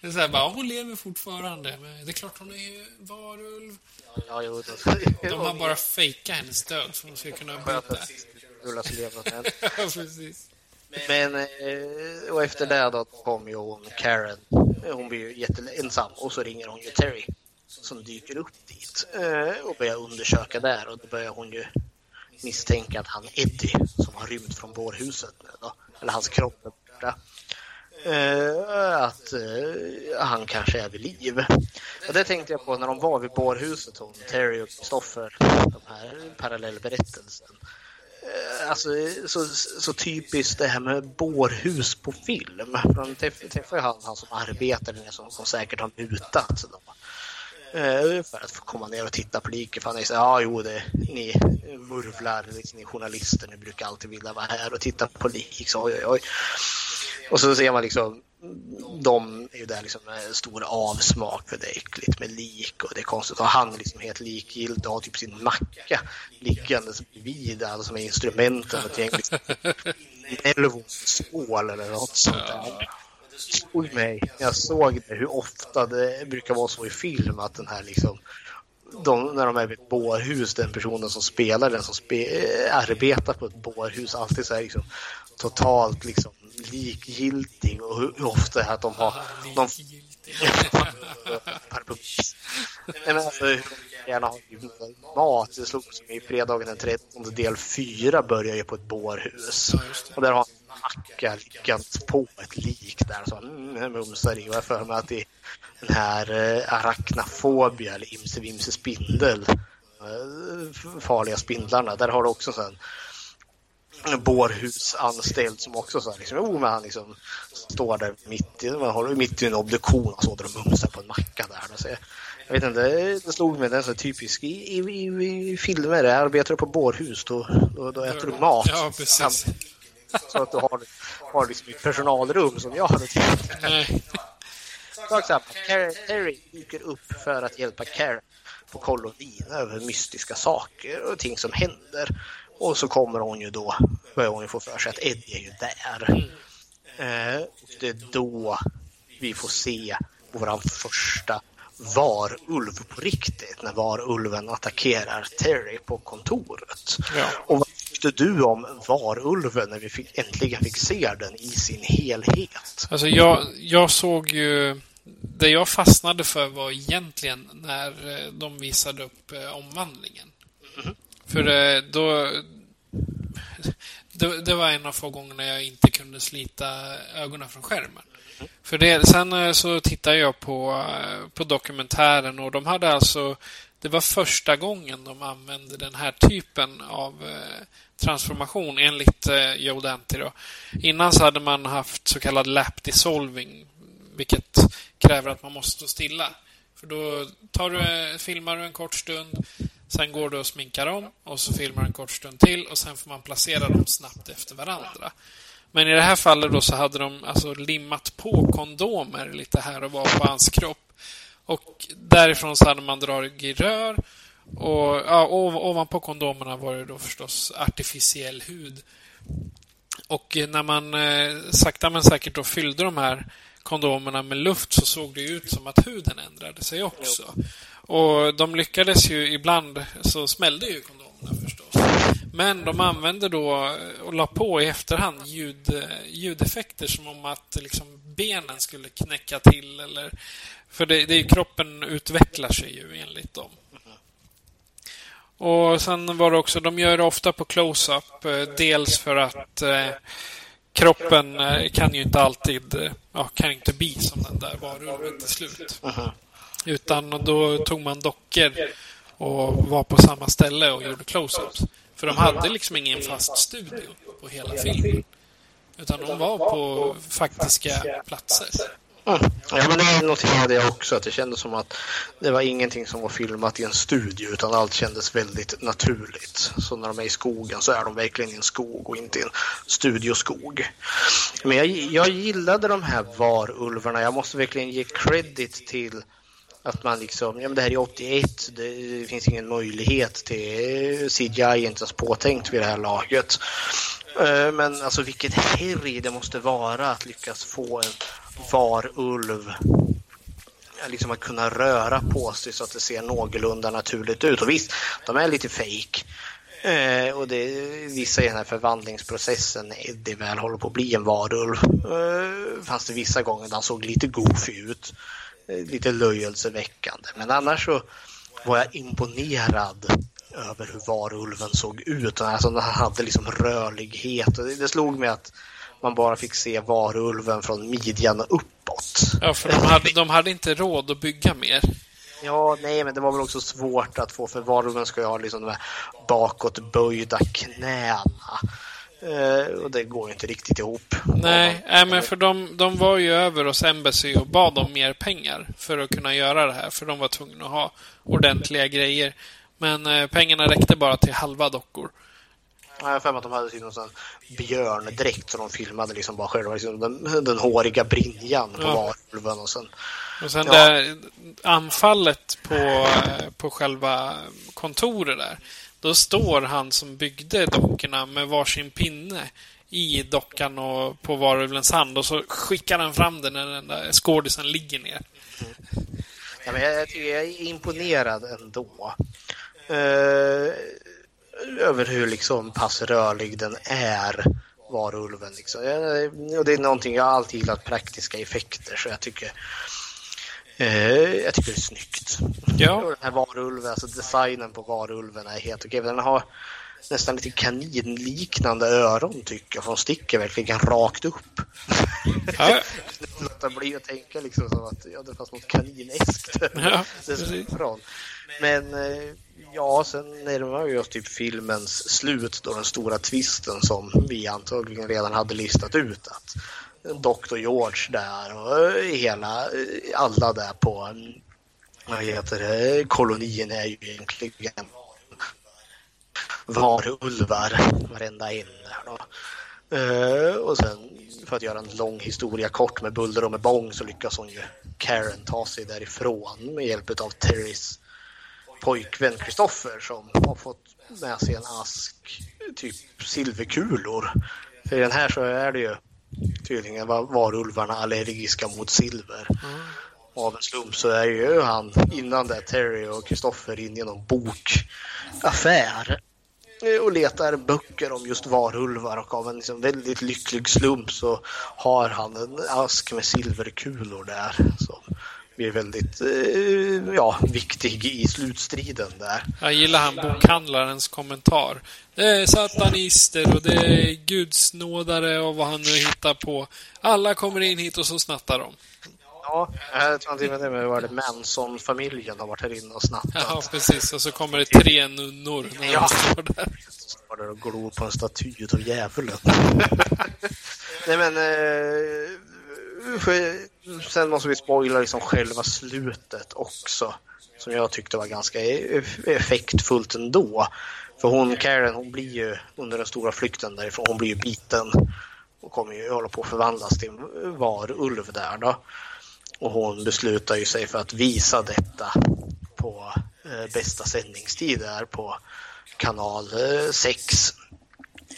det är så här, bara, hon lever fortfarande. Men det är klart hon är varulv. Ja, jo, De har bara fejkat hennes död för att de ska kunna Ulla så levnad med. Ja, precis. Men, eh, och efter det då kom ju hon Karen. Hon blir ju jätteensam och så ringer hon ju Terry som dyker upp dit eh, och börjar undersöka där och då börjar hon ju misstänka att han Eddie som har rymt från bårhuset nu då, eller hans kropp är borta. Eh, att eh, han kanske är vid liv. Och det tänkte jag på när de var vid bårhuset, hon, Terry och Christopher, de här parallellberättelsen. Eh, Alltså, så, så typiskt det här med bårhus på film. För De träffar ju han, han som arbetar där som, som säkert har mutat. Då. Eh, För att få komma ner och titta på liket. För han säger så ja jo, det, ni murvlar, liksom, ni journalister, ni brukar alltid vilja vara här och titta på lik. Så, oj, oj, oj. Och så ser man liksom, de är ju där liksom med stor avsmak för det är äckligt med lik och det är konstigt. Och han är liksom helt likgiltig och har typ sin macka liggandes bredvid alla som är instrumenten. Och tänker liksom, Elvons-skål eller något sånt där. Oj mig, jag såg det, hur ofta det brukar vara så i film att den här liksom de, när de är vid ett bårhus, den personen som spelar, den som spe, eh, arbetar på ett bårhus, alltid så här liksom totalt liksom likgiltig och hur, ofta att de har de. *laughs* Nej, men alltså, gärna ha mat. Det slog som i fredagen den 13 del 4 börjar ju på ett bårhus. Och där har han en macka liggandes på ett lik där. Så mm, mumsar i. Och jag för mig att är den här eh, arachnafobia eller imse vimse spindel. Eh, farliga spindlarna. Där har du också en bårhusanställd som också så här, liksom, oh, men han liksom står där mitt i, man håller mitt i en obduktion och så där och mumsar på en macka där. Så jag, jag vet inte, det slog mig, det är så typisk i, i, i, i filmer, arbetar du på bårhus då, då, då äter du mat. Ja, precis. Så att du har, har liksom ett personalrum som jag hade tänkt. Sak samma, Terry dyker upp för att hjälpa Karen på kolonin över mystiska saker och ting som händer. Och så kommer hon ju då, börjar hon ju få för sig att Eddie är ju där. Eh, det är då vi får se våran första varulv på riktigt, när varulven attackerar Terry på kontoret. Ja. Och vad tyckte du om varulven när vi fick, äntligen fick se den i sin helhet? Alltså jag, jag såg ju... Det jag fastnade för var egentligen när eh, de visade upp eh, omvandlingen. För eh, då... Det, det var en av få gångerna jag inte kunde slita ögonen från skärmen. För det, sen eh, så tittade jag på, eh, på dokumentären och de hade alltså... Det var första gången de använde den här typen av transformation enligt Joe Dante. Då. Innan så hade man haft så kallad lap dissolving vilket kräver att man måste stå stilla. För då tar du, filmar du en kort stund, sen går du och sminkar om och så filmar du en kort stund till och sen får man placera dem snabbt efter varandra. Men i det här fallet då så hade de alltså limmat på kondomer lite här och var på hans kropp. Och därifrån så hade man dragit rör och ja, ovanpå kondomerna var det då förstås artificiell hud. Och när man eh, sakta men säkert då fyllde de här kondomerna med luft så såg det ut som att huden ändrade sig också. Och de lyckades ju ibland så smällde ju kondomerna förstås. Men de använde då och la på i efterhand ljud, ljudeffekter som om att liksom benen skulle knäcka till eller... För det, det är ju, kroppen utvecklar sig ju enligt dem. Och sen var det också, de gör det ofta på close-up. Eh, dels för att eh, kroppen eh, kan ju inte alltid, eh, ja, kan inte bli som den där varulven till slut. Utan då tog man dockor och var på samma ställe och gjorde close-ups. För de hade liksom ingen fast studio på hela filmen. Utan de var på faktiska platser. Mm. Ja, men det noterade jag också, att det kändes som att det var ingenting som var filmat i en studio utan allt kändes väldigt naturligt. Så när de är i skogen så är de verkligen i en skog och inte i en studioskog. Men jag, jag gillade de här varulvarna. Jag måste verkligen ge credit till att man liksom, ja men det här är 81, det finns ingen möjlighet till CGI är inte ens påtänkt vid det här laget. Eh, men alltså vilket herrig det måste vara att lyckas få en varulv liksom att kunna röra på sig så att det ser någorlunda naturligt ut. Och visst, de är lite fake. Eh, och det, visar ju den här förvandlingsprocessen, eh, det väl håller på att bli en varulv, eh, fanns det vissa gånger där han såg lite goofy ut. Eh, lite löjelseväckande. Men annars så var jag imponerad över hur varulven såg ut. Alltså, den hade liksom rörlighet. Det slog mig att man bara fick se varulven från midjan och uppåt. Ja, för de hade, de hade inte råd att bygga mer. Ja, nej, men det var väl också svårt att få för varulven ska ju ha liksom de här bakåtböjda knäna. Eh, och det går ju inte riktigt ihop. Nej, nej men för de, de var ju över hos Embassy och bad om mer pengar för att kunna göra det här. För de var tvungna att ha ordentliga grejer. Men eh, pengarna räckte bara till halva dockor. Ja, Jag har för mig att de hade någon sån björndräkt som de filmade liksom bara själva. Liksom den, den håriga brynjan på Ja. varulven och sen Och sen Ja. där anfallet på, eh, på själva kontoret där. Då står han som byggde dockorna med varsin pinne i dockan och på varulvens hand och så skickar han fram den när den där skådisen ligger ner. Ja, men jag, jag jag är imponerad ändå. Eh, över hur liksom pass rörlig den är, varulven. Liksom. Eh, och det är någonting, jag alltid gillat praktiska effekter så jag tycker Eh, jag tycker det är snyggt. Ja. Och den här varulven, alltså designen på varulven är helt okej. Den har nästan lite kaninliknande öron tycker jag, för de sticker verkligen rakt upp. Ja, *laughs* Låta bli att tänka liksom som att ja, det fanns något kanineskt Ja, *laughs* från. Men eh, ja, sen närmar vi oss typ filmens slut då den stora twisten som vi antagligen redan hade listat ut att Dr. George där och eh, hela, eh, alla där på mm, vad heter det, kolonin är ju egentligen varulvar, varenda en då. Eh, och sen för att göra en lång historia kort med buller och med bång så lyckas hon ju Karen ta sig därifrån med hjälp av Terrys pojkvän Kristoffer som har fått med sig en ask typ silverkulor. För i den här så är det ju tydligen var varulvarna allergiska mot silver. Och Av en slump så är ju han innan det Terry och Kristoffer in i någon bokaffär eh, och letar böcker om just varulvar och av en liksom väldigt lycklig slump så har han en ask med silverkulor där som blir väldigt eh, ja, viktig i slutstriden där. jag gillar han bokhandlarens kommentar. Det är satanister och det är gudsnådare och vad han nu hittar på. Alla kommer in hit och så snattar de. Ja, jag tror inte med det, men var det Manson-familjen har varit här inne och snattat. Ja, precis. Och så kommer det tre nunnor när Ja. de står där. står där och glor på en staty av djävulen. *laughs* Nej men... Eh, sen måste vi spoila liksom själva slutet också. Som jag tyckte var ganska e- e- effektfullt ändå. För hon, Karen, hon blir ju under den stora flykten därifrån, hon blir ju biten. Och kommer ju hålla på att förvandlas till en varulv där då. Och hon beslutar ju sig för att visa detta på eh, bästa sändningstid där på kanal eh, 6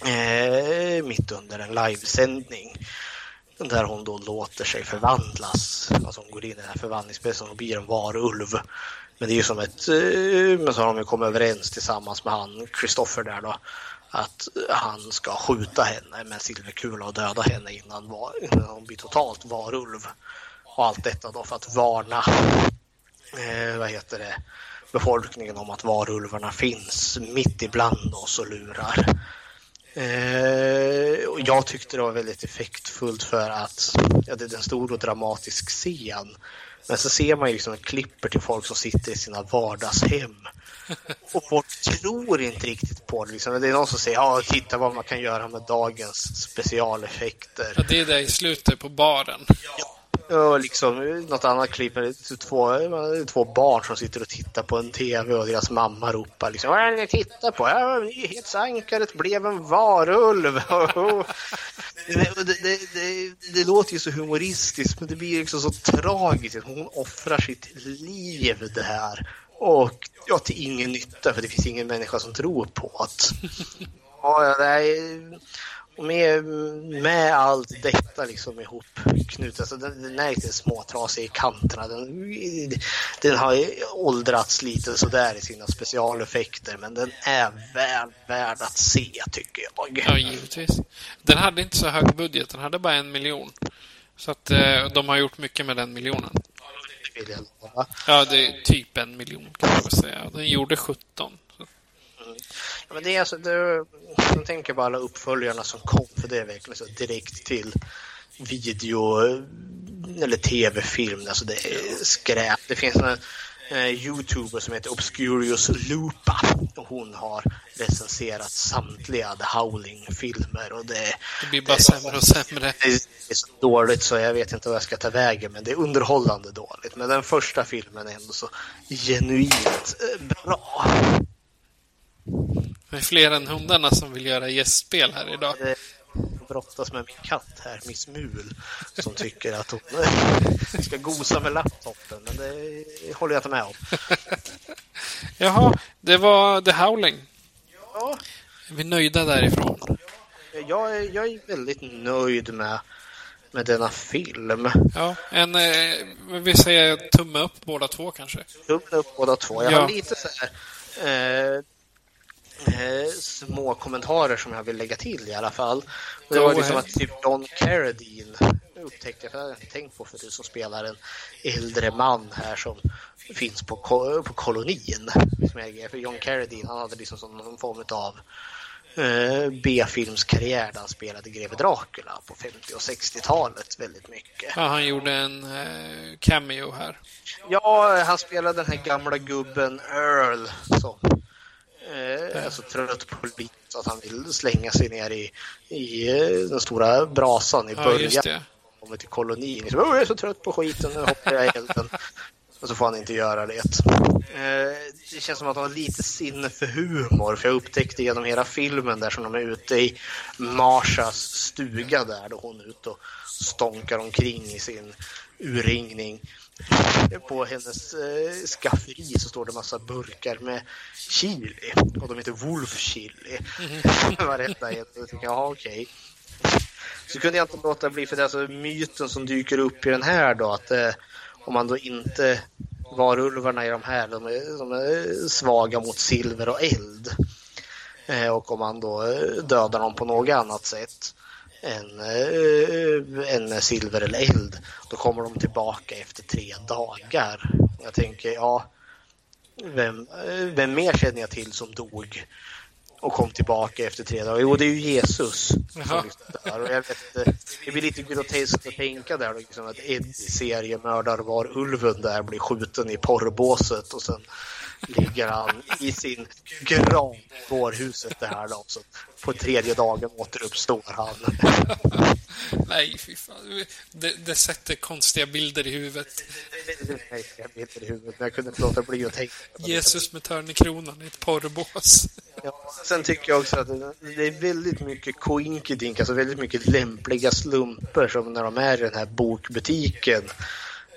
eh, mitt under en livesändning. Där hon då låter sig förvandlas. Alltså hon går in i den här förvandlingsprocessen och blir en varulv. Men det är ju som ett... Eh, men så har de ju kommit överens tillsammans med han, Kristoffer där då. Att han ska skjuta henne med en silverkula och döda henne innan, var, innan hon blir totalt varulv. Och allt detta då för att varna eh, vad heter det, befolkningen om att varulvarna finns mitt ibland oss och lurar. Eh, och jag tyckte det var väldigt effektfullt för att ja, det är en stor och dramatisk scen. Men så ser man ju liksom klipper till folk som sitter i sina vardagshem. *laughs* Och folk tror inte riktigt på det. Liksom. Det är någon som säger ja, titta vad man kan göra med dagens specialeffekter. Ja, det är där i slutet på baren. Och liksom något annat klipp med två, två barn som sitter och tittar på en TV och deras mamma ropar liksom Vad är det ni tittar på? Ja, nyhetsankaret blev en varulv. *laughs* det, det, det, det, det låter ju så humoristiskt men det blir liksom så tragiskt. Hon offrar sitt liv det här. Och ja, till ingen nytta för det finns ingen människa som tror på det. *laughs* Ja, det är, med, med allt detta liksom ihop knutet, alltså den, den är lite småtrasig i kanterna. Den, den har åldrats lite sådär i sina specialeffekter men den är väl värd att se tycker jag. Ja, givetvis. Den hade inte så hög budget. Den hade bara en miljon. Så att eh, de har gjort mycket med den miljonen. Ja, det är typ en miljon kan man väl säga. Den gjorde 17. Men det är alltså, det, jag tänker på alla uppföljarna som kom för det är verkligen så direkt till video eller tv-film. Alltså det är skräp. Det finns en eh, youtuber som heter Obscurious Lupa och hon har recenserat samtliga The Howling-filmer och det, Det blir bara sämre och sämre. det är så dåligt så jag vet inte vad jag ska ta vägen men det är underhållande dåligt. Men den första filmen är ändå så genuint eh, bra. Det är fler än hundarna som vill göra gästspel här idag. Jag brottas med min katt här, Miss Mul, som tycker att hon *laughs* ska gosa med laptopen, men det håller jag inte med om. *laughs* Jaha, det var The Howling. Ja, Är vi nöjda därifrån? jag är, jag är väldigt nöjd med, med denna film. Ja, en... Eh, vi säger tumme upp båda två kanske. Tummen upp båda två. Jag Ja. har lite så här eh, eh, små kommentarer som jag vill lägga till i alla fall. Och det var liksom att typ John Carradine upptäckte jag, för jag hade inte tänkt på förut, som spelar en äldre man här som finns på, på kolonin. Som jag, för John Carradine, han hade liksom som någon form av eh, B-filmskarriär där han spelade greve Dracula på 50 och 60-talet väldigt mycket. Ja, han gjorde en eh, cameo här. Ja, han spelade den här gamla gubben Earl som eh, är så trött på livet att han vill slänga sig ner i, i eh, den stora brasan i Ja, början. det. Kommer till kolonin. "Åh, jag är så trött på skiten, nu hoppar jag i elden. Och så får han inte göra det. Eh, det känns som att han har lite sinne för humor. För jag upptäckte genom hela filmen där som de är ute i Marshas stuga där. Då hon är ute och stånkar omkring i sin urringning. På hennes eh, skafferi så står det massa burkar med chili. Och de heter Wolf chili. *laughs* Varenda en. Jag tycker, ja okej. Så kunde jag inte låta bli, för det är alltså myten som dyker upp i den här då, att eh, om man då inte varulvarna i de här, de är, de är svaga mot silver och eld. Eh, och om man då eh, dödar dem på något annat sätt än, eh, med silver eller eld, då kommer de tillbaka efter tre dagar. Jag tänker, ja, vem, eh, vem mer känner jag till som dog och kom tillbaka efter tre dagar? Jo, det är ju Jesus. Som där. Och jag vet, inte, det blir lite groteskt att tänka där, liksom att Eddie, seriemördar var ulven där, blir skjuten i porrbåset och sen ligger han i sin grav i vårhuset där då. Så på tredje dagen återuppstår han. Nej, fy fan. Det, det sätter konstiga bilder i huvudet. Nej, jag inte i huvudet, men jag kunde inte låta bli att tänka på det. Jesus med törnekronan i ett porrbås. Ja, sen tycker jag också att det det är väldigt mycket koinkidink, alltså väldigt mycket lämpliga slumper som när de är i den här bokbutiken.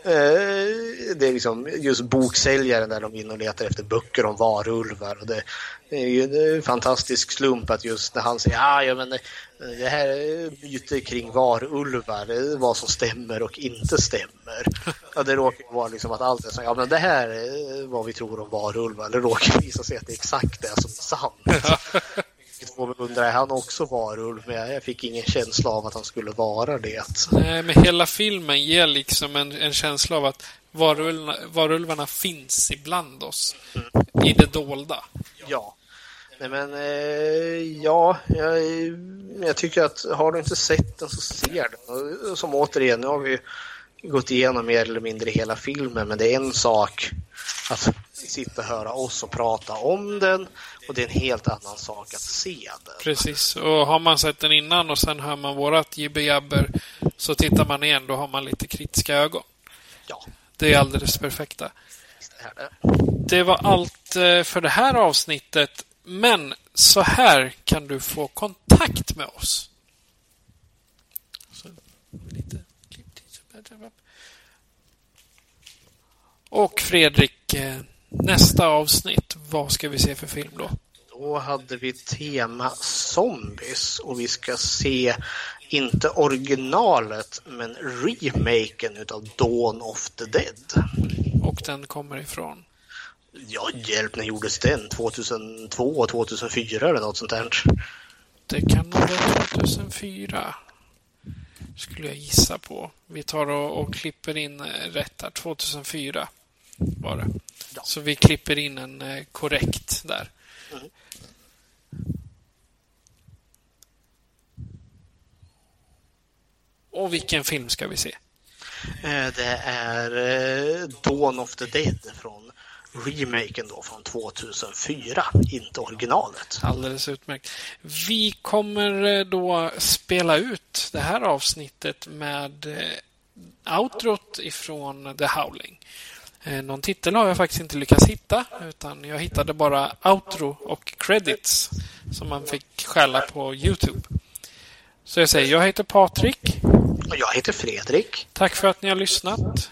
Eh, Det är liksom just boksäljaren där de är inne och letar efter böcker om varulvar. Och det det är ju en fantastisk slump att just när han säger ah, ja, men eh, det- här är myter kring varulvar, eh, vad som stämmer och inte stämmer. Ja, det råkar vara liksom att allt är så, ja men det här är vad vi tror om varulvar. Det råkar visa sig att det är exakt det som är sant. *laughs* Vilket får mig undra, är han också varulv? Men jag fick ingen känsla av att han skulle vara det. Nej, men hela filmen ger liksom en, en känsla av att varulvarna, varulvarna finns ibland oss. I det dolda. Ja. Nej men, eh, ja, jag, jag tycker att har du inte sett den så ser den. Och Som återigen, nu har vi gått igenom mer eller mindre hela filmen, men det är en sak att sitta och höra oss och prata om den och det är en helt annan sak att se den. Precis. Och har man sett den innan och sen hör man vårat jibber så tittar man igen, då har man lite kritiska ögon. Ja, Det är alldeles perfekta. det. Det var allt eh, för det här avsnittet. Men så här kan du få kontakt med oss. Så, lite. Och Fredrik, eh, nästa avsnitt, vad ska vi se för film då? Då hade vi tema zombies och vi ska se inte originalet men remaken utav Dawn of the Dead. Och den kommer ifrån? Ja, hjälp, när gjordes den? 2002, 2004 eller något sånt där? Det kan nog vara 2004. Skulle jag gissa på. Vi tar och, och klipper in eh, rätt här. 2004 var det. Så vi klipper in en eh, korrekt där. Och vilken film ska vi se? Eh, Det är Dawn of the Dead från remaken då från 2004, inte originalet. Alldeles utmärkt. Vi kommer eh, då spela ut det här avsnittet med eh, outrot ifrån The Howling. Eh, Någon titel har jag faktiskt inte lyckats hitta, utan jag hittade bara outro och credits som man fick skälla på Youtube. Så jag säger, jag heter Patrik. Och jag heter Fredrik. Tack för att ni har lyssnat.